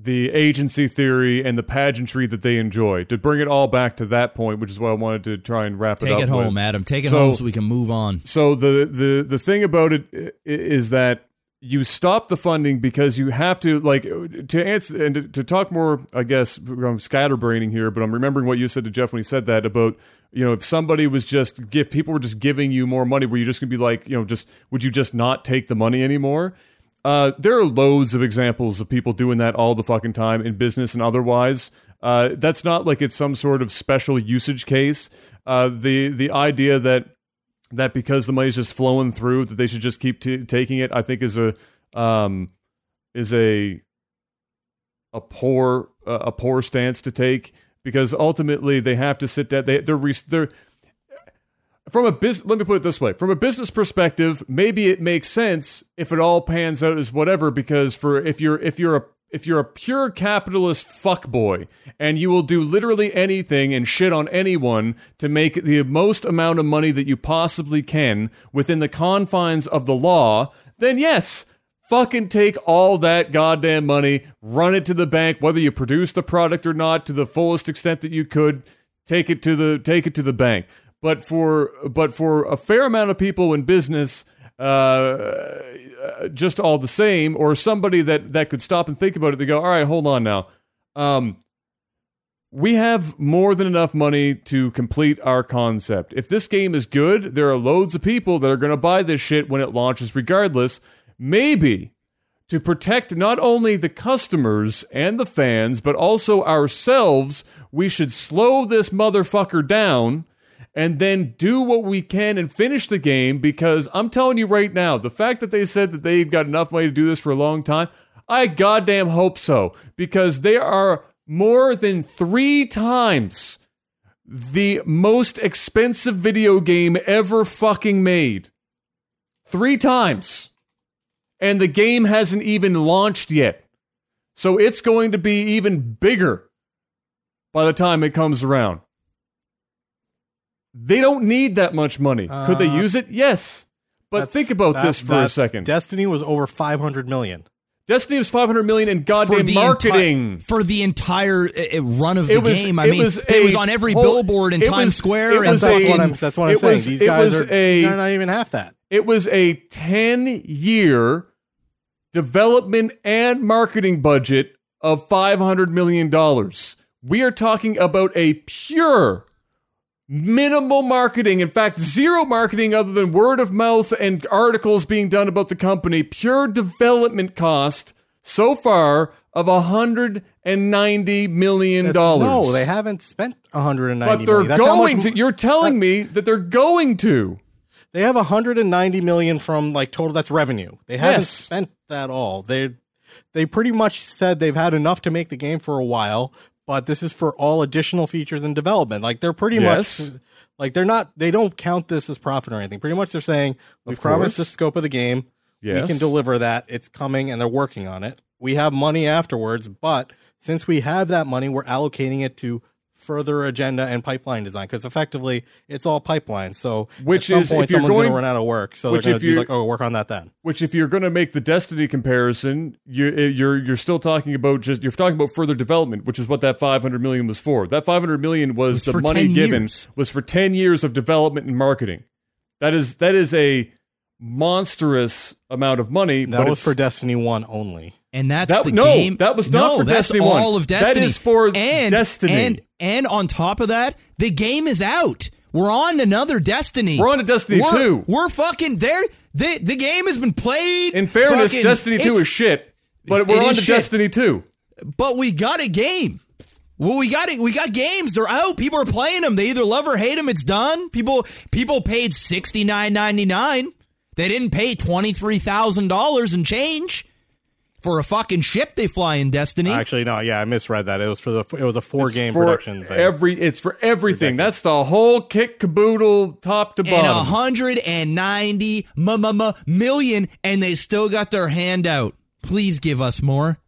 the agency theory and the pageantry that they enjoy. To bring it all back to that point, which is what I wanted to try and wrap it up.
Take it home,
with.
Adam. Take it
So-
home so we can move on.
So the the the thing about it is that you stop the funding because you have to like to answer and to, to talk more. I guess I'm scatterbraining here, but I'm remembering what you said to Jeff when he said that about you know if somebody was just give people were just giving you more money, were you just gonna be like you know just would you just not take the money anymore? Uh, there are loads of examples of people doing that all the fucking time in business and otherwise. Uh, that's not like it's some sort of special usage case. Uh, the the idea that that because the money's just flowing through that they should just keep t- taking it, I think is a um, is a a poor a poor stance to take because ultimately they have to sit down. They they're re- they're from a business let me put it this way from a business perspective maybe it makes sense if it all pans out as whatever because for if you're if you're a if you're a pure capitalist fuckboy and you will do literally anything and shit on anyone to make the most amount of money that you possibly can within the confines of the law, then yes, fucking take all that goddamn money, run it to the bank, whether you produce the product or not to the fullest extent that you could, take it to the take it to the bank. But for but for a fair amount of people in business, uh, just all the same, or somebody that that could stop and think about it, they go, all right, hold on now. Um, we have more than enough money to complete our concept. If this game is good, there are loads of people that are going to buy this shit when it launches, regardless. Maybe to protect not only the customers and the fans, but also ourselves, we should slow this motherfucker down and then do what we can and finish the game because I'm telling you right now, the fact that they said that they've got enough money to do this for a long time, I goddamn hope so because they are more than three times the most expensive video game ever fucking made. Three times. And the game hasn't even launched yet. So it's going to be even bigger by the time it comes around. They don't need that much money. Could they
Uh,
use it? Yes. But think about this for a second.
Destiny was over 500 million.
Destiny was 500 million in
for
goddamn
the
marketing.
enti- for the entire uh, uh, run of the
It was-
game. I
it
mean,
was
it was on every
whole-
billboard in Times
was-
Square
it
and
was
That's
a-
what I'm. That's what I'm
it
saying. These guys are.
a-
they're not even half that.
It was a 10 year development and marketing budget of $500 million. We are talking about a pure minimal marketing. In fact, zero marketing other than word of mouth and articles being done about the company. Pure development cost so far of $190 million.
No, they haven't spent 190
But they're
million.
Going
much-
to. You're telling me that they're going to.
They have 190 million from like total. That's revenue. They haven't
Yes.
spent that all. They they pretty much said they've had enough to make the game for a while, but this is for all additional features and development. Like they're pretty
Yes.
much like they're not. They don't count this as profit or anything. Pretty much they're saying we've promised the scope of the game.
Yes.
We can deliver that. It's coming, and they're working on it. We have money afterwards, but since we have that money, we're allocating it to further agenda and pipeline design because effectively it's all pipeline. So
Which
at some
is,
point
if you're
someone's
going-
going to run out of work, so
which
they're going to be like, "Oh, work on that then."
Which, if you're going to make the Destiny comparison, you, eh, you're you're still talking about just you're talking about further development, which is what that 500 million was for. That 500 million was,
Was
the money given
years.
was for 10 years of development and marketing. That is that is a monstrous amount of money.
That
but
was
it's-
for Destiny One only.
and that's
That-
the
no,
game.
that was not
no,
for
that's
Destiny 1.
all of
That
Destiny.
is for
and,
Destiny.
And and on top of that, the game is out. We're on another Destiny.
We're on to Destiny
we're,
2.
We're fucking there. The the game has been played.
In fairness,
Fucking-
Destiny 2 is shit, but we're on
is
to
shit.
Destiny 2.
But we got a game. Well, we got it. We got games. They're out. People are playing them. They either love or hate them. It's done. People people paid sixty nine ninety nine. They didn't pay twenty three thousand dollars and change for a fucking ship they fly in Destiny.
Actually, no. Yeah, I misread that. It was for the. It was a four game
for
production thing.
Every it's for everything. That's the whole kit caboodle, top to bottom.
a hundred and ninety m- m- m- million, and they still got their hand out. Please give us more.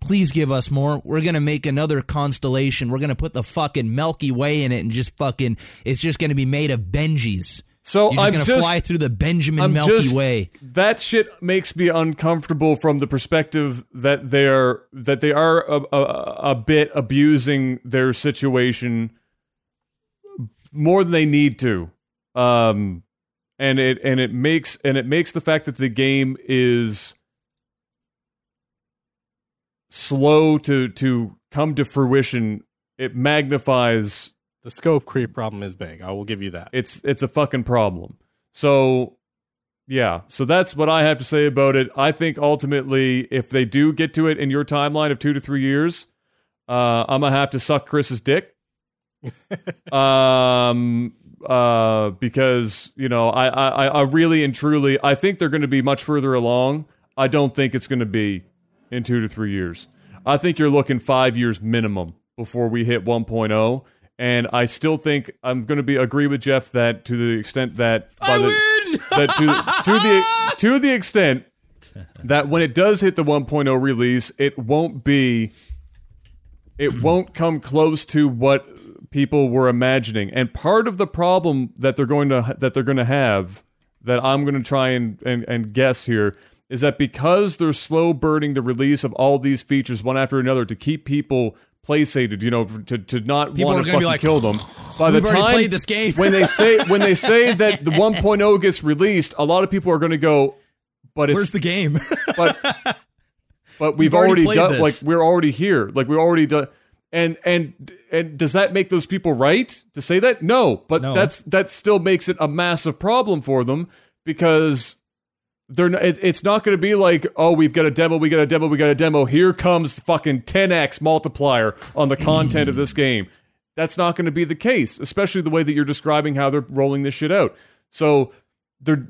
Please give us more. We're gonna make another constellation. We're gonna put the fucking Milky Way in it, and just fucking. It's just gonna be made of Benjis.
So
You're just
I'm
gonna
just-
fly through the Benjamin
I'm
Milky
just-
Way.
That shit makes me uncomfortable from the perspective that they are that they are a, a, a bit abusing their situation more than they need to. Um, and it and it makes and it makes the fact that the game is slow to to come to fruition. It magnifies
the scope creep problem is big. I will give you that.
it's it's a fucking problem. So yeah, so that's what I have to say about it. I think ultimately, if they do get to it in your timeline of two to three years, uh, I'm gonna have to suck Chris's dick. um, uh, because you know, I, I, I really and truly, I think they're going to be much further along. I don't think it's going to be in two to three years. I think you're looking five years minimum before we hit 1.0. And I still think I'm going to be agree with Jeff that to the extent that
I
the,
win!
that to to the to the extent that when it does hit the 1.0 release, it won't be it won't come close to what people were imagining. And part of the problem that they're going to that they're going to have that I'm going to try and, and and guess here is that because they're slow burning the release of all these features one after another to keep people play sated, you know, to, to not
People
want to fucking
be like,
kill them. By the
"We've already
time
this game."
when they say when they say that the 1.0 gets released, a lot of people are going to go, but it's
Where's the game?
but but we've,
We've already
already, done
this.
like we're already here like we're already done and and and does that make those people right to say that no but
No.
that's that still makes it a massive problem for them because they're not, it's not going to be like oh we've got a demo we got a demo we got a demo. Here comes fucking 10x multiplier on the content of this game. That's not going to be the case especially the way that you're describing how they're rolling this shit out. So they're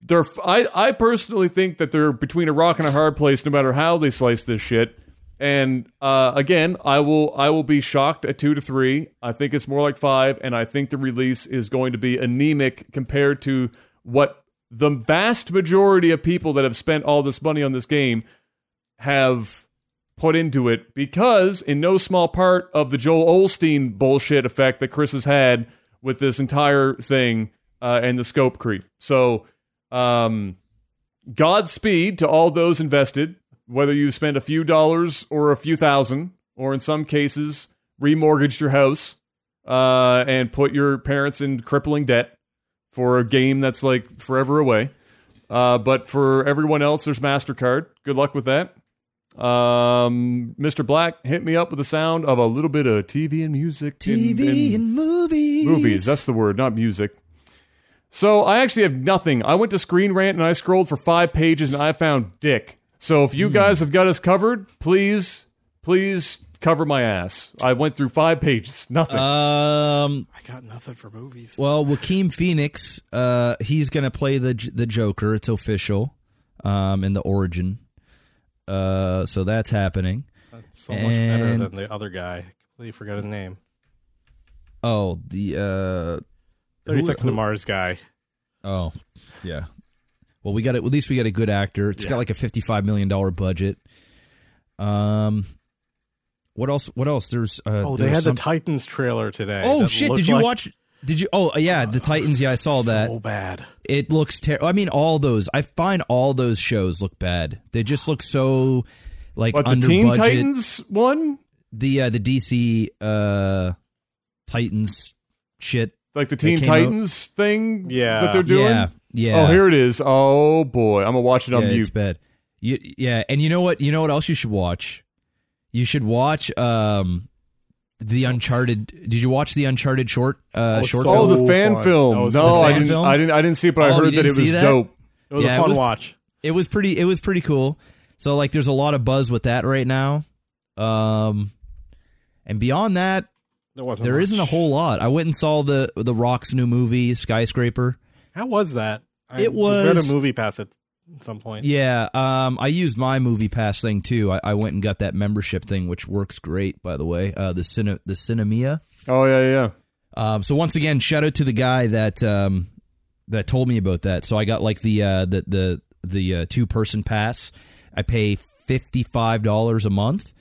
they're I, I personally think that they're between a rock and a hard place no matter how they slice this shit. And uh, again i will i will be shocked at two to three. I think it's more like five and i think the release is going to be anemic compared to what the vast majority of people that have spent all this money on this game have put into it because in no small part of the Joel Osteen bullshit effect that chris has had with this entire thing uh, and the scope creep. So um, Godspeed to all those invested, whether you spent a few dollars or a few thousand, or in some cases, remortgaged your house uh, and put your parents in crippling debt for a game that's like forever away. Uh, but for everyone else, there's MasterCard. Good luck with that. Um, Mr. Black, hit me up with the sound of a little bit of TV and music.
TV and movies.
movies. That's the word, not music. So I actually have nothing. I went to Screen Rant and I scrolled for five pages and I found dick. So if you guys have got us covered, please, please cover my ass. I went through five pages. Nothing.
Um.
I got nothing for movies.
Well, Joaquin Phoenix, uh, he's gonna play the the Joker. It's official, um, in the origin. Uh, so that's happening.
That's so much better than the other guy. I completely forgot his name.
Oh, the uh,
Thirty
who-
Seconds
who-
to Mars guy.
Oh, yeah. Well, we got it. At least we got a good actor. It's
Yeah.
got like a fifty-five million dollar budget. Um, what else? What else? There's uh,
Oh,
there
they had
some-
the Titans trailer today.
Oh shit! Did you
like-
watch? Did you? Oh yeah, the Titans. Yeah, I saw that.
So bad.
It looks terrible. I mean, all those. I find all those shows look bad. They just look so like
but the
under
Teen
budget.
Titans one,
The uh, the DC uh, Titans shit.
like the Teen
came out-
Titans thing
Yeah.
that they're doing.
Yeah, yeah.
Oh, here it is. Oh boy, I'm gonna watch it on
yeah,
mute.
it's bad. You, yeah, and you know what? You know what else you should watch? You should watch um, the Uncharted. Did you watch the Uncharted short uh,
was
short
so-
film?
Oh, the fan
fun.
film.
That
No,
the
I didn't.
film?
I didn't. I didn't see it, but I
Oh, you
heard that it was
that?
dope.
It was
Yeah,
a
it
fun
was-
watch.
It was pretty. It was pretty cool. So like, there's a lot of buzz with that right now. Um, and beyond that,
There wasn't.
there
much.
isn't a whole lot. I went and saw the the Rock's new movie, Skyscraper.
How was that? I
It
read
was-
a movie pass at some point.
Yeah, um, I used my movie pass thing too. I, I went and got that membership thing, which works great, by the way. Uh, the cine, the Sinemia.
Oh yeah, yeah.
Um, so once again, shout out to the guy that um, that told me about that. So I got like the uh, the the the uh, two person pass. I pay fifty five dollars a month,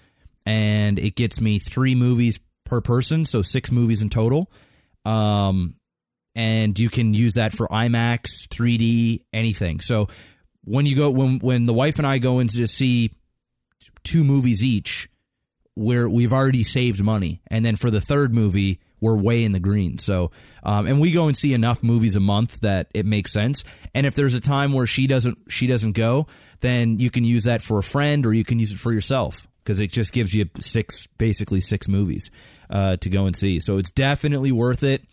and it gets me three movies per person, so six movies in total. Um, and you can use that for IMAX, 3D, anything. So when you go when when the wife and I go in to see two movies each, where we've already saved money, and then for the third movie, we're way in the green. So, um, and we go and see enough movies a month that it makes sense. And if there's a time where she doesn't she doesn't go, then you can use that for a friend or you can use it for yourself because it just gives you six basically six movies uh, to go and see. So it's definitely worth it.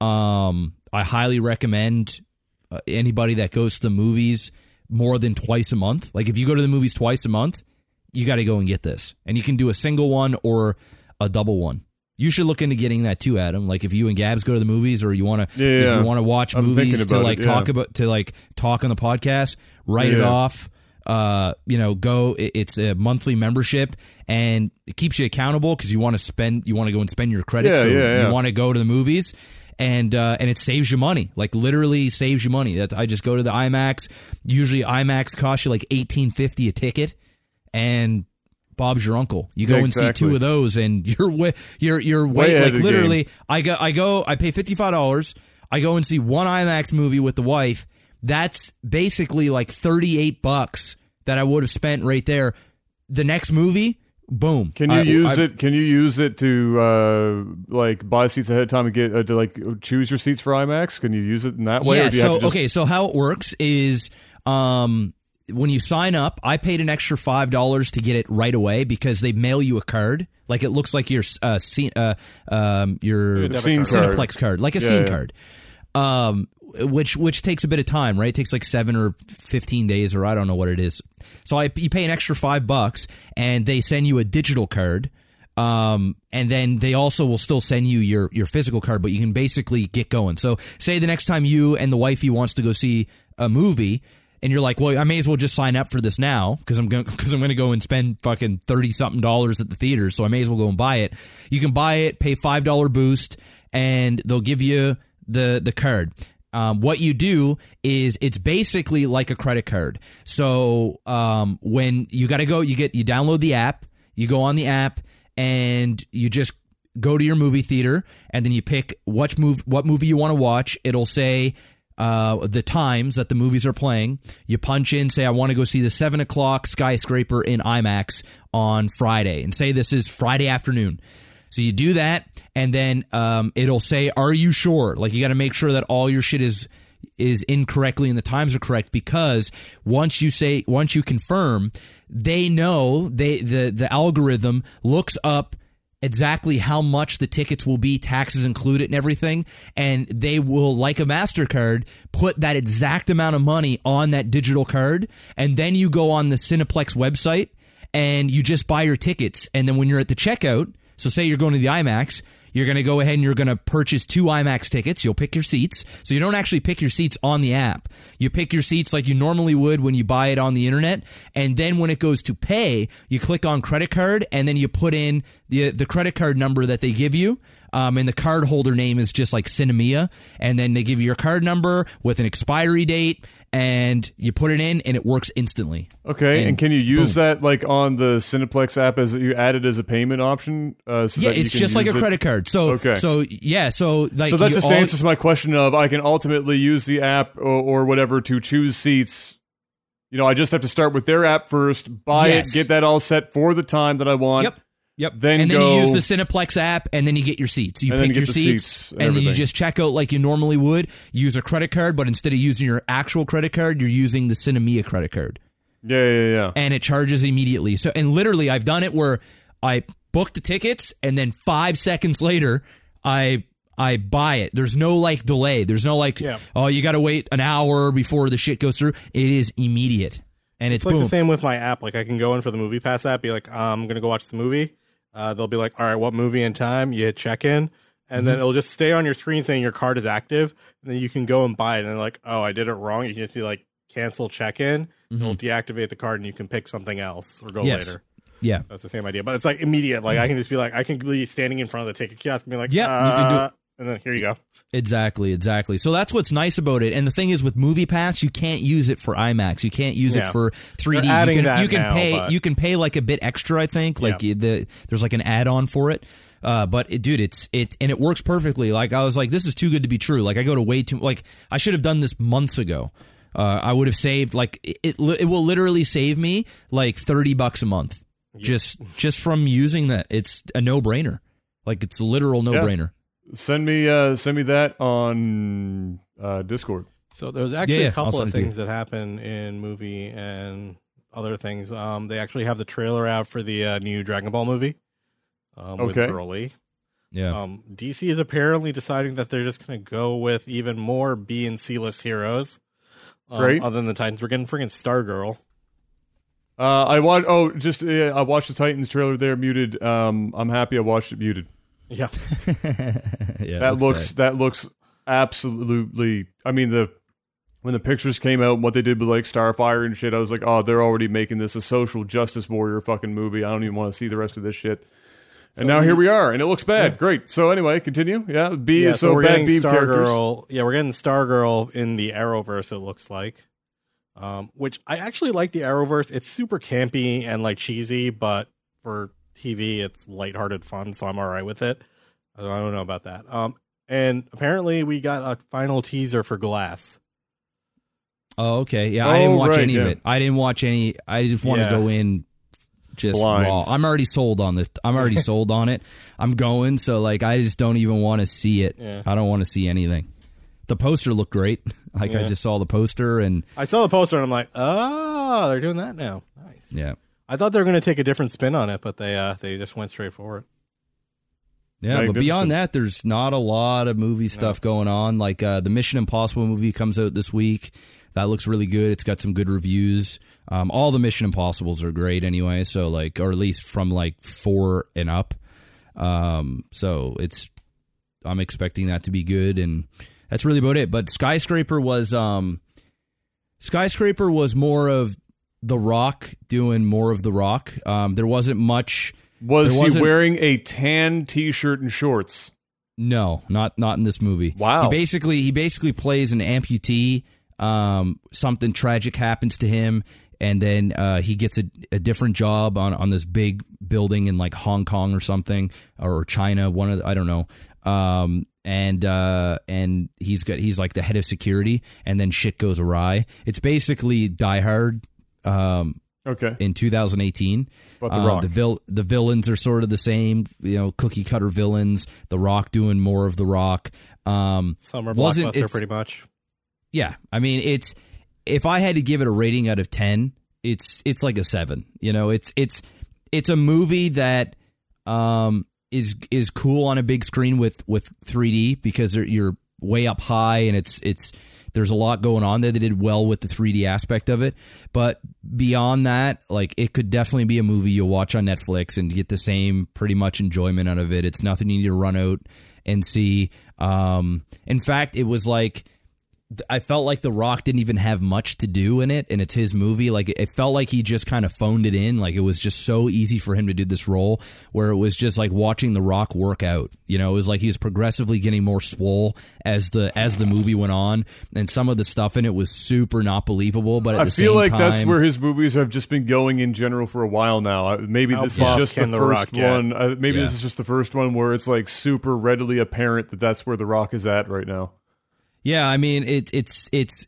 Um, I highly recommend uh, anybody that goes to the movies more than twice a month. Like if you go to the movies twice a month, you got to go and get this. And you can do a single one or a double one. You should look into getting that too, Adam. Like if you and Gabs go to the movies, or you want to,
Yeah,
if you want to watch
I'm
movies to like
it, yeah.
talk about to like talk on the podcast, write it off. Uh, you know, go. It's a monthly membership, and it keeps you accountable because you want to spend, you want to go and spend your credits.
Yeah,
so
yeah, yeah.
You want to go to the movies, and uh, and it saves you money. Like literally saves you money. That I just go to the IMAX. Usually IMAX costs you like eighteen fifty a ticket, and Bob's your uncle. You go
Yeah,
and see two of those, and you're way, you're you're
Way
way, like literally. I go I go I pay fifty five dollars. I go and see one IMAX movie with the wife. That's basically like thirty eight bucks that I would have spent right there. The next movie, boom.
Can you
I-
use
I-
it? Can you use it to uh, like buy seats ahead of time and get uh, to like choose your seats for IMAX? Can you use it in that way?
Yeah.
or do you
So
just,
okay. So how it works is, um, when you sign up, I paid an extra five dollars to get it right away because they mail you a card. Like it looks like your uh, scene, uh, um, your
Scene card.
Cineplex card, like a
Yeah,
scene
yeah.
card. Um, which which takes a bit of time, right? It takes like seven or fifteen days, or I don't know what it is. So I you pay an extra five bucks, and they send you a digital card. Um, and then they also will still send you your your physical card, but you can basically get going. So say the next time you and the wifey wants to go see a movie, and you're like, well, I may as well just sign up for this now because I'm going because I'm going to go and spend fucking thirty something dollars at the theater, so I may as well go and buy it. You can buy it, pay five dollar boost, and they'll give you the the card. Um, what you do is it's basically like a credit card. So um, when you got to go, you get you download the app, you go on the app, and you just go to your movie theater, and then you pick what move what movie you want to watch. It'll say uh, the times that the movies are playing. You punch in, say I want to go see the seven o'clock skyscraper in IMAX on Friday, and say this is Friday afternoon. So you do that, and then um, it'll say, "Are you sure?" Like you got to make sure that all your shit is is incorrectly and the times are correct because once you say once you confirm, they know they the the algorithm looks up exactly how much the tickets will be, taxes included and everything, and they will, like a MasterCard, put that exact amount of money on that digital card, and then you go on the Cineplex website and you just buy your tickets, and then when you're at the checkout, so say you're going to the IMAX, you're going to go ahead and you're going to purchase two IMAX tickets. You'll pick your seats. So you don't actually pick your seats on the app. You pick your seats like you normally would when you buy it on the internet. And then when it goes to pay, you click on credit card and then you put in the the credit card number that they give you. Um, and the card holder name is just like Sinemia. And then they give you your card number with an expiry date and you put it in and it works instantly.
Okay, and,
And
can you use
boom.
that like on the Cineplex app as you add it as a payment option? Uh, so
Yeah,
that you
it's just like a
it-
credit card. So,
Okay.
so yeah, so like
So that just
all-
answers my question of I can ultimately use the app or, or whatever to choose seats. You know, I just have to start with their app first, buy
Yes.
it, get that all set for the time that I want.
Yep. Yep.
Then
and then
go-
you use the Cineplex app, and then you get your seats. You pick
you
your seats,
seats and
and then you just check out like you normally would. Use a credit card, but instead of using your actual credit card, you're using the Sinemia credit card,
Yeah, yeah, yeah.
and it charges immediately. So, and literally, I've done it where I book the tickets, and then five seconds later, I I buy it. There's no like delay. There's no like,
Yeah.
oh, you got to wait an hour before the shit goes through. It is immediate, and it's,
It's like
boom.
the same with my app. Like I can go in for the Movie Pass app, be like, I'm gonna go watch the movie. Uh, they'll be like, all right, what movie and time? You hit check in, and
Mm-hmm.
then it'll just stay on your screen saying your card is active, and then you can go and buy it. And they're like, oh, I did it wrong. You can just be like, cancel check in. It'll deactivate the card, and you can pick something else or go
Mm-hmm. Yes.
later.
Yeah,
That's the same idea, but it's like immediate. Like I can just be like, I can be standing in front of the ticket kiosk and be like,
Yeah, you can do
uh, and then here you go.
exactly, exactly. So that's what's nice about it. And the thing is, with Movie Pass, you can't use it for IMAX. You can't use it for 3D.
They're
you can you can
now,
pay
but-
you can pay like a bit extra. I think like
Yeah.
the there's like an add on for it. Uh, but it, dude, it's it and it works perfectly. Like I was like, this is too good to be true. Like I go to way too like I should have done this months ago. Uh, I would have saved like it. It, it will literally save me like thirty bucks a month just just from using that. It's a no brainer. Like it's a literal no brainer.
Send me uh, send me that on uh, Discord.
So there's actually
Yeah, yeah,
a couple
I'll
of
it to
things that happen in movie and other things. Um, they actually have the trailer out for the uh, new Dragon Ball movie. Um, with
Okay.
Broly.
Yeah.
Um, DC is apparently deciding that they're just going to go with even more B and C list heroes. Um,
Great.
Other than the Titans, we're getting freaking Stargirl.
Uh, I watched. Oh, just uh, I watched the Titans trailer there muted. Um, I'm happy I watched it muted.
Yeah,
yeah,
That looks
bad.
that looks absolutely. I mean the when the pictures came out, and what they did with like Starfire and shit, I was like, oh, they're already making this a social justice warrior fucking movie. I don't even want to see the rest of this shit. And now here we are, and it looks bad. Great. So anyway, continue. Yeah, B
yeah.
is
So,
so,
we're
bad. B characters.
Stargirl. Yeah, we're getting Stargirl in the Arrowverse. It looks like, um, which I actually like the Arrowverse. It's super campy and like cheesy, but for TV, it's lighthearted fun. So I'm all right with it. I don't know about that. Um, and apparently we got a final teaser for Glass.
Oh, okay. Yeah, I didn't
Oh,
watch
right,
any
yeah.
of it. I didn't watch any. I just want to go in just
Blind.
raw. I'm already sold on this. I'm already sold on it. I'm going. So like, I just don't even want to see it.
Yeah.
I don't want to see anything. The poster looked great. Like I just saw the poster and
I saw the poster and I'm like, oh, they're doing that now. Nice.
yeah,
I thought they were going to take a different spin on it, but they uh, they just went straight for it.
yeah. But beyond that, there's not a lot of movie stuff going on. Like uh, the Mission Impossible movie comes out this week. That looks really good. It's got some good reviews. Um, all the Mission Impossibles are great anyway. So like, or at least from like four and up. Um, so it's I'm expecting that to be good, and that's really about it. But Skyscraper was um, Skyscraper was more of The Rock doing more of The Rock. Um, there wasn't much.
Was
There
he wearing a tan T-shirt and shorts?
No, not not in this movie.
Wow.
He basically he basically plays an amputee. Um, something tragic happens to him, and then uh, he gets a, a different job on on this big building in like Hong Kong or something or China. One of the, I don't know. Um, and uh, and he's got he's like the head of security, and then shit goes awry. It's basically Die Hard. Um,
Okay,
in 2018.
But The
Uh,
Rock.
the vil- the villains are sort of the same, you know, cookie cutter villains. The Rock doing more of the Rock. Um,
Summer
Wasn't-
blockbuster, pretty much.
yeah, I mean, it's if I had to give it a rating out of 10, it's it's like a 7. You know, it's it's it's a movie that um is is cool on a big screen with with 3D because you're way up high and it's it's there's a lot going on there. They did well with the 3D aspect of it, but beyond that, like it could definitely be a movie you'll watch on Netflix and get the same pretty much enjoyment out of it. It's nothing you need to run out and see. Um, in fact, it was like I felt like The Rock didn't even have much to do in it, and it's his movie. Like it felt like he just kind of phoned it in. Like it was just so easy for him to do this role, where it was just like watching The Rock work out. You know, it was like he was progressively getting more swole as the as the movie went on, and some of the stuff in it was super not believable. But at
I
the
feel
same
like
time,
that's where his movies have just been going in general for a while now. Uh, Maybe this is just the
The
first
Rock get?
one. Uh, maybe
Yeah.
this is just the first one where it's like super readily apparent that that's where The Rock is at right now.
Yeah, I mean it, it's it's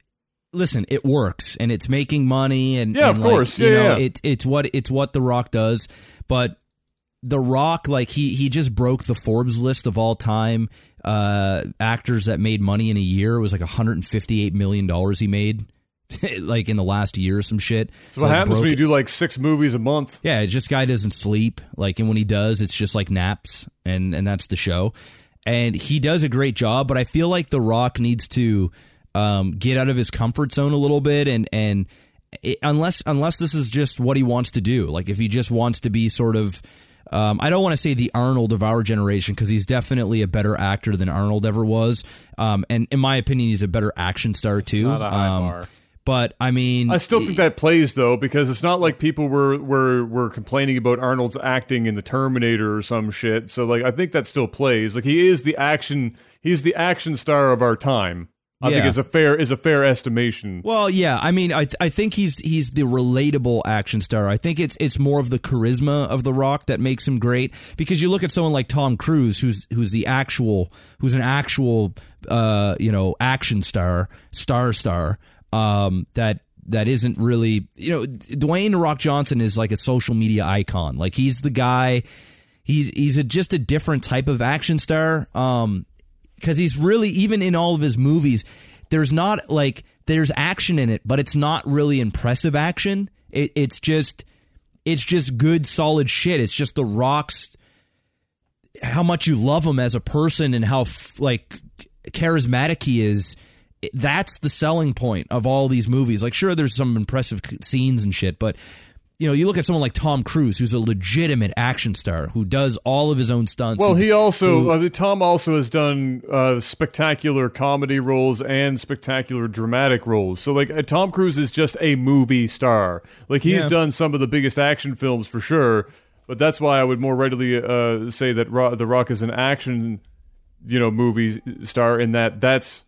listen, it works and it's making money and
Yeah,
and,
of
like,
course.
you
Yeah,
know
yeah.
it it's what it's what The Rock does, but The Rock like he he just broke the Forbes list of all time uh actors that made money in a year. It was like 158 million dollars he made like in the last year or some shit.
So what
like,
happens when you do like six movies a month?
yeah, it's just guy doesn't sleep. Like, and when he does, it's just like naps, and and that's the show. And he does a great job, but I feel like The Rock needs to um, get out of his comfort zone a little bit, and and it, unless unless this is just what he wants to do, like if he just wants to be sort of. Um, I don't want to say the Arnold of our generation because he's definitely a better actor than Arnold ever was, um, and in my opinion, he's a better action star too.
Not a high
Um,
bar.
But I mean,
I still think that plays though because it's not like people were were were complaining about Arnold's acting in the Terminator or some shit. So like I think that still plays. Like he is the action he's the action star of our time. I think
Yeah.
is a fair is a fair estimation.
Well, yeah, I mean, I I think he's he's the relatable action star. I think it's it's more of the charisma of The Rock that makes him great because you look at someone like Tom Cruise, who's who's the actual who's an actual uh you know action star star star um that that isn't really you know Dwayne Rock Johnson is like a social media icon. Like he's the guy. He's he's a, just a different type of action star. Um, because he's really even in all of his movies there's not like there's action in it but it's not really impressive action it, it's just it's just good solid shit it's just the rocks how much you love him as a person and how like charismatic he is that's the selling point of all these movies like sure there's some impressive scenes and shit but you know you look at someone like tom cruise who's a legitimate action star who does all of his own stunts
Well,
who-
he also I mean, Tom also has done uh, spectacular comedy roles and spectacular dramatic roles. So like uh, Tom Cruise is just a movie star. Like he's
Yeah.
done some of the biggest action films for sure. But that's why I would more readily uh, say that Ro- The Rock is an action, you know, movie star. In that that's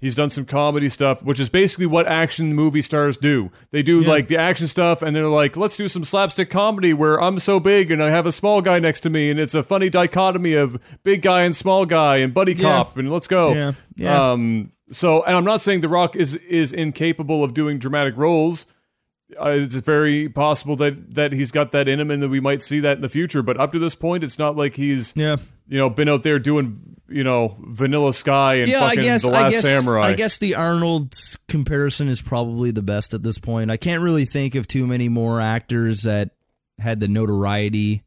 He's done some comedy stuff, which is basically what action movie stars do. They do like the action stuff, and they're like, let's do some slapstick comedy where I'm so big and I have a small guy next to me, and it's a funny dichotomy of big guy and small guy and buddy cop, and let's go.
Yeah, yeah.
Um, so, and I'm not saying The Rock is is incapable of doing dramatic roles. Uh, it's very possible that that he's got that in him, and that we might see that in the future. But up to this point, it's not like he's
yeah
you know been out there doing you know Vanilla Sky and
yeah, I
fucking
guess
The Last
I guess
Samurai.
I guess the Arnold comparison is probably the best at this point. I can't really think of too many more actors that had the notoriety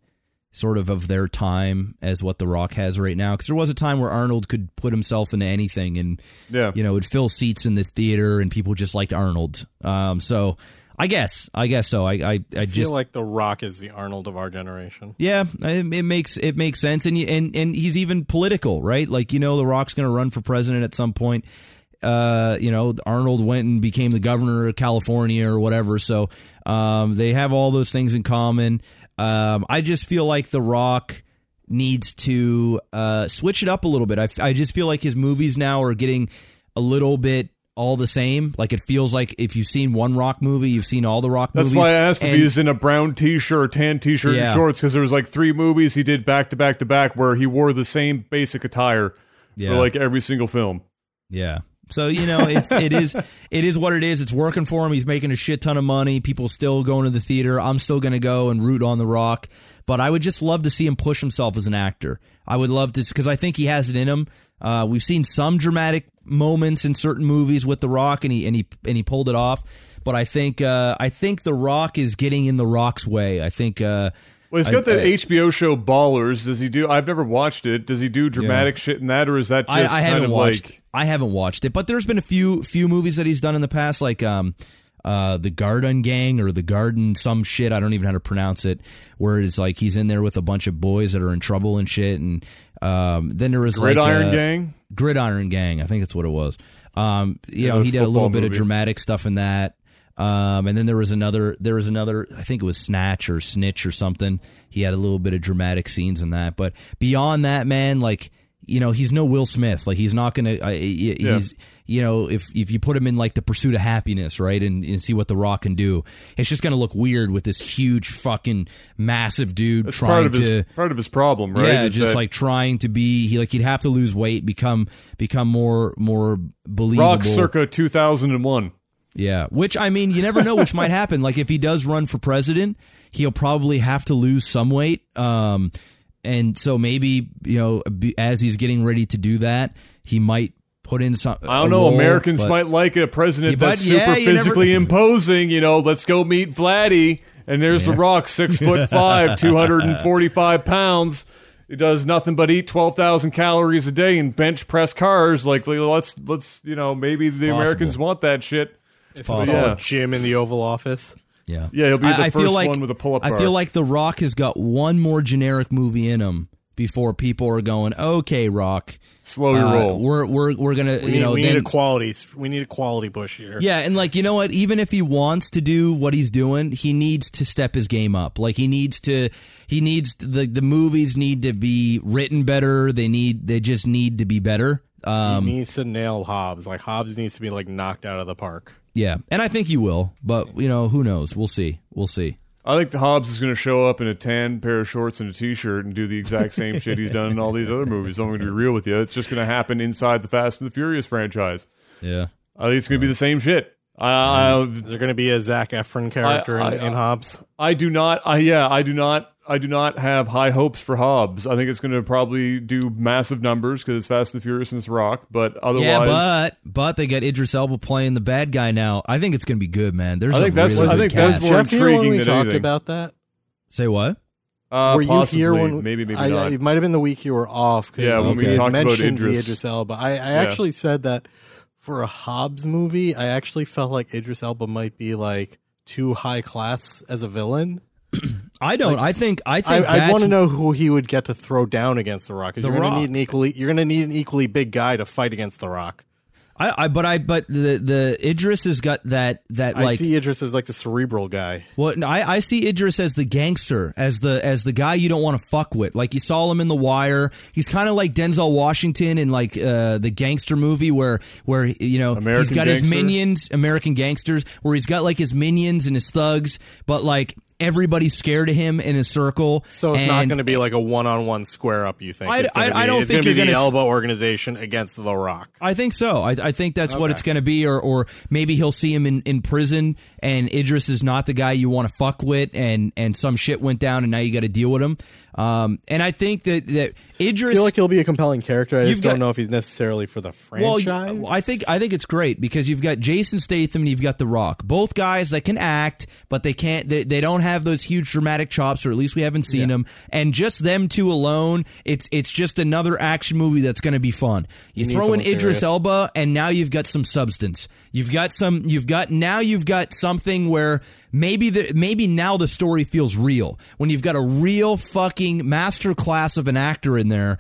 sort of of their time as what The Rock has right now. Because there was a time where Arnold could put himself into anything, and
Yeah.
you know, would fill seats in the theater, and people just liked Arnold. Um, so I guess I guess so. I I, I
I
just
feel like The Rock is the Arnold of our generation.
yeah, it, it makes it makes sense, and and and he's even political, right? Like you know, The Rock's going to run for president at some point. Uh, you know, Arnold went and became the governor of California or whatever. So um, they have all those things in common. Um, I just feel like The Rock needs to uh, switch it up a little bit. I, I just feel like his movies now are getting a little bit all the same. Like it feels like if you've seen one Rock movie, you've seen all the Rock
That's
movies.
That's why I asked if
And-
he was in a brown T-shirt, tan T-shirt,
Yeah.
and shorts because there was like three movies he did back to back to back where he wore the same basic attire
Yeah.
for like every single film.
Yeah. So you know, it's it is it is what it is. It's working for him. He's making a shit ton of money. People still going to the theater. I'm still going to go and root on The Rock. But I would just love to see him push himself as an actor. I would love to because I think he has it in him. Uh, we've seen some dramatic moments in certain movies with The Rock, and he and he and he pulled it off. But I think uh, I think The Rock is getting in The Rock's way. I think. Uh,
Well, he's got that
I-
HBO show Ballers. Does he do? I've never watched it. Does he do dramatic shit in that, or is that just
I, I
kind
haven't
of
watched.
like?
I haven't watched it, but there's been a few few movies that he's done in the past, like um, uh, the Garden Gang or the Garden some shit. I don't even know how to pronounce it. Where it's like he's in there with a bunch of boys that are in trouble and shit, and um, then there was
Gridiron
like
Gang.
Gridiron Gang. I think that's what it was. Um, you
Yeah,
know, he did a little bit of dramatic stuff in that. Um, and then there was another, there was another, I think it was Snatch or Snitch or something. He had a little bit of dramatic scenes in that. But beyond that, man, like, you know, he's no Will Smith. Like, he's not going to, uh, he- he's, you know, if, if you put him in like the pursuit of happiness, right, and, and see what The Rock can do, it's just going to look weird with this huge fucking massive dude
That's
trying
part of
to.
his part of his problem, right?
Yeah,
Is
just
that
like trying to be he like he'd have to lose weight, become become more more believable.
Rock circa two thousand and one.
Yeah, which I mean, you never know which might happen. Like if he does run for president, he'll probably have to lose some weight. Um, and so maybe you know, as he's getting ready to do that, he might put in some.
I don't know.
role,
Americans might like a president
Yeah,
that's
but yeah,
super
you never-
physically imposing. You know, let's go meet Vladdy. And there's The Rock, six foot five, 245 pounds. He does nothing but eat 12,000 calories a day and bench press cars. Like, let's, let's, you know, maybe the
Possible.
Americans want that shit.
It's
possible.
all
Yeah.
a gym in the Oval Office.
Yeah,
Yeah, he'll be the
I, I
first
feel like,
one with a pull-up
I
bar.
feel like The Rock has got one more generic movie in him before people are going, okay, Rock,
Slow your
uh,
roll.
we're we're we're gonna
We,
you
need,
know
we
then,
need a quality. We need a quality Bush here.
Yeah, and like you know what, even if he wants to do what he's doing, he needs to step his game up. Like he needs to he needs the the movies need to be written better. They need they just need to be better. Um
he needs to nail Hobbs. Like Hobbs needs to be like knocked out of the park.
yeah, and I think he will, but you know, who knows? We'll see. We'll see.
I think the Hobbs is going to show up in a tan pair of shorts and a t-shirt and do the exact same shit he's done in all these other movies. I'm going to be real with you. It's just going to happen inside the Fast and the Furious franchise.
Yeah.
I think it's going to be the same shit. I, I, mm-hmm.
They're going to be a Zac Efron character
I-
in,
I-
in Hobbs.
I do not. I yeah. I do not. I do not have high hopes for Hobbs. I think it's going to probably do massive numbers because it's Fast and the Furious and it's Rock. But otherwise,
Yeah, but but they got Idris Elba playing the bad guy now. I think it's going to be good, man. There's
I think
a
that's-
really
I
good
think that's
cast.
more
Jeff, you know when we
than
talked
anything.
about that?
Say what?
uh,
were you
possibly,
here when
maybe maybe
I,
not.
It might have been the week you were off. 'cause
Yeah,
when we
had
talked about
mentioned
Idris.
Idris Elba. I, I actually said that for a Hobbs movie, I actually felt like Idris Elba might be like too high class as a villain.
I don't. I think. I
I,
think.
I'd want to know who he would get to throw down against the Rock.
The
you're gonna
Rock.
need an equally. You're gonna need an equally big guy to fight against the Rock.
I, I but I but the the Idris has got that that
I
like
see Idris as like the cerebral guy.
Well, no, I, I see Idris as the gangster, as the as the guy you don't want to fuck with. Like you saw him in The Wire. He's kind of like Denzel Washington in like uh, the gangster movie where where you know he's got his minions, American gangsters, where he's got like his minions and his thugs, but like everybody's scared of him in his circle.
So it's not going to be like a one-on-one square up. You think?
I- I- I
be-
don't
it's
think you're
be the
gonna s-
Elba organization against the Rock.
I think so. I, I think that's what it's going to be, or or maybe he'll see him in, in prison, and Idris is not the guy you want to fuck with, and and some shit went down, and now you got to deal with him. Um, and I think that that
I
Idris.
feel like he'll be a compelling character. I just don't know if he's necessarily for the franchise.
you- I think I think it's great because you've got Jason Statham and you've got The Rock, both guys that can act, but they can't. They, they don't have those huge dramatic chops, or at least we haven't seen them. And just them two alone, it's it's just another action movie that's going to be fun. You,
You
throw in Idris
serious.
Elba, and now you've got some substance. You've got some. You've got now you've got something where maybe the maybe now the story feels real when you've got a real fucking master class of an actor in there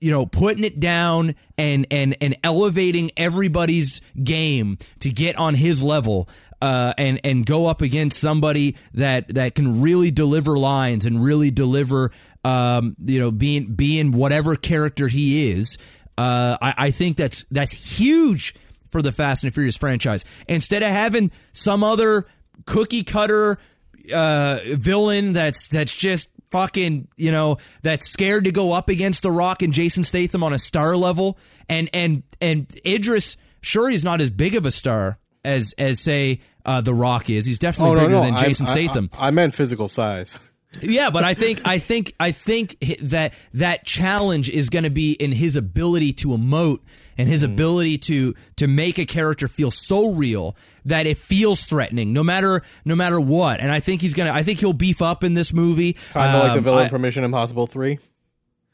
you know putting it down and and and elevating everybody's game to get on his level uh, and and go up against somebody that that can really deliver lines and really deliver um, you know being being whatever character he is. Uh, I, I think that's that's huge for the Fast and Furious franchise. Instead of having some other cookie cutter uh, villain that's that's just fucking you know that's scared to go up against the Rock and Jason Statham on a star level, and and and Idris, sure he's not as big of a star as as say uh, the Rock is. He's definitely bigger than Jason
I-
Statham.
I, I meant physical size.
Yeah, but I think I think I think that that challenge is going to be in his ability to emote and his ability to to make a character feel so real that it feels threatening no matter no matter what. And I think he's to I think he'll beef up in this movie.
Kind of like the
Um,
villain
I-
from Mission Impossible Three.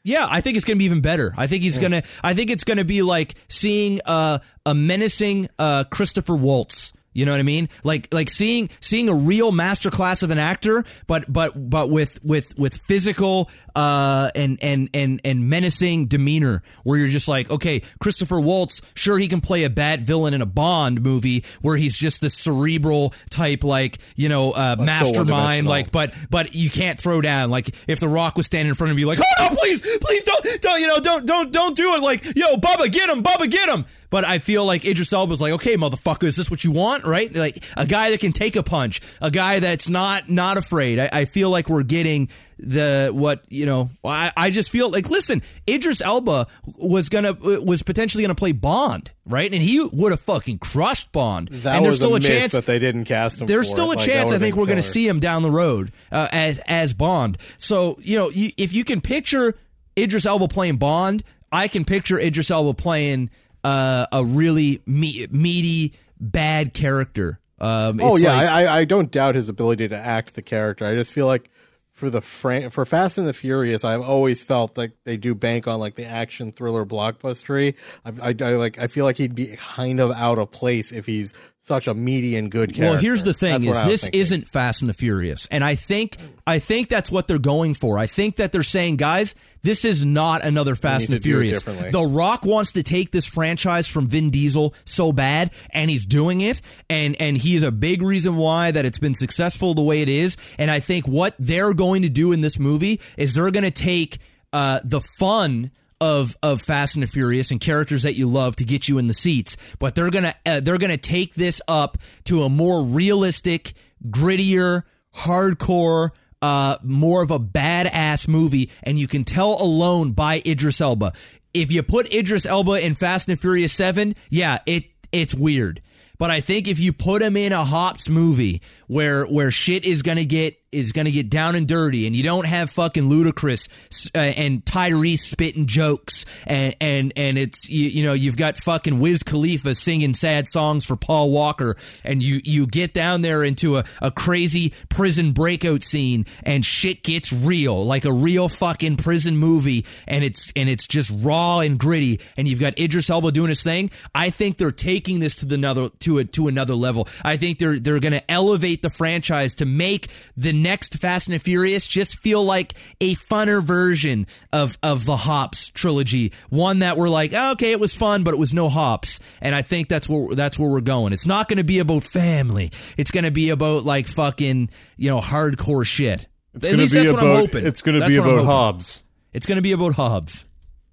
yeah, I think it's going to be even better. I think he's going to. I think it's going to be like seeing uh, a menacing uh, Christopher Waltz. You know what I mean? Like like seeing seeing a real masterclass of an actor, but but but with with with physical uh, and and and and menacing demeanor, where you're just like, okay, Christopher Waltz, sure he can play a bad villain in a Bond movie where he's just this cerebral type, like you know, uh, mastermind,
one-dimensional.
like but but you can't throw down. Like if the Rock was standing in front of you, like, oh no, please, please don't, don't, you know, don't, don't, don't do it. Like, yo, Bubba, get him, Bubba, get him. But I feel like Idris Elba was like, okay, motherfucker, is this what you want? Right? Like a guy that can take a punch, a guy that's not not afraid. I, I feel like we're getting the what you know. I, I just feel like listen, Idris Elba was gonna was potentially gonna play Bond, right? And he would have fucking crushed Bond.
That
and there's
was
still
a,
a, chance
that they didn't cast him.
there's still
it.
a
Like,
chance I think we're going to see him down the road uh, as as Bond. So you know, you, if you can picture Idris Elba playing Bond, I can picture Idris Elba playing uh, a really me- meaty bad character. Um,
Oh yeah,
like-
I, I don't doubt his ability to act the character. I just feel like for the fran- for Fast and the Furious, I've always felt like they do bank on like the action thriller blockbustery. I, I, I like I feel like he'd be kind of out of place if he's such a meaty and good character.
Well, here's the thing: is this
thinking.
isn't Fast and the Furious, and I think I think that's what they're going for. I think that they're saying, guys, this is not another Fast and the
to do it
Furious. The Rock wants to take this franchise from Vin Diesel so bad, and he's doing it, and and he is a big reason why that it's been successful the way it is. And I think what they're going to do in this movie is they're going to take uh, the fun of of Fast and Furious and characters that you love to get you in the seats, but they're gonna uh, they're gonna take this up to a more realistic, grittier, hardcore. Uh, more of a badass movie, and you can tell alone by Idris Elba. If you put Idris Elba in Fast and Furious Seven, yeah, it it's weird. But I think if you put him in a Hobbs movie where where shit is gonna get is gonna get down and dirty, and you don't have fucking Ludacris uh, and Tyrese spitting jokes, and and and it's you, you know you've got fucking Wiz Khalifa singing sad songs for Paul Walker, and you you get down there into a, a crazy prison breakout scene, and shit gets real, like a real fucking prison movie, and it's and it's just raw and gritty, and you've got Idris Elba doing his thing. I think they're taking this to the another to a to another level. I think they're they're going to elevate the franchise to make the next Fast and the Furious just feel like a funner version of of the Hobbs trilogy, one that we're like, oh, okay, it was fun, but it was no Hobbs, and I think that's where that's where we're going. It's not going to be about family. It's going to be about like fucking you know hardcore shit.
It's
At least that's
about,
what I'm hoping.
It's going to be about. Hobbs.
It's going to be about Hobbs.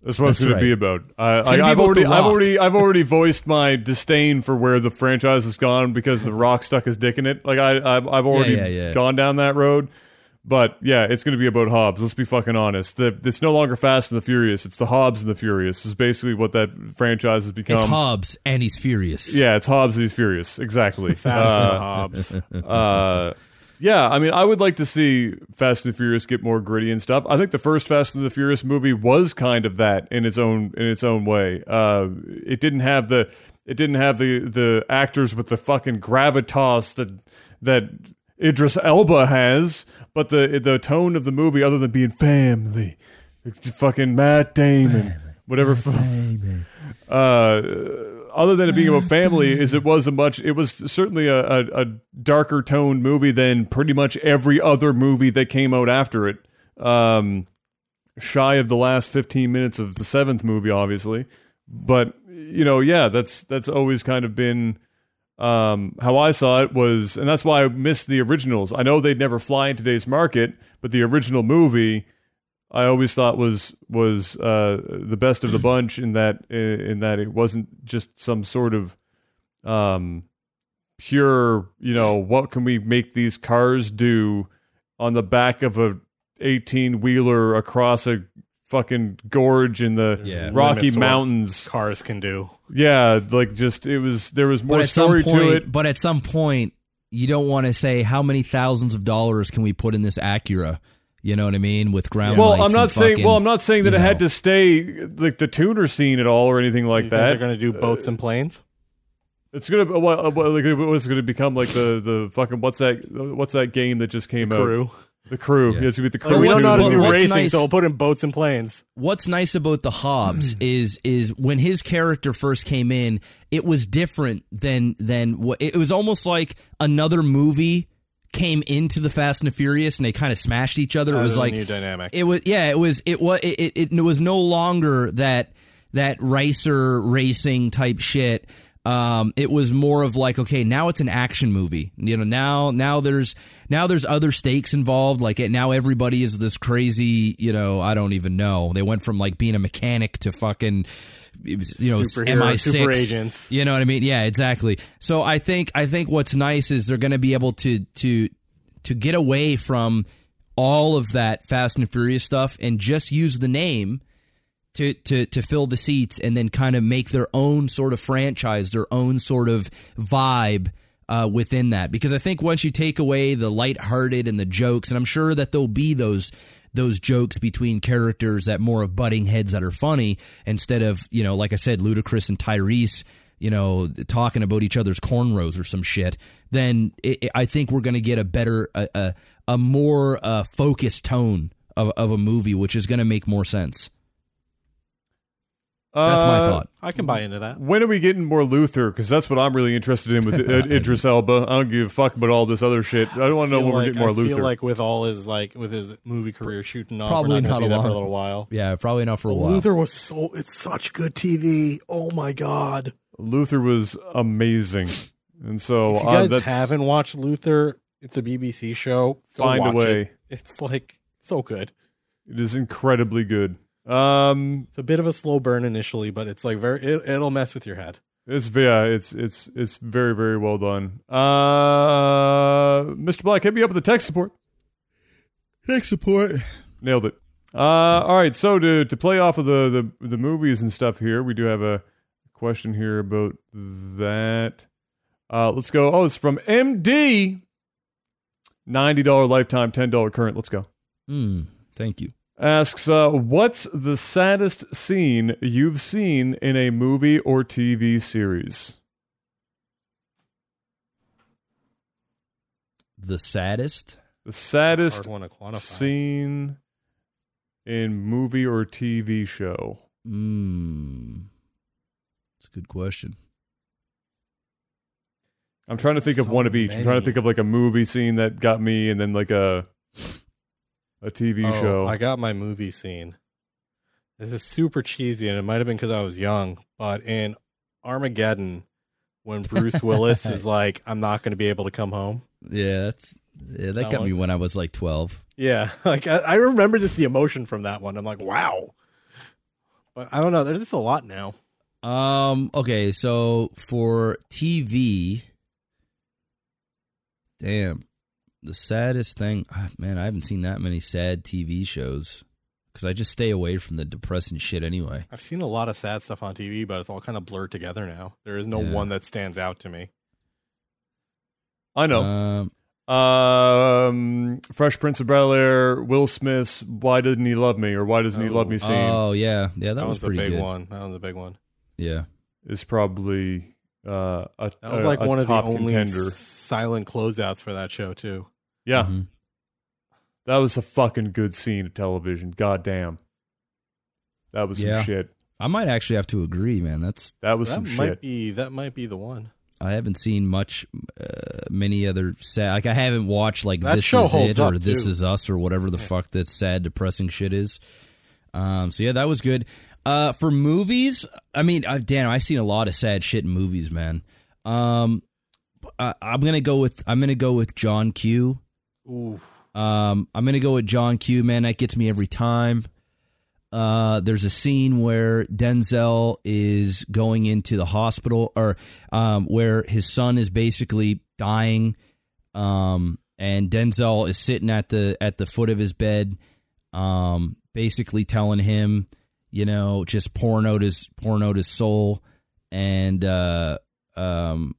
That's what it's
That's
going to be about. I,
gonna be
I, I've
about
already, I've already, I've already voiced my disdain for where the franchise has gone because the Rock stuck his dick in it. Like I, I've, I've already
yeah, yeah.
gone down that road. But yeah, it's going to be about Hobbs. Let's be fucking honest. The, it's no longer Fast and the Furious. It's the Hobbs and the Furious. Is basically what that franchise has become.
It's Hobbs, and he's furious.
Yeah, it's Hobbs and he's furious. Exactly.
Fast
Uh,
and Hobbs.
uh, yeah, I mean, I would like to see Fast and the Furious get more gritty and stuff. I think the first Fast and the Furious movie was kind of that in its own in its own way. Uh, it didn't have the it didn't have the the actors with the fucking gravitas that that Idris Elba has, but the the tone of the movie, other than being family, fucking Matt Damon, whatever. uh, other than it being about family, is it was a much it was certainly a, a, a darker toned movie than pretty much every other movie that came out after it. Um, shy of the last fifteen minutes of the seventh movie, obviously, but you know, yeah, that's that's always kind of been um, how I saw it was, and that's why I missed the originals. I know they'd never fly in today's market, but the original movie I always thought was was uh, the best of the bunch in that in that it wasn't just some sort of um, pure, you know, what can we make these cars do on the back of a 18 wheeler across a fucking gorge in the
Yeah.
Rocky
Limits what
Mountains.
Cars can do.
Yeah, like just it was there was more
but at some
story
point,
to it.
But at some point, you don't want to say how many thousands of dollars can we put in this Acura. You know what I mean? With ground
Well, I'm not
and
saying.
fucking,
Well, I'm not saying that
you
it had to stay like the tuner scene at all or anything like
You think
that.
they're going to do boats and planes?
It's gonna what, uh, like what's gonna become like the the fucking what's that what's that game that just came out?
Crew.
The crew.
Yeah.
Yeah. it's gonna be the
Like,
crew.
we don't know how to do racing,
nice-
so we'll put in boats and planes.
what's nice about the Hobbs is is when his character first came in, it was different than than what it was almost like another movie came into the Fast and the Furious and they kind of smashed each other. It was like
new dynamic.
It was yeah, it was it was it, it, it was no longer that that racer racing type shit. Um, it was more of like okay, now it's an action movie. You know, now now there's now there's other stakes involved. Like it, now everybody is this crazy. You know, I don't even know. They went from like being a mechanic to fucking you know
Superhero,
MI6
super agents.
you know what I mean? Yeah, exactly. So I think I think what's nice is they're going to be able to to to get away from all of that Fast and Furious stuff and just use the name to to to fill the seats and then kind of make their own sort of franchise, their own sort of vibe uh, within that. Because I think once you take away the lighthearted and the jokes, and I'm sure that there'll be those those jokes between characters that more of butting heads that are funny instead of you know like I said, Ludacris and Tyrese. You know, talking about each other's cornrows or some shit, then it, it- I think we're going to get a better, a, a, a more uh, focused tone of, of a movie, which is going to make more sense. That's my
Uh,
thought.
I can buy into that.
When are we getting more Luther? Because that's what I'm really interested in with Id- Idris Elba. I don't give a fuck about all this other shit. I don't want to know
feel
when we're getting more
I
Luther.
feel like with all his like with his movie career shooting off,
Probably
we're not,
not
gonna see
a
that for a
lot.
little while.
Yeah, probably not for a while.
Luther was so it's such good TV. Oh my god!
Luther was amazing, and so
If you
uh,
guys
that's
haven't watched Luther, it's a BBC show. Go
Find a
watch
way.
It. It's like so good.
it is incredibly good. Um,
It's a bit of a slow burn initially, but it's like very it, it'll mess with your head.
it's yeah, it's it's it's very very well done. Uh, Mr. Black, hit me up with the tech support.
Tech support.
Nailed it. Uh, all right. So to to play off of the, the the movies and stuff here, we do have a question here about that. Uh, let's go. Oh, it's from MD. Ninety dollar lifetime, ten dollar current. Let's go.
Mm, thank you.
Asks, uh, what's the saddest scene you've seen in a movie or TV series?
The saddest.
The saddest
one to quantify.
scene in movie or TV show.
Mm. It's a good question.
I'm trying to think of one of each. I'm trying to think of like a movie scene that got me, and then like a a TV
Oh,
show.
I got my movie scene. This is super cheesy, and it might have been because I was young. But in Armageddon, when Bruce Willis is like, "I'm not going to be able to come home."
Yeah, that's yeah, that,
That
got me when I was like twelve.
Yeah, like I, I remember just the emotion from that one. I'm like, "Wow!" But I don't know. There's just a lot now.
Um. Okay. So for TV, damn, the saddest thing, ah, man. I haven't seen that many sad TV shows because I just stay away from the depressing shit anyway.
I've seen a lot of sad stuff on TV, but it's all kind of blurred together now. There is no
Yeah.
one that stands out to me.
I know.
Um.
um, Fresh Prince of Bel Air, Will Smith's "Why Didn't He Love Me" or "Why Doesn't He
Oh.
Love Me" scene
Oh yeah, yeah. That,
That,
was,
was, a
pretty
big
good.
one. That was a big one.
Yeah.
it's probably uh, a
That was like
a
one of the only
contender.
silent closeouts for that show too.
Yeah,
Mhm.
that was a fucking good scene of television. God damn, that was some shit.
I might actually have to agree, man. That's
That was
that
some
might
shit.
be that might be the one.
I haven't seen much, uh, many other sad. Like I haven't watched like
That
this
show
is it or this
too.
is us or whatever the fuck that sad, depressing shit is. Um. So yeah, that was good. Uh, for movies, I mean, uh, damn, I've seen a lot of sad shit in movies, man. Um, I, I'm gonna go with I'm gonna go with John Q.
Ooh,
Um, I'm gonna go with John Q. Man, that gets me every time. Uh, there's a scene where Denzel is going into the hospital, or um, where his son is basically dying, um, and Denzel is sitting at the at the foot of his bed, um, basically telling him, you know, just pouring out his pouring out his soul, and uh, um,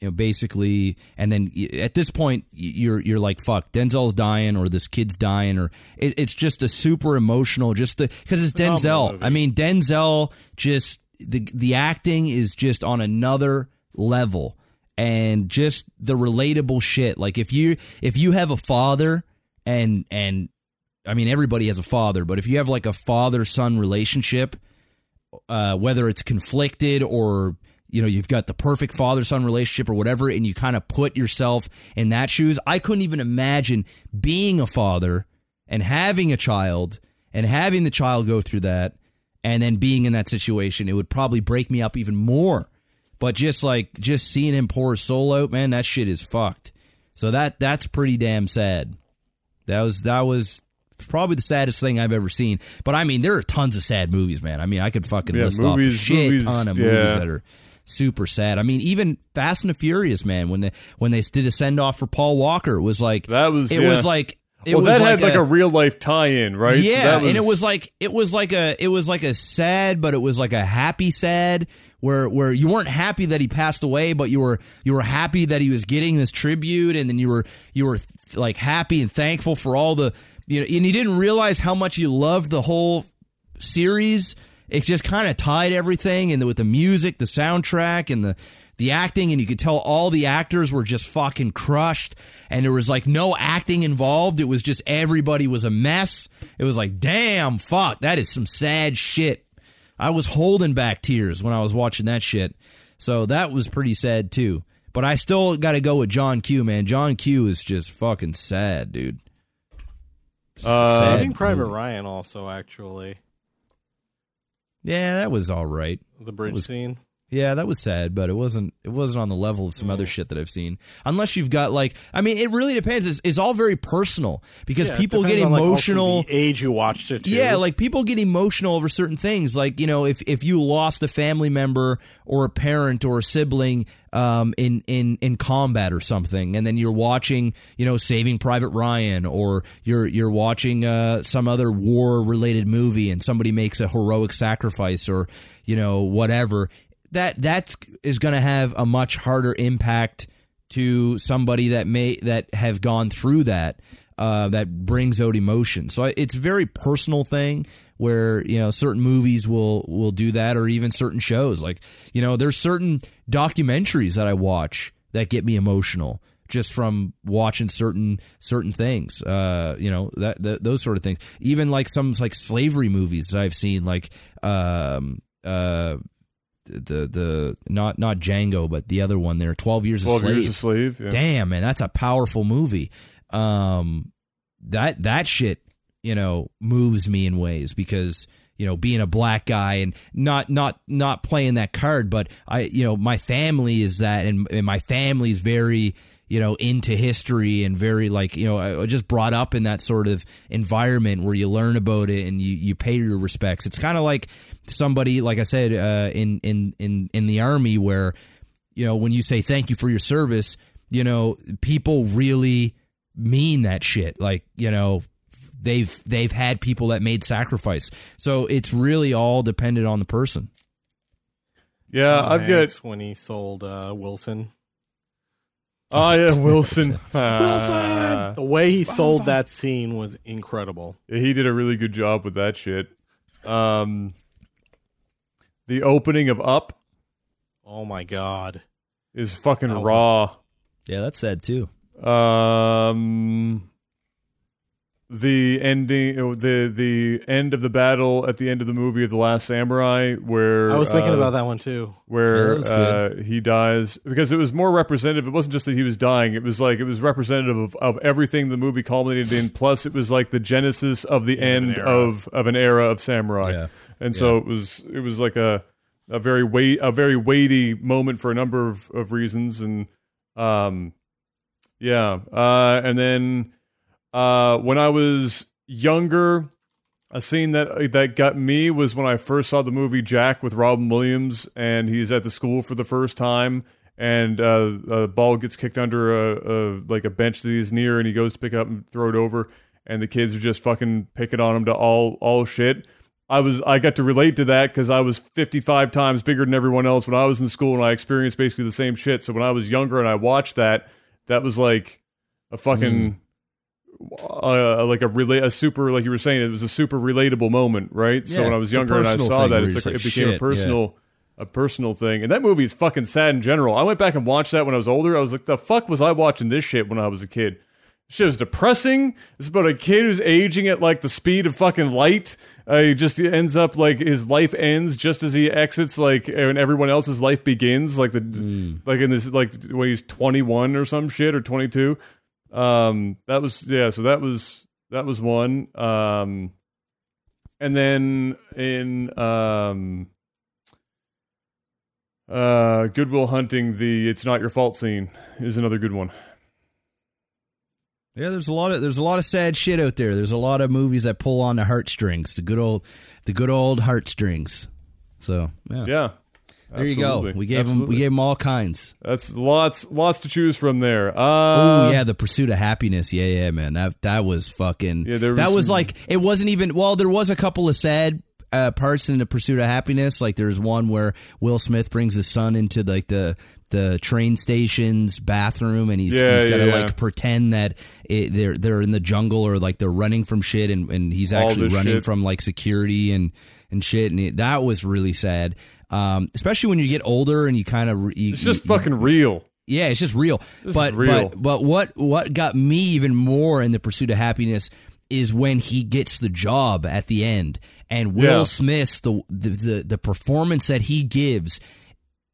you know, basically, and then at this point, you're you're like, fuck, Denzel's dying, or this kid's dying, or it, it's just a super emotional, just the because it's Denzel. I mean, Denzel just the the acting is just on another level, and just the relatable shit. Like if you if you have a father, and and I mean everybody has a father, but if you have like a father son relationship, uh, whether it's conflicted or you know you've got the perfect father son relationship or whatever and you kind of put yourself in that shoes i couldn't even imagine being a father and having a child and having the child go through that and then being in that situation. It would probably break me up even more. But just like just seeing him pour his soul out man that shit is fucked. So that that's pretty damn sad. That was that was probably the saddest thing I've ever seen. But I mean, there are tons of sad movies, man. I mean, I could fucking
Yeah,
list
movies-
off a shit
movies,
ton of
yeah.
movies that are super sad. I mean, even Fast and the Furious, man. When they when they did a send off for Paul Walker, it was like
That was-
it
yeah.
was like It
well,
was
that had
like
like a,
a-
real life tie-in, right? So
Yeah,
that
and it was like it was like a it was like a sad, but it was like a happy sad where where you weren't happy that he passed away, but you were you were happy that he was getting this tribute, and then you were you were like happy and thankful for all the you know, and you didn't realize how much you loved the whole series. It just kind of tied everything, and with the music, the soundtrack, and the the acting, and you could tell all the actors were just fucking crushed, and there was like no acting involved. It was just everybody was a mess. It was like, damn, fuck, that is some sad shit. I was holding back tears when I was watching that shit, so that was pretty sad too. But I still got to go with John Q, man. John Q is just fucking sad, dude. Just a
Uh,
sad
Saving Private
movie.
Ryan also actually
Yeah, that was all right.
the bridge
was-
scene.
Yeah, that was sad, but it wasn't. It wasn't on the level of some other shit that I've seen. Unless you've got like, I mean, it really depends. It's, it's all very personal because
Yeah,
people get
like,
emotional.
the age you watched it. To.
Yeah, like people get emotional over certain things. Like you know, if if you lost a family member or a parent or a sibling um, in in in combat or something, and then you're watching, you know, Saving Private Ryan, or you're you're watching uh, some other war related movie, and somebody makes a heroic sacrifice, or you know, whatever. That that's going to have a much harder impact to somebody that may that have gone through that uh, that brings out emotion. So it's a very personal thing where you know certain movies will will do that, or even certain shows. Like you know, there's certain documentaries that I watch that get me emotional just from watching certain certain things. Uh, you know that, that those sort of things. Even like some like slavery movies I've seen, like um uh the the not not Django, but the other one there, Twelve Years a
Twelve
Slave.
Years a Slave. Yeah.
Damn, man, that's a powerful movie. Um, that that shit, you know, moves me in ways because you know being a black guy and not not not playing that card, but I you know my family is that, and, and my family's very you know into history and very like you know just brought up in that sort of environment where you learn about it and you you pay your respects. It's kind of like somebody like I said uh, in in in in the army where you know, when you say thank you for your service, you know, people really mean that shit. Like, you know, they've they've had people that made sacrifice. So it's really all dependent on the person.
Yeah,
Tom
I've got.
Hanks when he sold uh, Wilson.
Oh yeah, Wilson. Ah.
The way he sold that scene was incredible.
He did a really good job with that shit. Um, the opening of Up
Oh my god.
is fucking raw.
Yeah, that's sad too.
Um, the ending, the the end of the battle at the end of the movie of the Last Samurai, where
I was thinking
uh,
about that one too.
Where
that was
uh, he dies because it was more representative. It wasn't just that he was dying; it was like it was representative of, of everything the movie culminated in. Plus, it was like the genesis of the
End of an
end of of an era of samurai.
Yeah.
And so it was it was like a a very weight a very weighty moment for a number of, of reasons and um yeah uh and then uh when I was younger a scene that that got me was when I first saw the movie Jack with Robin Williams and he's at the school for the first time and uh, a ball gets kicked under a, a like a bench that he's near and he goes to pick it up and throw it over and the kids are just fucking picking on him to all all shit. I was I got to relate to that because I was 55 times bigger than everyone else when I was in school and I experienced basically the same shit. So when I was younger and I watched that, that was like a fucking uh, like a relate a super like you were saying it was a super relatable moment, right? so when I was younger and I saw that, it's
you're
like, it
like,
became a
shit,
personal a personal thing. And that movie is fucking sad in general. I went back and watched that when I was older. I was like, the fuck was I watching this shit when I was a kid? Shit was depressing. It's about a kid who's aging at like the speed of fucking light. Uh, he just ends up like his life ends just as he exits, like and everyone else's life begins. Like the like in this like when he's twenty one or some shit or twenty two. Um, that was yeah. So that was that was one. Um, and then in um, uh, Good Will Hunting, the "It's Not Your Fault" scene is another good one.
Yeah, there's a lot of there's a lot of sad shit out there. There's a lot of movies that pull on the heartstrings, the good old the good old heartstrings. So yeah,
Yeah.
There you go. We gave him
Absolutely.
we gave him all kinds.
That's lots lots to choose from there. Uh,
Oh yeah, the pursuit of happiness. Yeah, yeah, man. That that was fucking.
Yeah, there
that
was
was
some-
like it wasn't even. Well, there was a couple of sad uh, parts in the pursuit of happiness. Like there's one where Will Smith brings his son into like the the train station's bathroom, and he's
Yeah,
he's got to
yeah,
like pretend that it, they're they're in the jungle or like they're running from shit, and and he's actually running
shit.
from like security and and shit, and it, that was really sad. Um, especially when you get older and you kind of
it's just fucking real.
yeah, it's just real.
is
but
real.
but but what what got me even more in the pursuit of happiness is when he gets the job at the end and Will
Yeah.
Smith's the, the the the performance that he gives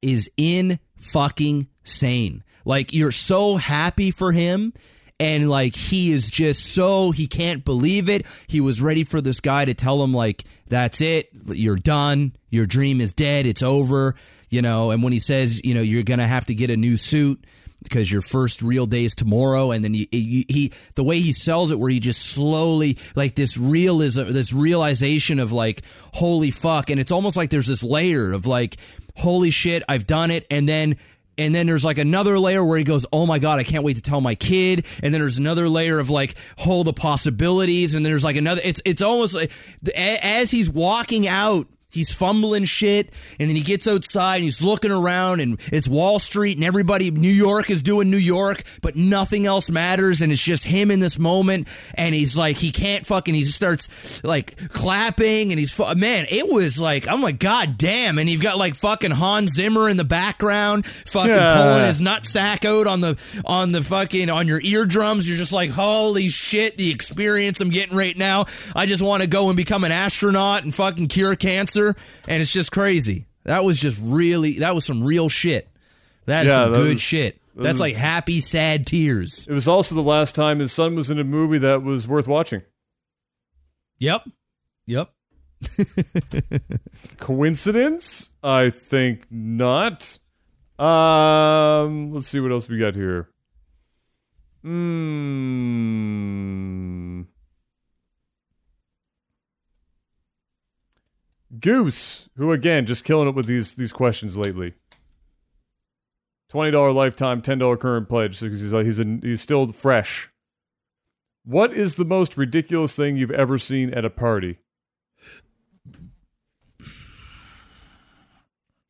is in fucking sane. Like you're so happy for him and like he is just so he can't believe it. He was ready for this guy to tell him like that's it, you're done, your dream is dead, it's over, you know, and when he says, you know, you're going to have to get a new suit because your first real day is tomorrow and then he, he, he the way he sells it where he just slowly like this realism this realization of like holy fuck. And it's almost like there's this layer of like holy shit I've done it. And then and then there's like another layer where he goes, "Oh my god, I can't wait to tell my kid." And then there's another layer of like, "Hold the possibilities." And there's like another. It's it's almost like as he's walking out, he's fumbling shit, and then he gets outside and he's looking around, and it's Wall Street, and everybody, New York is doing New York, but nothing else matters, and it's just him in this moment, and he's like, he can't fucking. He just starts like clapping, and he's man, it was like, I'm like, god damn, and you've got like fucking Hans Zimmer in the background, fucking
Yeah.
pulling his nut sack out on the on the fucking on your eardrums. You're just like, holy shit, the experience I'm getting right now. I just want to go and become an astronaut and fucking cure cancer, and it's just crazy. That was just really that was some real shit. That is
Yeah,
some
that
good
was-
shit. That's
was-
like happy, sad tears.
It was also the last time his son was in a movie that was worth watching.
Yep. Yep.
Coincidence? I think not. Um, let's see what else we got here. Hmm. Goose, who again just killing it with these these questions lately. Twenty dollar lifetime, ten dollar current pledge because he's like he's a, he's still fresh. What is the most ridiculous thing you've ever seen at a party?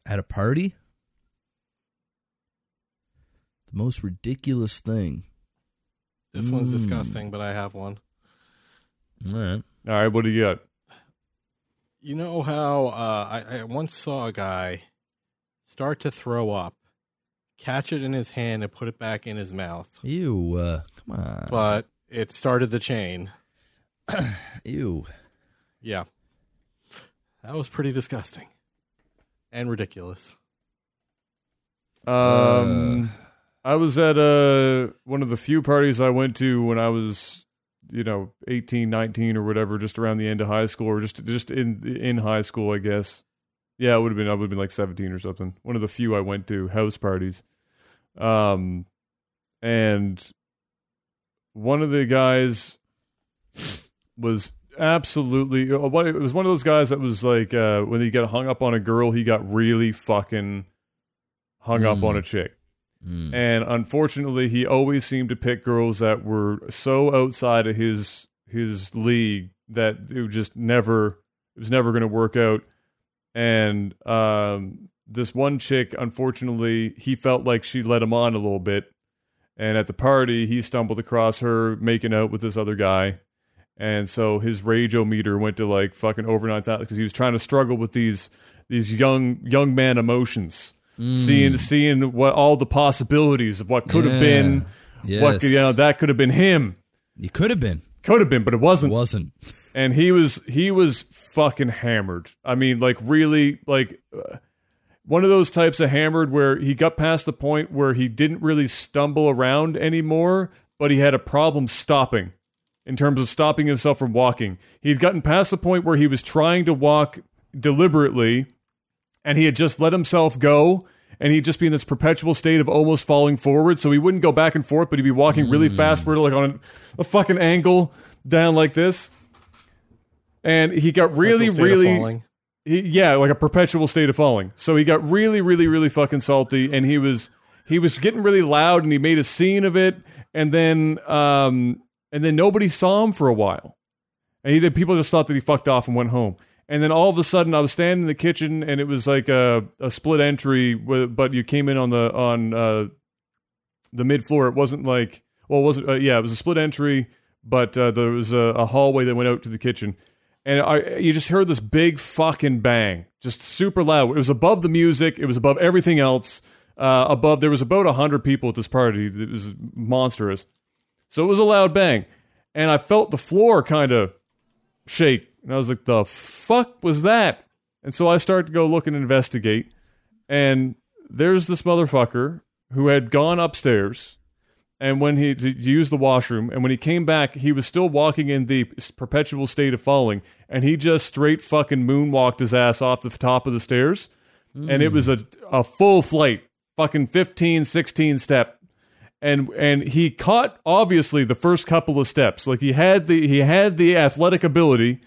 At a party? The most ridiculous thing.
This one's hmm. disgusting, but I have one.
All right.
All right, what do you got?
You know how uh, I, I once saw a guy start to throw up, catch it in his hand, and put it back in his mouth,
Ew. Uh, come on.
but it started the chain.
Ew.
Yeah, that was pretty disgusting and ridiculous.
Um, I was at uh one of the few parties I went to when I was, you know, 18, 19 or whatever, just around the end of high school or just just in in high school, I guess. Yeah, it would have been I would have been like 17 or something. One of the few I went to house parties. Um and one of the guys was absolutely uh, it was one of those guys that was like uh when he got hung up on a girl, he got really fucking hung up on a chick.
Mm.
And unfortunately, he always seemed to pick girls that were so outside of his his league that it just never it was never going to work out. And um, this one chick, unfortunately, he felt like she let him on a little bit. And at the party, he stumbled across her making out with this other guy. And so his rageometer went to like fucking over 9,000 because he was trying to struggle with these these young young man emotions seeing seeing what all the possibilities of what could have
Yeah.
been what you know that could have been him
You could have been.
could have been but it wasn't
Wasn't.
and he was he was fucking hammered i mean like really like uh, one of those types of hammered where he got past the point where he didn't really stumble around anymore but he had a problem stopping in terms of stopping himself from walking he'd gotten past the point where he was trying to walk deliberately and he had just let himself go and he'd just be in this perpetual state of almost falling forward so he wouldn't go back and forth but he'd be walking really fast we're like on a, a fucking angle down like this and he got really
Mental state of
really
falling.
he, yeah, like a perpetual state of falling. So he got really, really, really fucking salty, and he was he was getting really loud, and he made a scene of it, and then um and then nobody saw him for a while, and he, people just thought that he fucked off and went home. And then all of a sudden, I was standing in the kitchen, and it was like a, a split entry, but you came in on the on uh, the mid floor. It wasn't like well, it wasn't uh, yeah, it was a split entry, but uh, there was a, a hallway that went out to the kitchen and I, you just heard this big fucking bang, just super loud. It was above the music. It was above everything else. Uh, above, there was about hundred people at this party. It was monstrous. So it was a loud bang, and I felt the floor kind of shake, and I was like, "The fuck was that?" And so I start to go look and investigate, and there's this motherfucker who had gone upstairs and when he to the washroom and when he came back he was still walking in the perpetual state of falling and he just straight fucking moonwalked his ass off the top of the stairs mm. and it was a, a full flight fucking 15 16 step and and he caught obviously the first couple of steps like he had the he had the athletic ability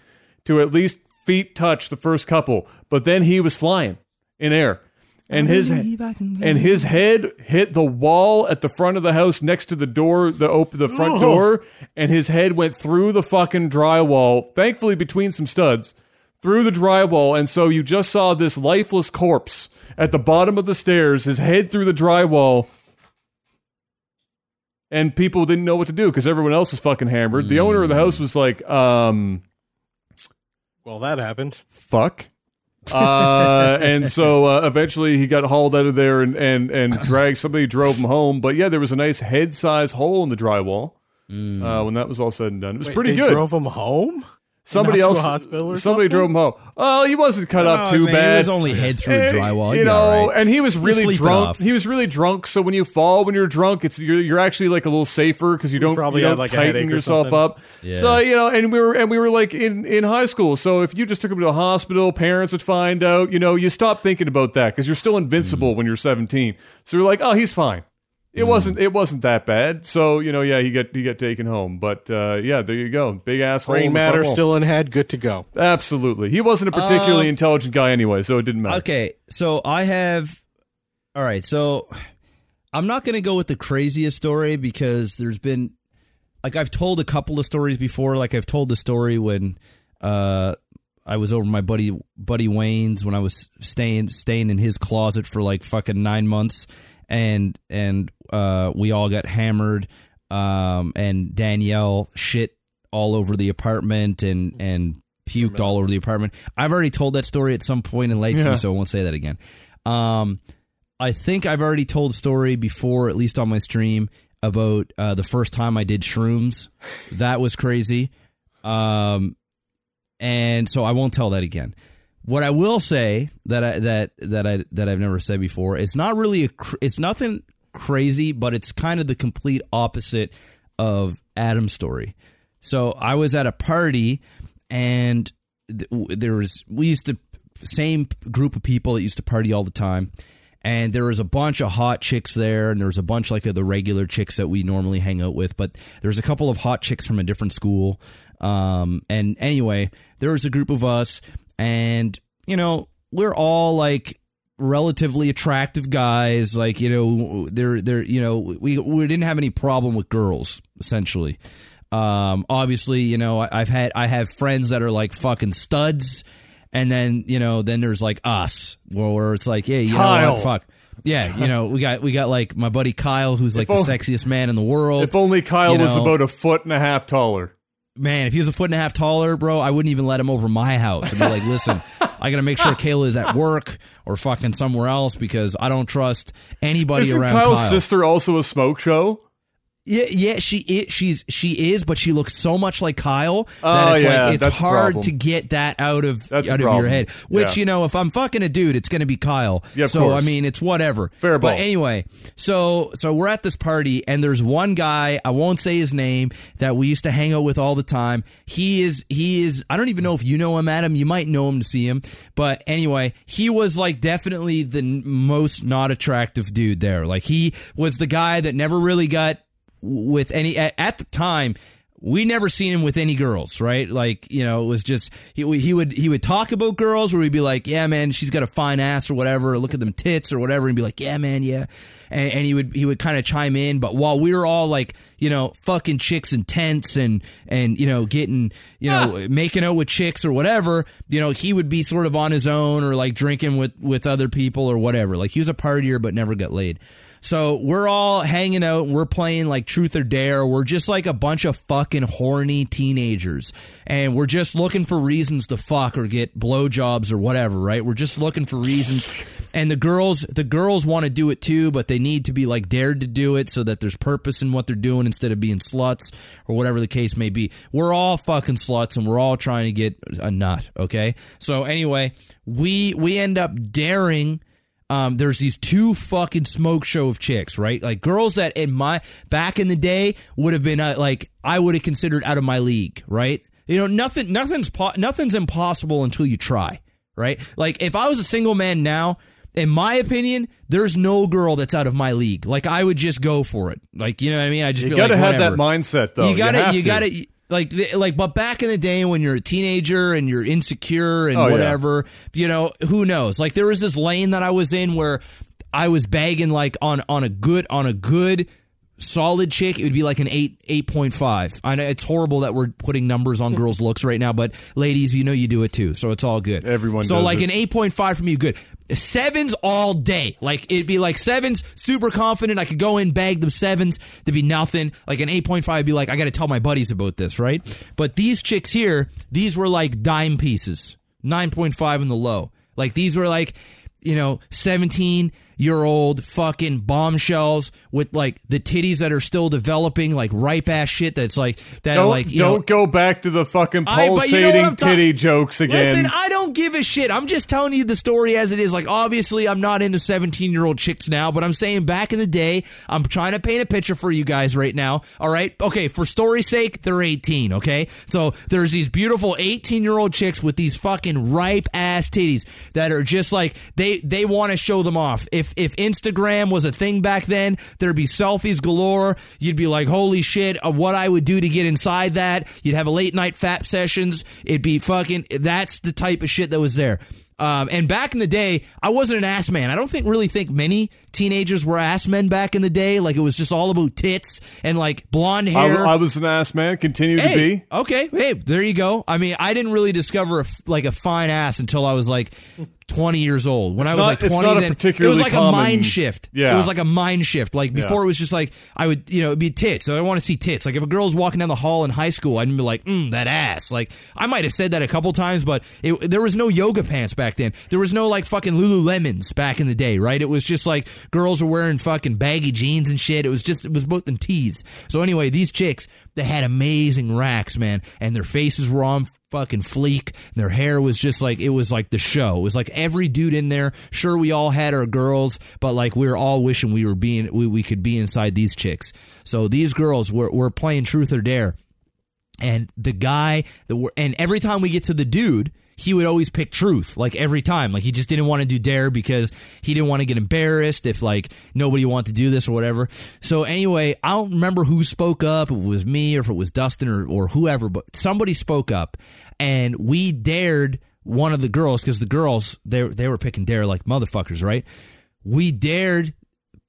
to at least feet touch the first couple but then he was flying in air and his and his head hit the wall at the front of the house next to the door, the open the front door, and his head went through the fucking drywall. Thankfully, between some studs, through the drywall, and so you just saw this lifeless corpse at the bottom of the stairs, his head through the drywall. And people didn't know what to do because everyone else was fucking hammered. The owner of the house was like, um,
well, that happened.
Fuck uh, and so uh, eventually he got hauled out of there and, and, and dragged. Somebody drove him home. But yeah, there was a nice head size hole in the drywall uh, when that was all said and done. It was
Wait,
pretty
they
good.
Drove him home.
Somebody
Not to a
else, somebody
something?
drove him home. Oh, he wasn't cut up
Oh,
too
man,
bad.
He was only head through
Eh,
drywall.
you know,
right.
and he was really drunk. He was really drunk. So when you fall when you're drunk, it's you're, you're actually like a little safer because you don't
probably
you don't
like,
tighten yourself up.
Yeah.
So you know, and we were and we were like in in high school. So if you just took him to a hospital, parents would find out. You know, you stop thinking about that because you're still invincible when you're 17. So you're like, oh, he's fine. It wasn't. It wasn't that bad. So you know, yeah, he got he got taken home. But uh, yeah, there you go. Big asshole.
Brain
in the front
matter still in head. Good to go.
Absolutely. He wasn't a particularly
Um,
intelligent guy anyway, so it didn't matter.
Okay, so I have. All right, so I'm not going to go with the craziest story because there's been, like, I've told a couple of stories before. Like, I've told the story when uh, I was over my buddy buddy Wayne's when I was staying staying in his closet for like fucking nine months, and and uh, we all got hammered, um, and Danielle shit all over the apartment and and puked all over the apartment. I've already told that story at some point in Lakeview,
Yeah.
so I won't say that again. Um, I think I've already told a story before, at least on my stream, about uh, the first time I did shrooms. That was crazy. Um, and so I won't tell that again. What I will say that I that that I that I've never said before, it's not really a it's nothing crazy, but it's kind of the complete opposite of Adam's story. So I was at a party and there was we used to same group of people that used to party all the time and there was a bunch of hot chicks there and there was a bunch like of the regular chicks that we normally hang out with but there was a couple of hot chicks from a different school um, and anyway there was a group of us and you know we're all like relatively attractive guys. Like you know they're they're you know we we didn't have any problem with girls essentially. Um obviously you know i've had i have friends that are like fucking studs. And then you know then there's like us where, it's like hey you know
Kyle.
what fuck. Yeah you know we got we got like my buddy kyle who's like the
only-
sexiest man in the world.
If only Kyle
you
was about a foot and a half taller.
Man, if he was a foot and a half taller, bro, I wouldn't even let him over my house. I'd be like, listen, I gotta make sure Kayla is at work or fucking somewhere else because I don't trust anybody
Isn't
around
Kyle's
Kyle.
sister also a smoke show?
Yeah, yeah, she is. She's she is, but she looks so much like Kyle that
Oh,
it's
yeah,
like it's
that's
hard to get that out of
That's
out of your head. Which
Yeah.
you know, if I'm fucking a dude, it's gonna be Kyle.
Yeah,
so I mean, it's whatever.
Fair ball.
But anyway, so so we're at this party, and there's one guy. I won't say his name that we used to hang out with all the time. He is he is. I don't even know if you know him, Adam. You might know him to see him. But anyway, he was like definitely the most not attractive dude there. Like he was the guy that never really got with any at, at the time we never seen him with any girls, right? Like, you know, it was just he he would he would talk about girls where he'd be like, "Yeah, man, she's got a fine ass or whatever. Look at them tits or whatever," and be like, "Yeah, man, yeah," and, and he would he would kind of chime in. But while we were all like, you know, fucking chicks in tents and and you know getting you know making out with chicks or whatever, you know, he would be sort of on his own or like drinking with with other people or whatever. Like he was a partier but never got laid. So we're all hanging out we're playing like truth or dare. We're just like a bunch of fucking horny teenagers. And we're just looking for reasons to fuck or get blowjobs or whatever, right? We're just looking for reasons. And the girls the girls want to do it too, but they need to be like dared to do it so that there's purpose in what they're doing instead of being sluts or whatever the case may be. We're all fucking sluts and we're all trying to get a nut, okay? So anyway, we we end up daring um, there's these two fucking smoke show of chicks, right? Like girls that in my back in the day would have been uh, like I would have considered out of my league, right? You know, nothing, nothing's po- nothing's impossible until you try, right? Like if I was a single man now, in my opinion, there's no girl that's out of my league. Like I would just go for it. Like you know what I mean? I just
You
feel
got to
like,
have that mindset, though.
You gotta, you,
to.
gotta, like, like, but back in the day when you're a teenager and you're insecure and
Oh, yeah.
whatever, you know, who knows? Like, there was this lane that I was in where I was bagging like on on a good on a good solid chick, it would be like an eight eight point five. I know it's horrible that we're putting numbers on girls' looks right now, but ladies, you know you do it too, so it's all good.
Everyone
So
does
like
it.
an eight point five from you, good. Sevens all day. Like it'd be like sevens, super confident. I could go in, bag them sevens. There'd be nothing. Like an eight point five, be like, I got to tell my buddies about this, right? But these chicks here, these were like dime pieces, nine point five in the low. Like these were like, you know, seventeen year old fucking bombshells with like the titties that are still developing, like ripe ass shit. That's like that.
Don't,
like you
don't
know,
go back to the fucking
I- but you know what
pulsating
I'm ta-
titty jokes again.
Listen, I don't give a shit. I'm just telling you the story as it is. Like, obviously, I'm not into 17 year old chicks now, but I'm saying back in the day, I'm trying to paint a picture for you guys right now. All right. Okay. For story's sake, they're 18. Okay. So there's these beautiful 18 year old chicks with these fucking ripe ass titties that are just like, they, they want to show them off. If, if Instagram was a thing back then, there'd be selfies galore. You'd be like, holy shit, uh, what I would do to get inside that. You'd have a late night fap sessions. It'd be fucking, that's the type of shit that was there. Um, and back in the day, I wasn't an ass man. I don't think really think many teenagers were ass men back in the day. Like it was just all about tits and like blonde hair.
I was an ass man, continue to be.
okay, hey, there you go. I mean, I didn't really discover a like a fine ass until I was like 20 years old. When I was
not-
like
it's
20,
not a
then it was like a mind shift.
Yeah.
It was like a mind shift. Like before,
Yeah.
it was just like I would, you know, it'd be tits. So I want to see tits. Like if a girl's walking down the hall in high school, I'd be like, mm, that ass. Like I might have said that a couple times, but it, there was no yoga pants back then. There was no like fucking Lululemons back in the day, right? It was just like girls were wearing fucking baggy jeans and shit. It was just it was both in tees. So anyway, these chicks they had amazing racks, man, and their faces were on fucking fleek. Their hair was just like it was like the show. It was like every dude in there. Sure, we all had our girls, but like we were all wishing we were being we, we could be inside these chicks. So these girls were were playing truth or dare, and the guy that were and every time we get to the dude. He would always pick truth, like every time. Like he just didn't want to do dare because he didn't want to get embarrassed if like nobody wanted to do this or whatever. So anyway, I don't remember who spoke up. If it was me or if it was Dustin or, or whoever, but somebody spoke up and we dared one of the girls because the girls they they were picking dare like motherfuckers, right? We dared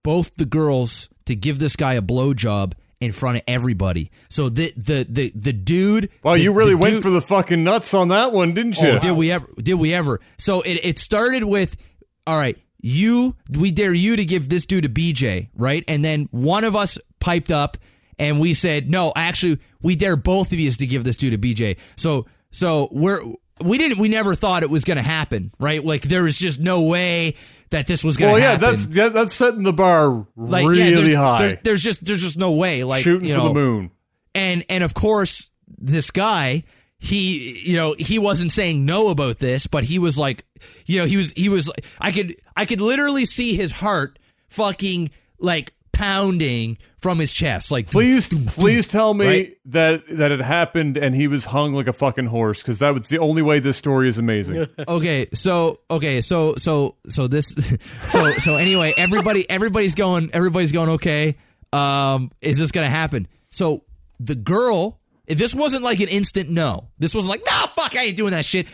both the girls to give this guy a blowjob in front of everybody. So the the the the dude.
Wow,
the-
you really went
dude-
for the fucking nuts on that one, didn't oh, you?
Oh, did we ever? Did we ever? So it, it started with, all right, you, we dare you to give this dude a BJ, right? And then one of us piped up and we said, no, actually, we dare both of you to give this dude a BJ. So, so we're, we didn't, we never thought it was going to happen, right? Like there was just no way that this was going to
well, yeah,
happen.
that's yeah, that's setting the bar
like,
really
yeah, there's,
high.
there- there's just, there's just no way. Like,
Shooting
you
for
know,
the moon.
and and of course this guy he you know he wasn't saying no about this but he was like you know he was he was i could i could literally see his heart fucking like pounding from his chest like
Please, please tell me
Right?
that that it happened and he was hung like a fucking horse because that was the only way this story is amazing.
okay so okay so so so this so so anyway everybody everybody's going everybody's going okay um is this gonna happen so the girl If this wasn't like an instant no, this wasn't like, nah, fuck, I ain't doing that shit.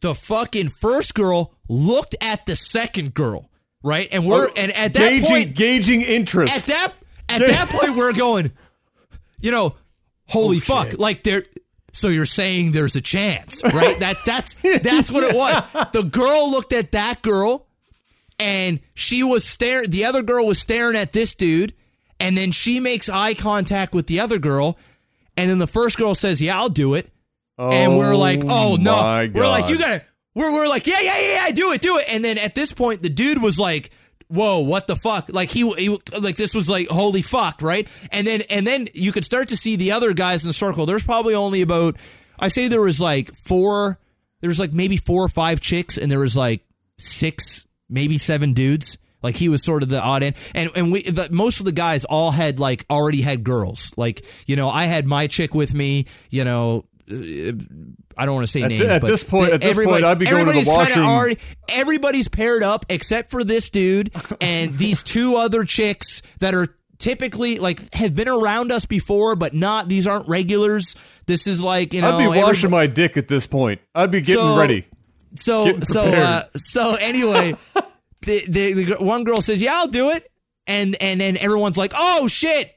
The fucking first girl looked at the second girl, right? And we're and at that
gauging,
point,
gauging interest.
at
interest.
that at that point, we're going, you know, holy fuck, like there. So you're saying there's a chance, right? that that's that's what it was. The girl looked at that girl, and she was staring. The other girl was staring at this dude, and then she makes eye contact with the other girl, and then the first girl says, "Yeah, I'll do it." oh, and we're like, "Oh, oh
no!"
We're like, "You gotta." We're we're like, "Yeah, yeah, yeah, yeah, do it, do it." And then at this point, the dude was like, "Whoa, what the fuck?" Like he, he like this was like, "Holy fuck!" Right? And then and then you could start to see the other guys in the circle. There's probably only about, I say there was like four. There was like maybe four or five chicks, and there was like six, maybe seven dudes. Like he was sort of the odd end, and and we the, most of the guys all had like already had girls. Like you know, I had my chick with me. You know, I don't want to say
At
names.
thi- at
but
this point- at this point, I'd be going to the washroom.
Already, everybody's paired up except for this dude and these two other chicks that are typically like have been around us before, but not. These aren't regulars. This is like you know.
I'd be washing my dick at this point. I'd be getting
So-
ready.
so
Getting
so uh, so anyway, the, the the one girl says, "Yeah, I'll do it," and and then everyone's like, "Oh shit,"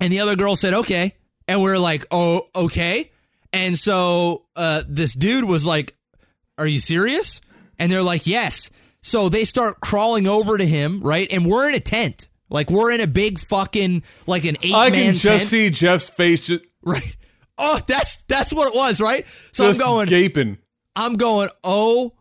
and the other girl said, "Okay," and we're like, "Oh okay," and so uh, this dude was like, "Are you serious?" And they're like, "Yes." So they start crawling over to him, right? And we're in a tent, like we're in a big fucking like an eight
I
man
can just
tent,
see Jeff's face just,
right? Oh, that's that's what it was, right? So
just
I'm going,
gaping.
I'm going, oh,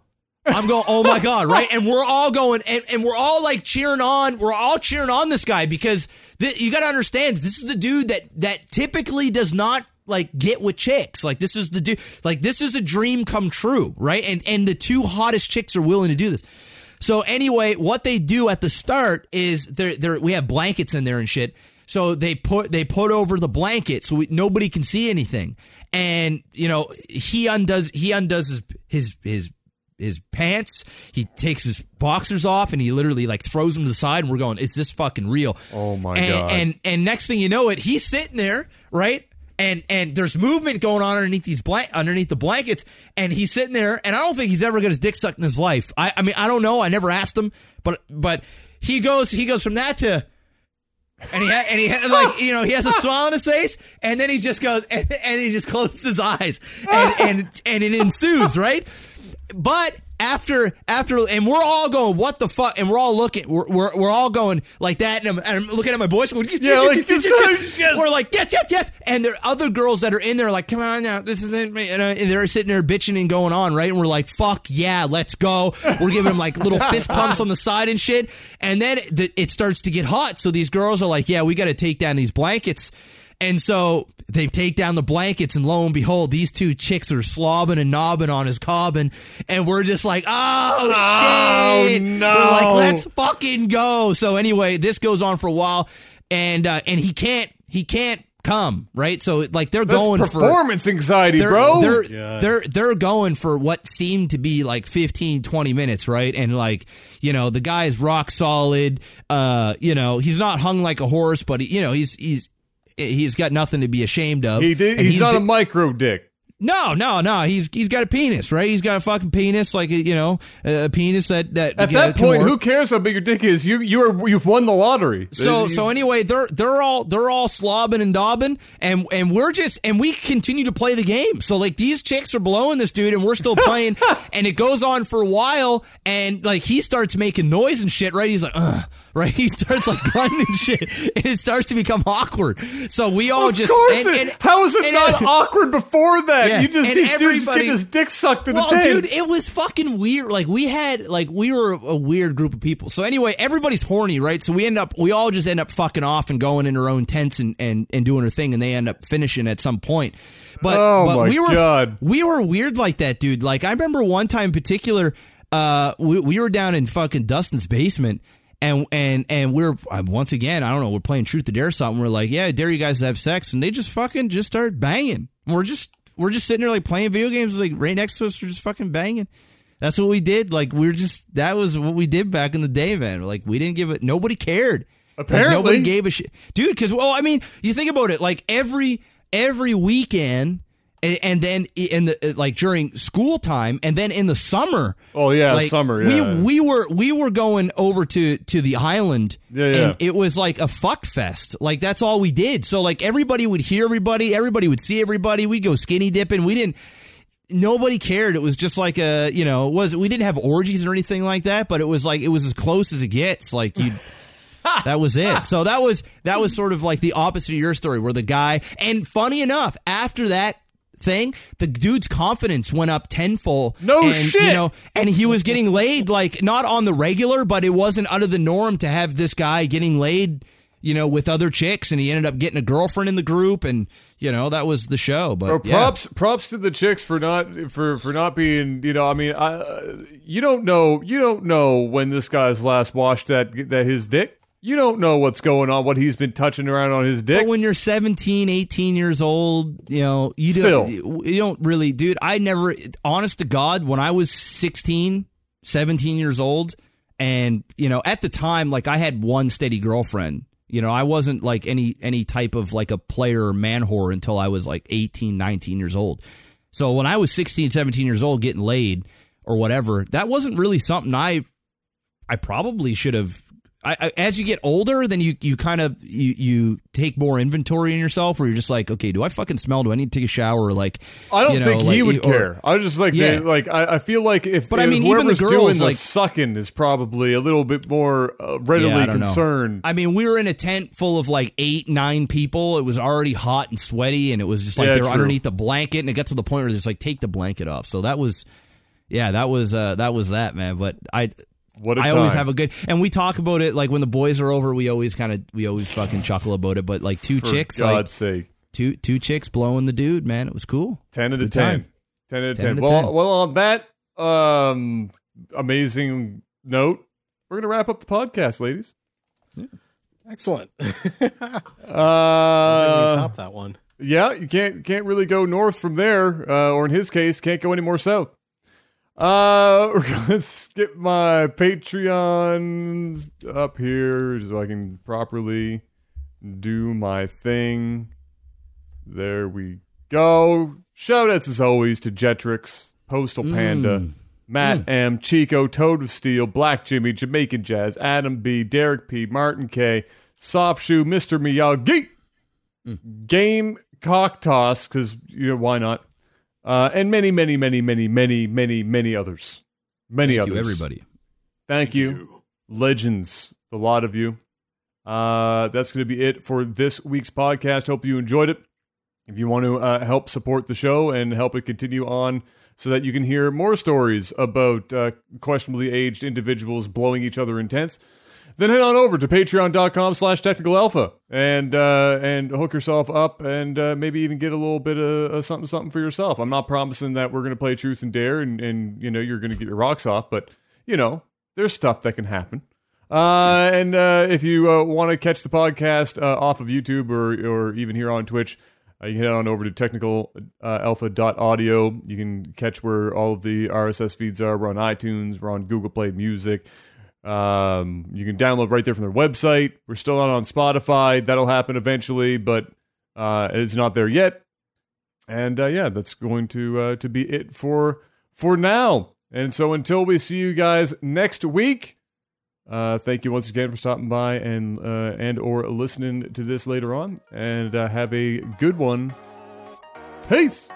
I'm going, oh my God, right? And we're all going, and, and we're all like cheering on, we're all cheering on this guy because th- you got to understand, this is the dude that that typically does not like get with chicks. Like this is the dude, like this is a dream come true, right? And and the two hottest chicks are willing to do this. So anyway, what they do at the start is they're, they're, we have blankets in there and shit. So they put they put over the blanket so we, nobody can see anything. And you know he undoes he undoes his his his his pants. He takes his boxers off and he literally like throws them to the side. And we're going, is this fucking real?
Oh, my
and,
God.
And and next thing you know, it he's sitting there right. And and there's movement going on underneath these blank underneath the blankets, and he's sitting there, and I don't think he's ever got his dick sucked in his life. I I mean I don't know. I never asked him, but but he goes he goes from that to and he ha- and he like you know he has a smile on his face, and then he just goes and, and he just closes his eyes, and and and it ensues right. But after after and we're all going what the fuck, and we're all looking, we're we're, we're all going like that, and I'm, and I'm looking at my boys, going, yes,
Yeah,
yes,
like,
yes, yes,
yes,
we're like yes yes yes, and there are other girls that are in there like come on now, this is it, and, uh, and they're sitting there bitching and going on right, and we're like fuck yeah, let's go. We're giving them like little fist pumps on the side and shit, and then the, it starts to get hot, so these girls are like yeah, we got to take down these blankets. And so they take down the blankets, and lo and behold, these two chicks are slobbing and knobbing on his cobbin, and we're just like, oh,
Oh,
shit!
no.
We're like, let's fucking go. So anyway, this goes on for a while, and uh, and he can't he can't come right. So like they're
That's
going for
performance anxiety,
they're,
bro.
They're,
Yeah.
they're they're going for what seemed to be like 15, 20 minutes, right? And like, you know, the guy's rock solid. Uh, you know, he's not hung like a horse, but he, you know, he's he's he's got nothing to be ashamed of.
he did.
And
He's, not
di-
a micro dick.
no, no, no. He's he's got a penis, right? He's got a fucking penis, like you know, a penis that that
At that point, who cares how big your dick is? You you are you've won the lottery.
So
You-
so anyway, they're they're all they're all slobbing and dobbing, and and we're just and we continue to play the game. So like these chicks are blowing this dude, and we're still playing, and it goes on for a while, and like he starts making noise and shit. Right? He's like, Ugh, right? He starts like grunting and shit, and it starts to become awkward. So we all
of
just
course,
and,
it,
and-
how is it
and-
not awkward before that?
Yeah,
You just
and
these dudes just
everybody-
his dick sucked in the
well,
tent.
dude, it was fucking weird. Like we had, like we were a weird group of people. So anyway, everybody's horny, right? So we end up, we all just end up fucking off and going in our own tents and and, and doing our thing, and they end up finishing at some point. But
Oh,
but we were
God.
we were weird like that, dude. Like I remember one time in particular, uh, we, we were down in fucking Dustin's basement. And and and we're uh, once again, I don't know, we're playing truth or dare something. We're like, yeah, dare you guys to have sex, and they just fucking just start banging. And we're just we're just sitting there like playing video games, like right next to us, we're just fucking banging. That's what we did. Like we are just that was what we did back in the day, man. Like we didn't give it. Nobody cared. Like,
Apparently.
nobody gave a shit, dude. Because well, I mean, you think about it. Like every every weekend. And, and then in the uh, like during school time, and then in the summer.
Oh yeah,
like,
summer. Yeah.
We we were we were going over to to the island.
Yeah, yeah.
And it was like a fuck fest. Like that's all we did. So like everybody would hear everybody, everybody would see everybody. We'd go skinny dipping. We didn't nobody cared. It was just like a, you know, it was we didn't have orgies or anything like that, but it was like it was as close as it gets. Like you that was it. So that was that was sort of like the opposite of your story where the guy and funny enough, after that thing, the dude's confidence went up tenfold.
No
and,
shit.
You know, and he was getting laid like not on the regular, but it wasn't out of the norm to have this guy getting laid, you know, with other chicks, and he ended up getting a girlfriend in the group, and you know that was the show. But
Bro,
yeah.
props props to the chicks for not for for not being you know I mean I you don't know you don't know when this guy's last washed that that his dick you don't know what's going on what he's been touching around on his dick
But when you're 17, 18 years old, you know, you don't, you don't really, dude, I never, honest to God, when I was 16, 17 years old, and, you know, at the time, like I had one steady girlfriend. You know, I wasn't like any any type of like a player or man whore until I was like 18, 19 years old. So when I was 16, 17 years old getting laid or whatever, that wasn't really something I I probably should have. I, I, as you get older, then you you kind of you you take more inventory in yourself, where you're just like, okay, do I fucking smell? Do I need to take a shower? Like,
I don't
you know,
think he would
or-
care. I was just like,
Yeah.
they- like I, I feel like if,
But I mean, even the girls,
doing the
like-
sucking is probably a little bit more uh, readily
Yeah, I don't know.
concerned.
I mean, we were in a tent full of like eight, nine people. It was already hot and sweaty, and it was just like
Yeah,
they were
true.
underneath the blanket, and it got to the point where it's like take the blanket off. So that was, yeah, that was uh, that was that man. But I
What a
I always have a good, and we talk about it like when the boys are over. We always kind of we always fucking chuckle about it. But like two
For
chicks,
God's
like
sake.
two two chicks blowing the dude, man, it was cool.
10 out of
a
10.
time.
10 out of
10
10. Well,
10.
well, on that um, amazing note, we're going to wrap up the podcast, ladies.
Excellent.
Uh,
top that one.
yeah, you can't can't really go north from there, uh, or in his case, can't go any more south. Uh, we're gonna skip my Patreons up here so I can properly do my thing. There we go. Shout outs as always to Jetrix, Postal mm. Panda, Matt mm. M, Chico, Toad of Steel, Black Jimmy, Jamaican Jazz, Adam B, Derek P, Martin K, Soft Shoe, Mr. Miyagi, mm. Game Cock Toss, because you know why not? Uh, and many, many, many, many, many, many, many others. Many
Thank
others.
you, everybody.
Thank you. Legends, the lot of you. Uh, that's going to be it for this week's podcast. Hope you enjoyed it. If you want to uh, help support the show and help it continue on so that you can hear more stories about uh, questionably aged individuals blowing each other in tents, then head on over to patreon.com slash technical alpha and uh, and hook yourself up and uh, maybe even get a little bit of, of something something for yourself. I'm not promising that we're going to play truth and dare and, and you know you're going to get your rocks off, but you know there's stuff that can happen. Uh, and uh, if you uh, want to catch the podcast uh, off of YouTube or or even here on Twitch, you can head on over to technicalalpha.audio. You can catch where all of the RSS feeds are. We're on iTunes. We're on Google Play Music. Um, you can download right there from their website. We're still not on Spotify. That'll happen eventually, but uh, it's not there yet. And uh, yeah, that's going to uh, to be it for for now. And so until we see you guys next week. Uh, thank you once again for stopping by and uh, and or listening to this later on, and uh, have a good one. Peace.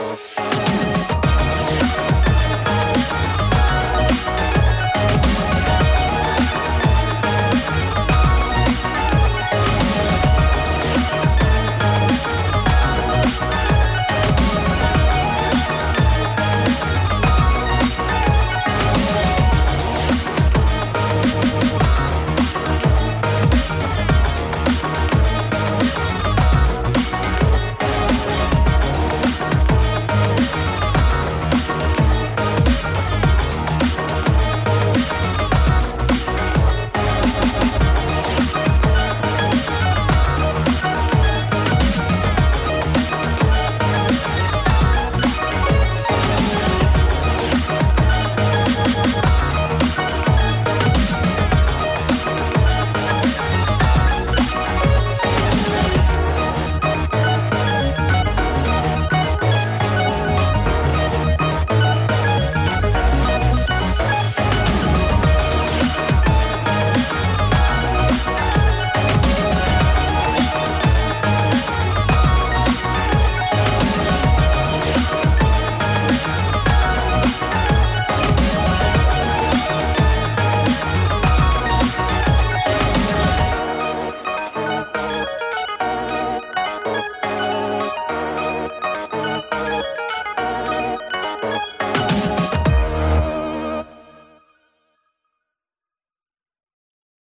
Bye.